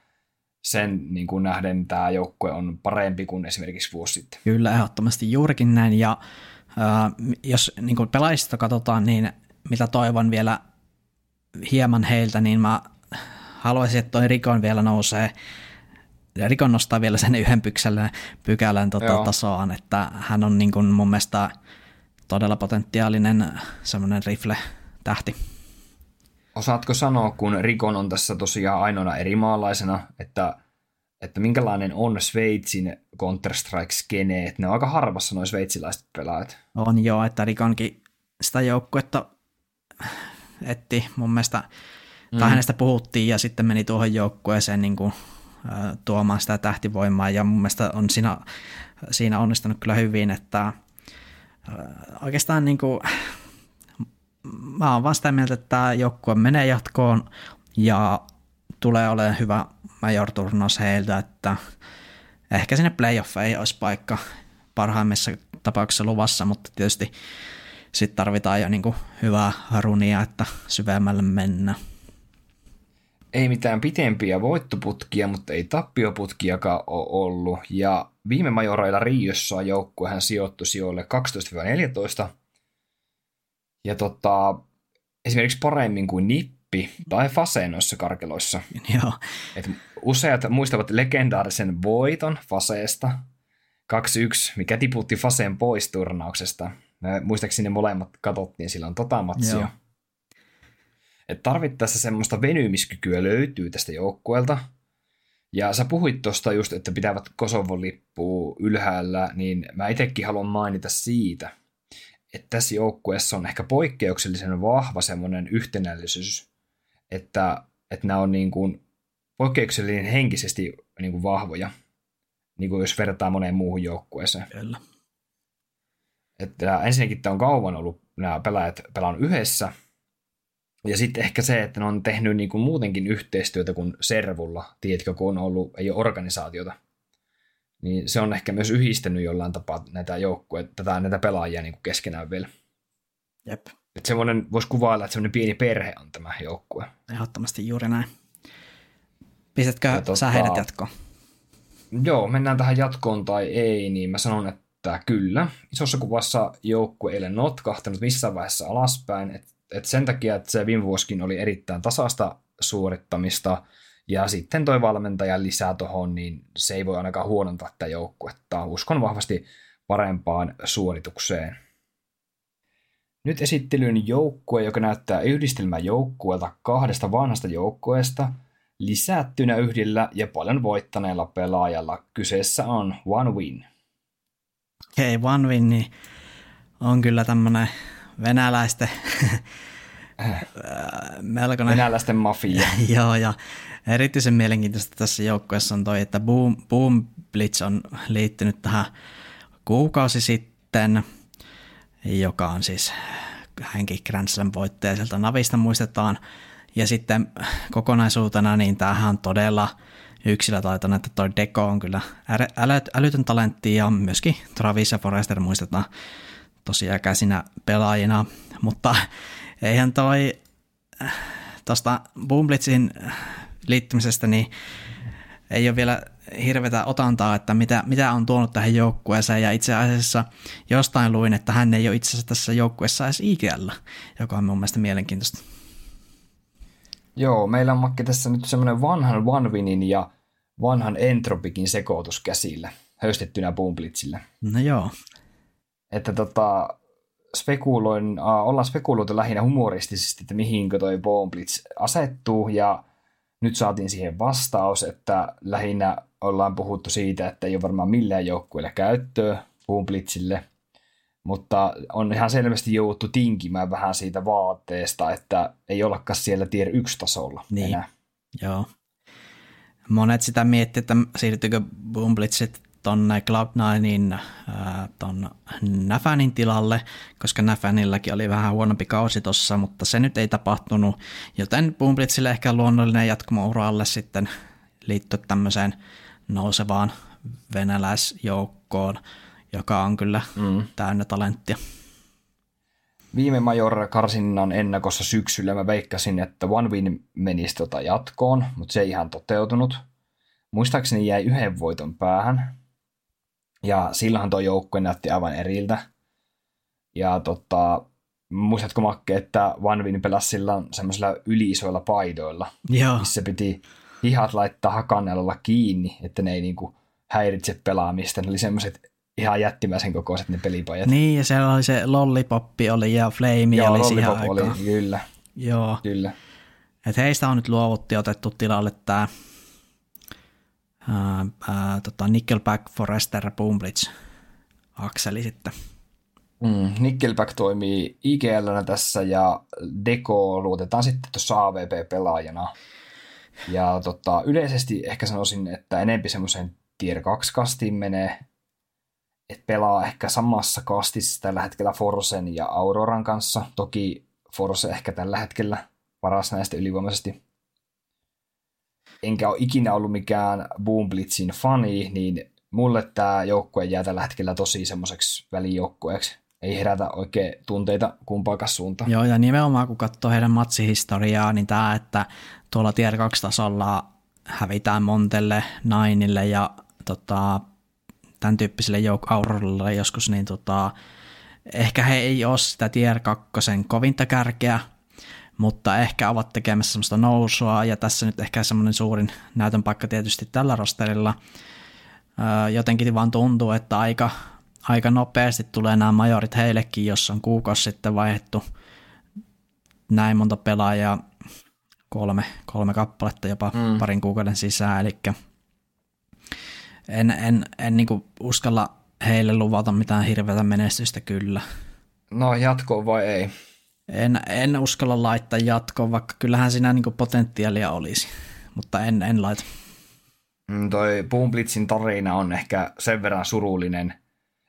sen niin kuin nähden tämä joukkue on parempi kuin esimerkiksi vuosi sitten. Kyllä, ehdottomasti juurikin näin ja jos niin kuin pelaajista katsotaan, niin mitä toivon vielä hieman heiltä, niin mä haluaisin, että toi Rikon vielä nousee Rikon nostaa vielä sen yhden pykälän, pykälän tota, tasoaan, että hän on niin kuin mun mielestä todella potentiaalinen semmoinen rifle-tähti. Osaatko sanoa, kun Rikon on tässä tosiaan ainoana eri maalaisena, että että minkälainen on Sveitsin Counter-Strike-skene, että ne on aika harvassa noin sveitsiläiset pelaajat. On joo, että Rikonkin sitä joukkuetta etti mun mielestä, mm. tai hänestä puhuttiin ja sitten meni tuohon joukkueeseen niin kuin, äh, tuomaan sitä tähtivoimaa ja mun mielestä on siinä, siinä onnistunut kyllä hyvin, että äh, oikeastaan niin kuin, mä oon vasta mieltä, että tämä joukkue menee jatkoon ja tulee olemaan hyvä major-turnaus heiltä, että ehkä sinne ei olisi paikka parhaimmissa tapauksissa luvassa, mutta tietysti sitten tarvitaan jo niinku hyvää runia, että syvemmälle mennä. Ei mitään pitempiä voittoputkia, mutta ei tappioputkiakaan ole ollut. Ja viime majoreilla Riossa joukkuehän sijoittui sijoille 12-14. Ja tota, esimerkiksi paremmin kuin Nip Pippi tai Fase noissa karkeloissa. Joo. Et useat muistavat legendaarisen voiton Faseesta 2-1, mikä tiputti Faseen pois turnauksesta. Me muistaakseni ne molemmat katsottiin silloin tota matsia. Joo. Et tarvittaessa semmoista venymiskykyä löytyy tästä joukkueelta. Ja sä puhuit tuosta just, että pitävät Kosovon lippua ylhäällä, niin mä itsekin haluan mainita siitä, että tässä joukkueessa on ehkä poikkeuksellisen vahva semmoinen yhtenäisyys että, että nämä on niin kuin poikkeuksellinen henkisesti niin kuin vahvoja, niin kuin jos vertaa moneen muuhun joukkueeseen. Kyllä. Että ensinnäkin tämä on kauan ollut nämä pelaajat pelannut yhdessä, ja sitten ehkä se, että ne on tehnyt niin kuin muutenkin yhteistyötä kuin Servulla, tiedätkö, kun on ollut, ei ole organisaatiota. Niin se on ehkä myös yhdistänyt jollain tapaa näitä joukkueita, tätä, näitä pelaajia niin kuin keskenään vielä. Jep. Että semmoinen, voisi kuvailla, että semmoinen pieni perhe on tämä joukkue. Ehdottomasti juuri näin. Pistätkö ja tota, sä heidät jatkoon? Joo, mennään tähän jatkoon tai ei, niin mä sanon, että kyllä. Isossa kuvassa joukkue ei ole notkahtanut missään vaiheessa alaspäin, että et sen takia, että se viime vuosikin oli erittäin tasasta suorittamista, ja sitten toi valmentaja lisää tuohon, niin se ei voi ainakaan huonontaa tätä joukkuetta. Uskon vahvasti parempaan suoritukseen. Nyt esittelyn joukkue, joka näyttää yhdistelmäjoukkueelta kahdesta vanhasta joukkueesta, lisättynä yhdellä ja paljon voittaneella pelaajalla. Kyseessä on One Win. Hei, One Win niin on kyllä tämmöinen venäläisten melkoinen... Venäläisten mafia. Joo, ja erityisen mielenkiintoista tässä joukkueessa on toi, että Boom, Boom Blitz on liittynyt tähän kuukausi sitten – joka on siis hänkin Grand Slam voittaja sieltä Navista muistetaan. Ja sitten kokonaisuutena niin tämähän on todella yksilötaitoinen, että toi Deko on kyllä älytön talentti ja myöskin Travis ja Forrester muistetaan tosiaan käsinä pelaajina, mutta eihän toi tuosta Boomblitzin liittymisestä niin ei ole vielä hirveätä otantaa, että mitä, mitä on tuonut tähän joukkueeseen, ja itse asiassa jostain luin, että hän ei ole itse asiassa tässä joukkueessa edes IGL, joka on mun mielestä mielenkiintoista. Joo, meillä on Makke tässä nyt semmoinen vanhan OneWinin ja vanhan Entropikin sekoitus käsillä, höystettynä Boomblitzillä. No joo. Että tota, spekuloin, äh, ollaan spekuloitu lähinnä humoristisesti, että mihinkö toi Boomblitz asettuu, ja nyt saatiin siihen vastaus, että lähinnä ollaan puhuttu siitä, että ei ole varmaan millään joukkueelle käyttöä Boomblitzille, mutta on ihan selvästi jouduttu tinkimään vähän siitä vaatteesta, että ei ollakaan siellä tier 1 tasolla Niin. enää. Joo. Monet sitä miettii, että siirtyykö Boomblitzit tonne Cloud9in ää, ton Nafanin tilalle, koska Nafanilläkin oli vähän huonompi kausi tossa, mutta se nyt ei tapahtunut, joten Boomblitzille ehkä luonnollinen jatkumo uralle sitten liittyä tämmöiseen nousevaan venäläisjoukkoon, joka on kyllä mm. täynnä talenttia. Viime Major karsinnan ennakossa syksyllä mä veikkasin, että One Win menisi tota jatkoon, mutta se ei ihan toteutunut. Muistaakseni jäi yhden voiton päähän. Ja silloinhan tuo joukkue näytti aivan eriltä. Ja tota, muistatko Makke, että Win pelasi silloin semmoisilla yliisoilla paidoilla, Joo, missä piti hihat laittaa hakannelolla kiinni, että ne ei niinku häiritse pelaamista. Ne oli semmoiset ihan jättimäisen kokoiset ne pelipajat. niin ja siellä oli se Lollipoppi oli ja Flame Joo, oli siihen Lollipop aikaan. oli, kyllä, Joo, kyllä. Et heistä on nyt luovutti otettu tilalle tämä tota Nickelback, Forester, Boomblitz akseli sitten. Mm, Nickelback toimii IGL tässä ja Deco luotetaan sitten tuossa AVP-pelaajana. Ja tota, yleisesti ehkä sanoisin, että enempi semmoisen tier 2 kastiin menee, että pelaa ehkä samassa kastissa tällä hetkellä Forsen ja Auroran kanssa. Toki Forse ehkä tällä hetkellä paras näistä ylivoimaisesti. Enkä ole ikinä ollut mikään Boomblitzin fani, niin mulle tämä joukkue jää tällä hetkellä tosi semmoiseksi välijoukkueeksi. Ei herätä oikein tunteita kumpaakaan suuntaan. Joo, ja nimenomaan kun katsoo heidän matsihistoriaa, niin tämä, että tuolla Tier 2-tasolla hävitään Montelle, Nainille ja tota, tämän tyyppiselle jouk- Auroralle joskus, niin tota, ehkä he ei ole sitä Tier 2 kovinta kärkeä, mutta ehkä ovat tekemässä semmoista nousua, ja tässä nyt ehkä semmoinen suurin näytön paikka tietysti tällä rosterilla. Jotenkin vaan tuntuu, että aika, aika nopeasti tulee nämä majorit heillekin, jos on kuukausi sitten vaihdettu näin monta pelaajaa, kolme, kolme kappaletta jopa mm. parin kuukauden sisään, eli en, en, en niinku uskalla heille luvata mitään hirveätä menestystä kyllä. No jatkoon vai ei? En, en uskalla laittaa jatkoon, vaikka kyllähän siinä niinku potentiaalia olisi, mutta en, en laita. Mm, Toi Boomblitzin tarina on ehkä sen verran surullinen,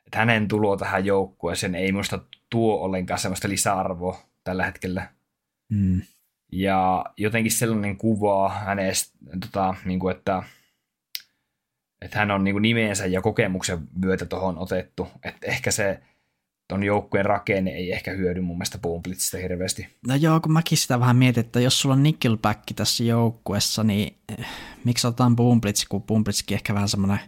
että hänen tulo tähän joukkueeseen ei minusta tuo ollenkaan sellaista lisäarvoa tällä hetkellä. Mm. Ja jotenkin sellainen kuva hänestä, tota, niin kuin että, että hän on niin kuin nimensä ja kokemuksen myötä tuohon otettu. Että ehkä se ton joukkueen rakenne ei ehkä hyödy mun mielestä Boomblitzistä hirveästi. No joo, kun mäkin sitä vähän mietin, että jos sulla on Nickelback tässä joukkuessa, niin eh, miksi otetaan Boomblitz, kun Boomblitzkin ehkä vähän semmoinen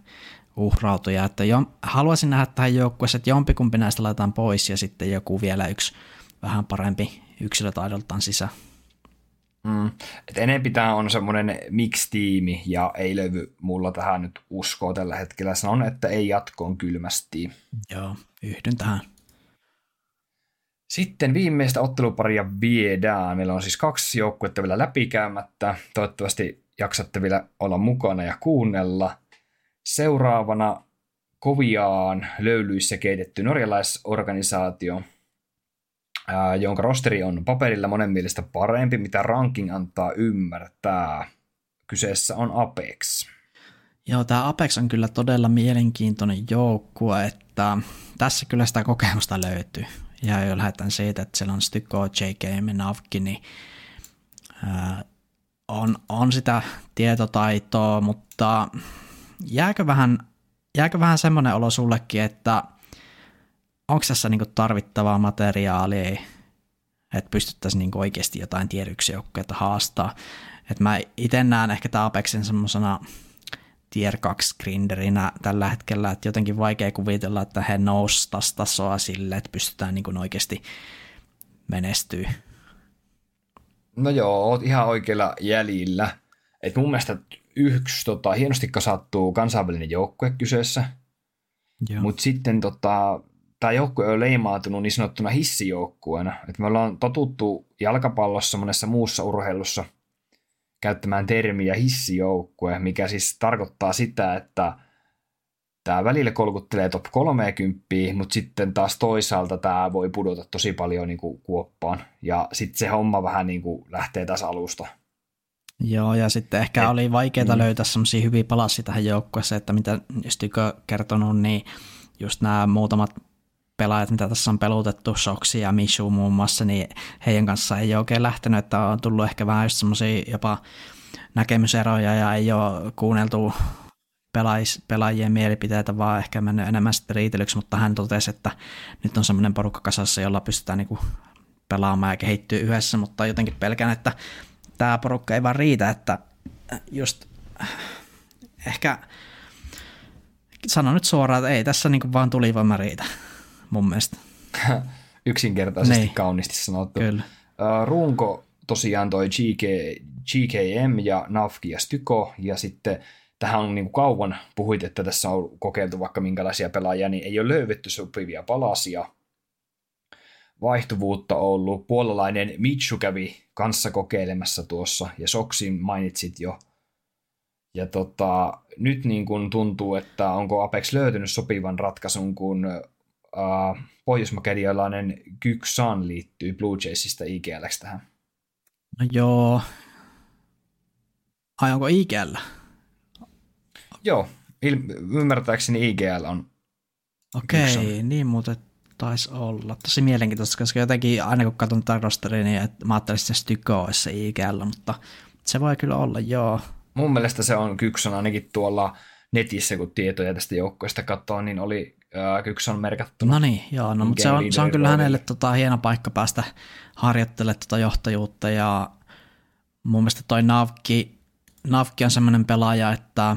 uhrautuja, että jo, haluaisin nähdä tähän joukkueessa, että jompikumpi näistä laitetaan pois ja sitten joku vielä yksi vähän parempi yksilötaidoltaan sisään. Mm. Et enempi tämä on semmoinen mix-tiimi ja ei löydy mulla tähän nyt uskoa tällä hetkellä. Sanon, että ei jatkoon kylmästi. Joo, yhdyn tähän. Sitten viimeistä otteluparia viedään. Meillä on siis kaksi joukkuetta vielä läpikäymättä. Toivottavasti jaksatte vielä olla mukana ja kuunnella. Seuraavana koviaan löylyissä keitetty norjalaisorganisaatio, jonka rosteri on paperilla monen mielestä parempi, mitä ranking antaa ymmärtää. Kyseessä on Apex. Joo, tämä Apex on kyllä todella mielenkiintoinen joukkue, että tässä kyllä sitä kokemusta löytyy. Ja jo lähdetään siitä, että siellä on Styko, JK, Menavki, niin on, on sitä tietotaitoa, mutta jääkö vähän, jääkö vähän semmoinen olo sullekin, että onko tässä niinku tarvittavaa materiaalia, että pystyttäisiin niinku oikeasti jotain tiedyksiä joukkueita haastaa. Et mä itse näen ehkä tämä Apexin semmoisena tier 2 grinderinä tällä hetkellä, että jotenkin vaikea kuvitella, että he noustas tasoa sille, että pystytään niin oikeasti menestyä. No joo, oot ihan oikealla jäljillä. Et mun mielestä yksi tota, hienosti kasattuu kansainvälinen joukkue kyseessä. Mutta sitten tota, tämä joukkue on leimautunut niin sanottuna hissijoukkueena. Et me ollaan totuttu jalkapallossa monessa muussa urheilussa käyttämään termiä hissijoukkue, mikä siis tarkoittaa sitä, että tämä välillä kolkuttelee top 30, mutta sitten taas toisaalta tämä voi pudota tosi paljon niin kuin kuoppaan. Ja sitten se homma vähän niin kuin lähtee taas alusta. Joo, ja sitten ehkä Et, oli vaikeaa mm. löytää semmoisia hyviä palasia tähän joukkueeseen, että mitä Stykö kertonut, niin just nämä muutamat pelaajat, mitä tässä on pelutettu, Soksi ja Mishu muun muassa, niin heidän kanssa ei ole oikein lähtenyt, että on tullut ehkä vähän just semmoisia jopa näkemyseroja ja ei ole kuunneltu pelaajien mielipiteitä, vaan ehkä mennyt enemmän sitten riitelyksi, mutta hän totesi, että nyt on semmoinen porukka kasassa, jolla pystytään niinku pelaamaan ja kehittyä yhdessä, mutta jotenkin pelkään, että tämä porukka ei vaan riitä, että just ehkä sanon nyt suoraan, että ei tässä niinku vaan tulivoima riitä mun mielestä. Yksinkertaisesti niin. kauniisti sanottu. Kyllä. runko tosiaan toi GK, GKM ja Nafki ja Styko, ja sitten tähän on niin kuin kauan puhuit, että tässä on kokeiltu vaikka minkälaisia pelaajia, niin ei ole löydetty sopivia palasia. Vaihtuvuutta ollut. Puolalainen Mitsu kävi kanssa kokeilemassa tuossa, ja Soksin mainitsit jo. Ja tota, nyt niin kuin tuntuu, että onko Apex löytynyt sopivan ratkaisun, kun uh, pohjoismakedialainen Kyksan liittyy Blue Jaysista IGLX tähän. No joo. Ai onko IGL? Joo, il- ymmärtääkseni IGL on Okei, okay, niin muuten taisi olla. Tosi mielenkiintoista, koska jotenkin aina kun katson tätä rosteria, niin että mä ajattelin, että se Styko olisi se IGL, mutta se voi kyllä olla, joo. Mun mielestä se on Kykson ainakin tuolla netissä, kun tietoja tästä joukkoista katsoo, niin oli äh, Kykson merkattu. No niin, joo, no, mutta se on, se on kyllä hänelle tota, hieno paikka päästä harjoittelemaan tota johtajuutta ja mun mielestä toi Navki, Navki on semmoinen pelaaja, että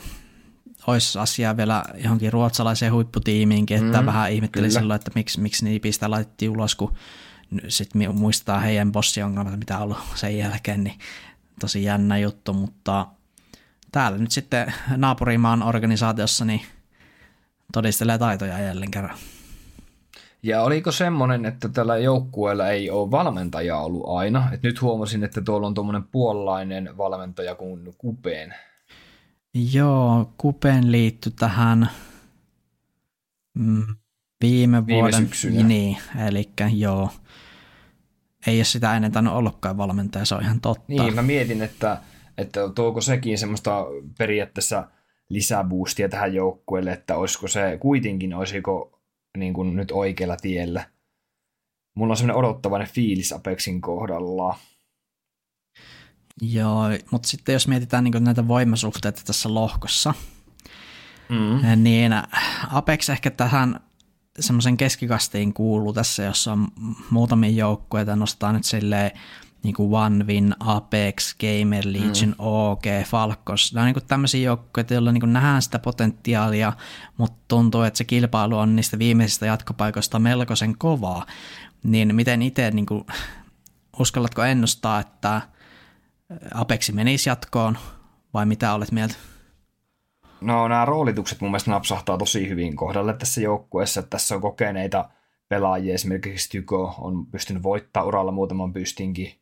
olisi asiaa vielä johonkin ruotsalaiseen huipputiimiinkin, että mm, vähän ihmetteli kyllä. silloin, että miksi, miksi niipistä laitettiin ulos, kun sitten muistaa heidän bossiongelmat, mitä on ollut sen jälkeen, niin tosi jännä juttu, mutta täällä nyt sitten naapurimaan organisaatiossa niin todistelee taitoja jälleen kerran. Ja oliko semmoinen, että tällä joukkueella ei ole valmentaja ollut aina? Et nyt huomasin, että tuolla on tuommoinen puolalainen valmentaja kuin Kupeen. Joo, Kupeen liittyi tähän mm, viime, viime vuoden. Syksynä. Niin, eli joo. Ei ole sitä ennen tainnut ollutkaan valmentaja, se on ihan totta. Niin, mä mietin, että että tuoko sekin semmoista periaatteessa lisäboostia tähän joukkueelle, että olisiko se kuitenkin, olisiko niin kuin nyt oikealla tiellä. Mulla on semmoinen odottavainen fiilis Apexin kohdalla. Joo, mutta sitten jos mietitään niin näitä voimasuhteita tässä lohkossa, mm. niin Apex ehkä tähän semmoisen keskikastiin kuuluu tässä, jossa on muutamia joukkueita, nostaa nyt silleen niin kuin OneWin, Apex, Gamer Legion, mm. OG, Falcons. Nämä on niin tämmöisiä joukkoja, joilla niin nähdään sitä potentiaalia, mutta tuntuu, että se kilpailu on niistä viimeisistä jatkopaikoista melkoisen kovaa. Niin miten itse, niin kuin, uskallatko ennustaa, että Apexi menisi jatkoon vai mitä olet mieltä? No nämä roolitukset mun mielestä napsahtaa tosi hyvin kohdalle tässä joukkueessa. Että tässä on kokeneita pelaajia, esimerkiksi Tyko on pystynyt voittaa uralla muutaman pystinkin.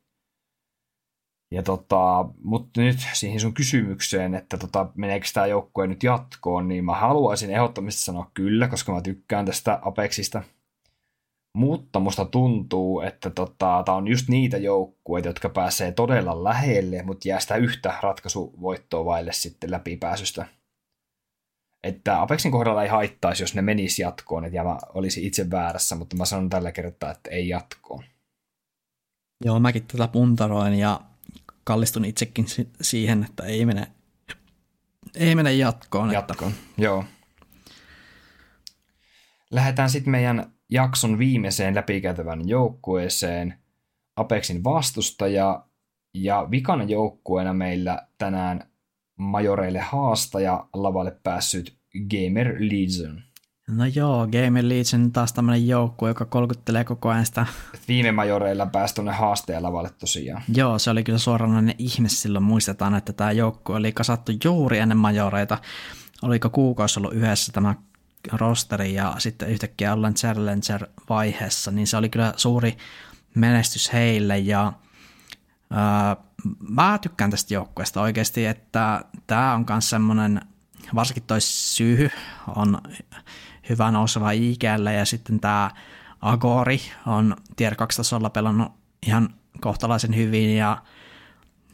Ja tota, mutta nyt siihen sun kysymykseen, että tota, meneekö tämä joukkue nyt jatkoon, niin mä haluaisin ehdottomasti sanoa kyllä, koska mä tykkään tästä Apexista. Mutta musta tuntuu, että tota, tämä on just niitä joukkueita, jotka pääsee todella lähelle, mutta jää sitä yhtä ratkaisuvoittoa vaille sitten läpipääsystä. Että Apexin kohdalla ei haittaisi, jos ne menisi jatkoon, että mä olisi itse väärässä, mutta mä sanon tällä kertaa, että ei jatkoon. Joo, mäkin tätä puntaroin ja kallistun itsekin siihen, että ei mene, ei mene jatkoon. Jatkoon, että... joo. Lähdetään sitten meidän jakson viimeiseen läpikäytävän joukkueeseen. Apexin vastustaja ja vikana joukkueena meillä tänään majoreille haastaja lavalle päässyt Gamer Legion. No joo, Game Legion taas tämmöinen joukkue, joka kolkuttelee koko ajan sitä. Et viime majoreilla pääsi tuonne haasteen lavalle tosiaan. Joo, se oli kyllä suoranainen ihme silloin. Muistetaan, että tämä joukkue oli kasattu juuri ennen majoreita. Oliko kuukausi ollut yhdessä tämä rosteri ja sitten yhtäkkiä ollaan Challenger-vaiheessa, niin se oli kyllä suuri menestys heille ja ää, mä tykkään tästä joukkueesta oikeasti, että tämä on myös semmoinen, varsinkin toi syy on hyvä nouseva ikällä ja sitten tämä Agori on tier 2 tasolla pelannut ihan kohtalaisen hyvin ja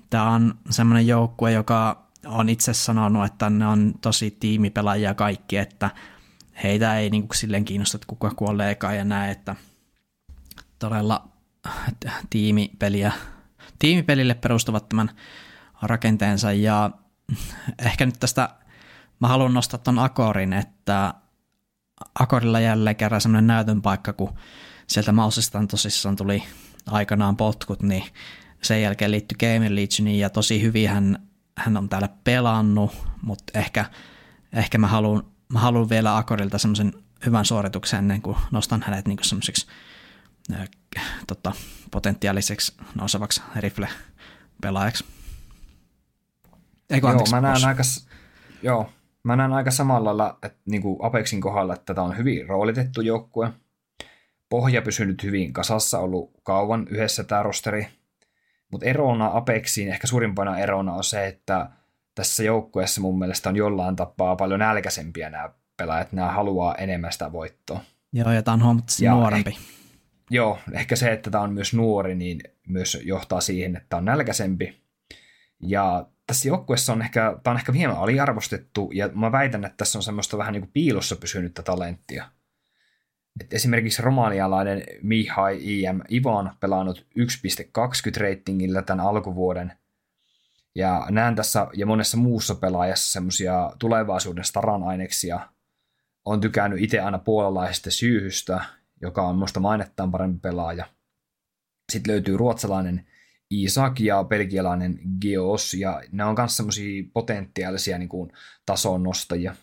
tämä on semmoinen joukkue, joka on itse sanonut, että ne on tosi tiimipelaajia kaikki, että heitä ei niin kuin silleen kiinnosta, että kuka kuolee eka ja näe, että todella tiimipeliä, tiimipelille perustuvat tämän rakenteensa ja ehkä nyt tästä mä haluan nostaa ton Akorin, että Akorilla jälleen kerran semmoinen näytön paikka, kun sieltä Mausestaan tosissaan tuli aikanaan potkut, niin sen jälkeen liittyi Game Legioniin ja tosi hyvin hän, hän on täällä pelannut, mutta ehkä, ehkä mä haluan mä haluan vielä Akorilta semmoisen hyvän suorituksen ennen kuin nostan hänet niin semmoiseksi tota, potentiaaliseksi nousevaksi rifle-pelaajaksi. Eikö, joo, mä näen aika, joo, mä näen aika samalla lailla, että niin kuin Apexin kohdalla, että tämä on hyvin roolitettu joukkue. Pohja pysynyt hyvin kasassa, ollut kauan yhdessä tämä rosteri. Mutta erona Apexiin, ehkä suurimpana erona on se, että tässä joukkueessa mun mielestä on jollain tapaa paljon nälkäisempiä nämä pelaajat, nämä haluaa enemmän sitä voittoa. Joo, ja tämä on huomattavasti nuorempi. Eh, joo, ehkä se, että tämä on myös nuori, niin myös johtaa siihen, että on nälkäisempi. Ja tässä joukkueessa on ehkä, tämä on ehkä hieman aliarvostettu, ja mä väitän, että tässä on semmoista vähän niin kuin piilossa pysynyttä talenttia. Et esimerkiksi romanialainen Mihai IM Ivan pelannut 1.20 reitingillä tämän alkuvuoden – ja näen tässä ja monessa muussa pelaajassa semmoisia tulevaisuuden staran aineksia. On tykännyt itse aina puolalaisesta syyhystä, joka on musta mainettaan parempi pelaaja. Sitten löytyy ruotsalainen Isak ja belgialainen Geos, ja ne on myös semmoisia potentiaalisia niin kuin, tason nostajia.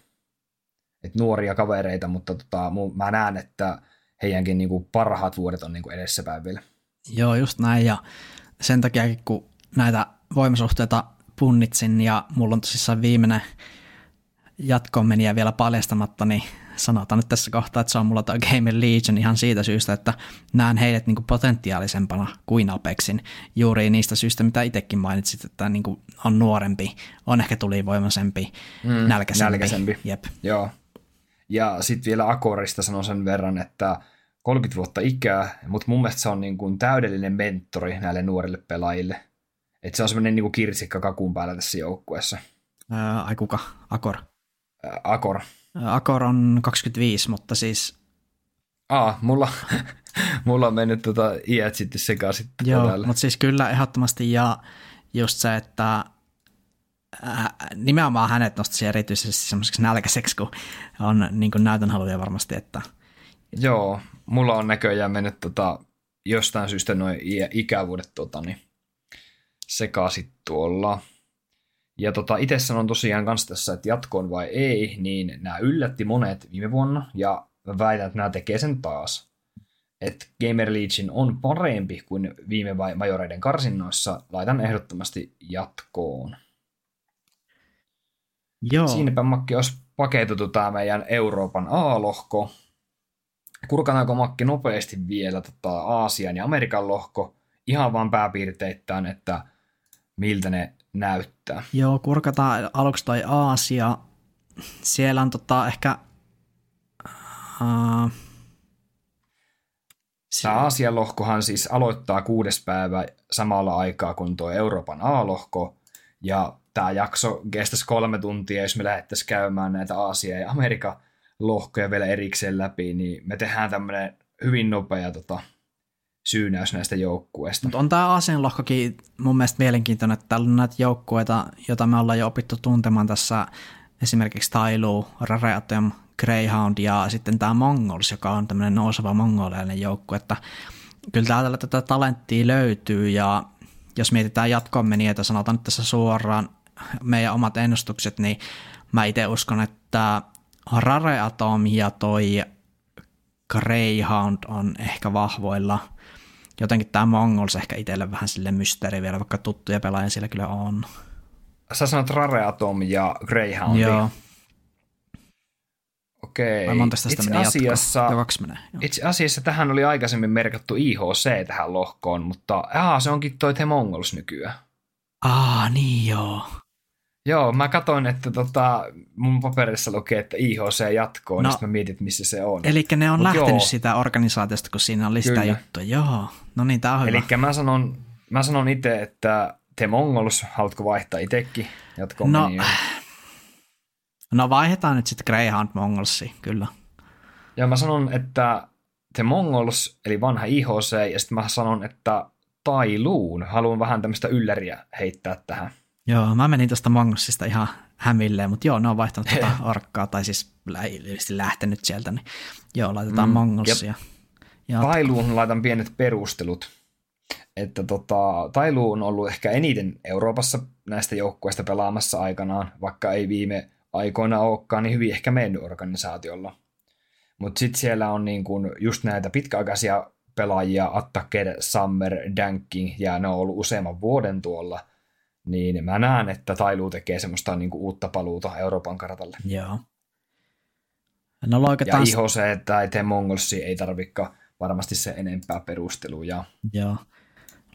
Et nuoria kavereita, mutta tota, mä näen, että heidänkin niin kuin, parhaat vuodet on niin kuin edessäpäin vielä. Joo, just näin, ja sen takia kun näitä voimasuhteita punnitsin ja mulla on tosissaan viimeinen jatkoon meni vielä paljastamatta, niin sanotaan nyt tässä kohtaa, että se on mulla tuo Game Legion ihan siitä syystä, että näen heidät niin potentiaalisempana kuin Apexin juuri niistä syistä, mitä itsekin mainitsit, että niin on nuorempi, on ehkä tulivoimaisempi, mm, nälkäisempi. nälkäisempi. Jep. Joo. Ja sitten vielä Akorista sanon sen verran, että 30 vuotta ikää, mutta mun mielestä se on niin kuin täydellinen mentori näille nuorille pelaajille – että se on semmoinen niin kirsikka kakun päällä tässä joukkueessa. Ää, ai kuka? Akor? Ää, Akor. Akor on 25, mutta siis... Aa, mulla, mulla on mennyt tota iät sitten sekaisin. Joo, mutta siis kyllä ehdottomasti ja just se, että nimenomaan hänet nosti erityisesti semmoiseksi nälkäiseksi, kun on niin kuin näytönhaluja varmasti, että... Joo, mulla on näköjään mennyt tota, jostain syystä noin ikävuodet tota, niin sekaisin tuolla. Ja tota, itse sanon tosiaan kanssa tässä, että jatkoon vai ei, niin nämä yllätti monet viime vuonna, ja väitän, että nämä tekee sen taas. Että Gamer Legion on parempi kuin viime majoreiden karsinnoissa, laitan ehdottomasti jatkoon. Joo. Siinäpä Makki olisi paketoitu tämä meidän Euroopan A-lohko. Kurkataanko Makki nopeasti vielä tota Aasian ja Amerikan lohko, ihan vaan pääpiirteittäin, että miltä ne näyttää. Joo, kurkataan aluksi toi Aasia. Siellä on tota ehkä... Uh, Tämä Aasian lohkohan siis aloittaa kuudes päivä samalla aikaa kuin tuo Euroopan A-lohko, ja tämä jakso kestäisi kolme tuntia, jos me lähdettäisiin käymään näitä Aasia- ja Amerikan lohkoja vielä erikseen läpi, niin me tehdään tämmöinen hyvin nopea tota, syynäys näistä joukkueista. Mutta on tämä Aasian lohkokin mun mielestä mielenkiintoinen, että täällä on näitä joukkueita, joita me ollaan jo opittu tuntemaan tässä, esimerkiksi Tailu, Rareatem, Greyhound ja sitten tämä Mongols, joka on tämmöinen nouseva mongolialainen joukkue, että kyllä täältä tätä talenttia löytyy ja jos mietitään jatkoon menijöitä, sanotaan nyt tässä suoraan meidän omat ennustukset, niin mä itse uskon, että Rare Atom ja toi Greyhound on ehkä vahvoilla. Jotenkin tämä Mongols ehkä itselle vähän sille mysteeri vielä, vaikka tuttuja pelaajia siellä kyllä on. Sä sanot Rare Atom ja Greyhound. Joo. Okei. Vai monta tästä itse asiassa, kaksi menee. Joo. itse asiassa tähän oli aikaisemmin merkattu IHC tähän lohkoon, mutta aha, se onkin toi The Mongols nykyään. Ah, niin joo. Joo, mä katsoin, että tota, mun paperissa lukee, että IHC jatkoo, no, No. niin sitten mä mietin, että missä se on. Eli ne on Mut lähtenyt joo. sitä organisaatiosta, kun siinä oli sitä Kyllä. juttua. Joo, no niin, tää on hyvä. Eli mä sanon, mä sanon itse, että The Mongols, haluatko vaihtaa itsekin? Jatkoon No, meni jo. No vaihdetaan nyt sitten Greyhound Mongolsi, kyllä. Ja mä sanon, että The Mongols, eli vanha IHC, ja sitten mä sanon, että Tailuun. Haluan vähän tämmöistä ylläriä heittää tähän. Joo, mä menin tuosta Mongolsista ihan hämilleen, mutta joo, ne on vaihtanut tuota arkkaa, tai siis ilmeisesti lähtenyt sieltä, niin joo, laitetaan Mm, Mongolsia. Ja, Tailuun laitan pienet perustelut. Että tota, Tailuu on ollut ehkä eniten Euroopassa näistä joukkueista pelaamassa aikanaan, vaikka ei viime aikoina olekaan niin hyvin ehkä mennyt organisaatiolla. Mutta sitten siellä on niin kun just näitä pitkäaikaisia pelaajia, Attacker, Summer, Danking, ja ne on ollut useamman vuoden tuolla, niin mä näen, että Tailuu tekee semmoista niin uutta paluuta Euroopan kartalle. joo. No Ja loikataan, IHC tai The Mongolsi ei tarvikaan varmasti se enempää perusteluja. joo.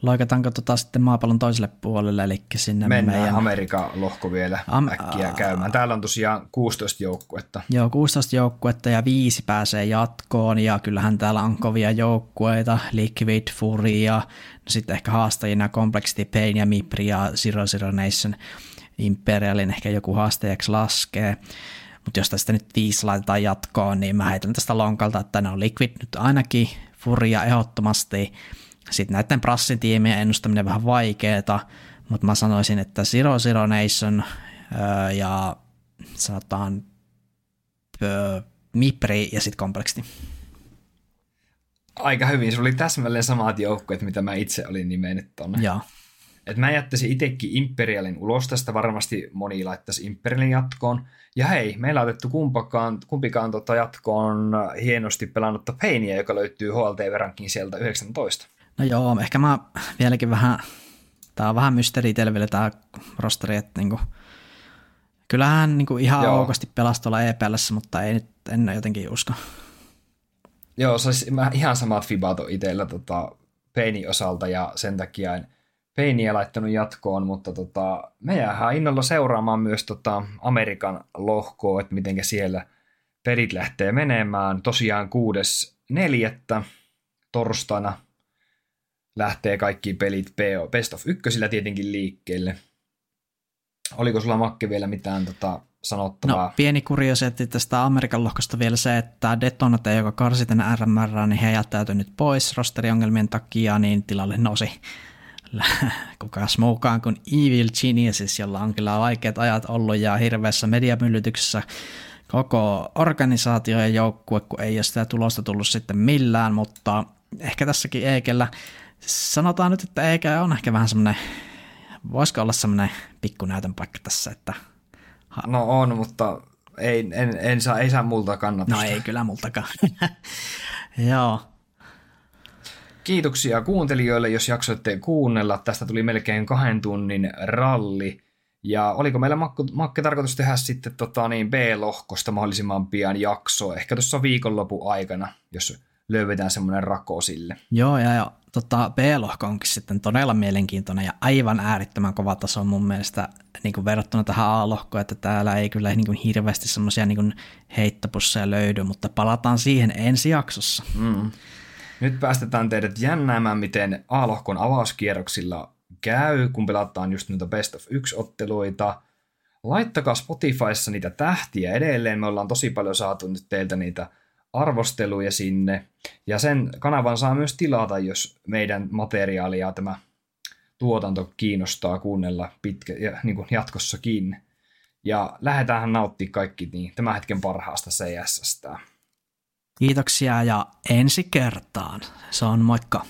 Loikataanko tota sitten maapallon toiselle puolelle, eli sinne Mennään meidän... Amerikan lohko vielä Am- äkkiä käymään. Täällä on tosiaan 16 joukkuetta. Joo, 16 joukkuetta ja viisi pääsee jatkoon ja kyllähän täällä on kovia joukkueita, Liquid, Fury ja no sitten ehkä haastajina Complexity, Pain ja Mipri ja Zero Zero Nation Imperialin ehkä joku haastajaksi laskee. Mutta jos tästä nyt viisi laitetaan jatkoon, niin mä heitän tästä lonkalta, että ne on Liquid nyt ainakin, Furia ehdottomasti. Sitten näiden Brassin tiimien ennustaminen vähän vaikeeta, mutta mä sanoisin, että Zero Zero Nation öö, ja sanotaan öö, Mipri ja sitten Complexity. Aika hyvin, se oli täsmälleen samat joukkueet, mitä mä itse olin nimennyt tonne. Joo, Et mä jättäisin itsekin Imperialin ulos tästä, varmasti moni laittaisi Imperialin jatkoon. Ja hei, meillä on otettu kumpakaan, kumpikaan tota jatkoon hienosti pelannutta Painia, joka löytyy HLTV-rankin sieltä 19. no joo, ehkä mä vieläkin vähän, tää on vähän mysteeri itselle vielä tää rosteri, että niinku, kyllähän niinku ihan Joo. aukosti pelasi tuolla EPLssä, mutta ei nyt, en jotenkin usko. Joo, se olisi mä ihan samat fibat on itsellä tota, Peinin osalta ja sen takia en Peiniä laittanut jatkoon, mutta tota, me jäähän innolla seuraamaan myös tota Amerikan lohkoa, että miten siellä pelit lähtee menemään. Tosiaan 6.4. torstaina lähtee kaikki pelit PO, Best of ykkösillä tietenkin liikkeelle. Oliko sulla Makke vielä mitään tota, sanottavaa? No pieni kuriositeetti tästä Amerikan lohkosta vielä se, että Detonate, joka karsi tänne RMR, niin he jättäytyi nyt pois rosteriongelmien takia, niin tilalle nousi kukas muukaan kuin Evil Geniuses, jolla on kyllä vaikeat ajat ollut ja hirveässä mediamyllytyksessä koko organisaatio ja joukkue, kun ei ole sitä tulosta tullut sitten millään, mutta ehkä tässäkin Eikellä, sanotaan nyt, että Eikä on ehkä vähän semmoinen, voisiko olla semmoinen pikkunäytön paikka tässä, että No on, mutta ei, en, en saa, ei saa multa kannatusta. No ei kyllä multakaan. Joo. Kiitoksia kuuntelijoille, jos jaksoitte kuunnella. Tästä tuli melkein kahden tunnin ralli. Ja oliko meillä Makke, Makke tarkoitus tehdä sitten tota, niin B-lohkosta mahdollisimman pian jaksoa, ehkä tuossa viikonlopun aikana, jos löydetään semmoinen rako sille. Joo, ja, ja tota, B-lohko onkin sitten todella mielenkiintoinen ja aivan äärettömän kova taso mun mielestä niin kuin verrattuna tähän A-lohkoon, että täällä ei kyllä niin kuin hirveästi semmoisia niin heittopusseja löydy, mutta palataan siihen ensi jaksossa. Mm. Nyt päästetään teidät jännäämään, miten A-lohkon avauskierroksilla käy, kun pelataan just noita Best of 1-otteluita. Laittakaa Spotifyssa niitä tähtiä edelleen. Me ollaan tosi paljon saatu nyt teiltä niitä arvosteluja sinne. Ja sen kanavan saa myös tilata, jos meidän materiaalia tämä tuotanto kiinnostaa kuunnella pitkä, ja, niin kuin jatkossakin. Ja lähdetäänhän nauttimaan kaikki niin, tämän hetken parhaasta CSstä. Kiitoksia ja ensi kertaan. Se on moikka.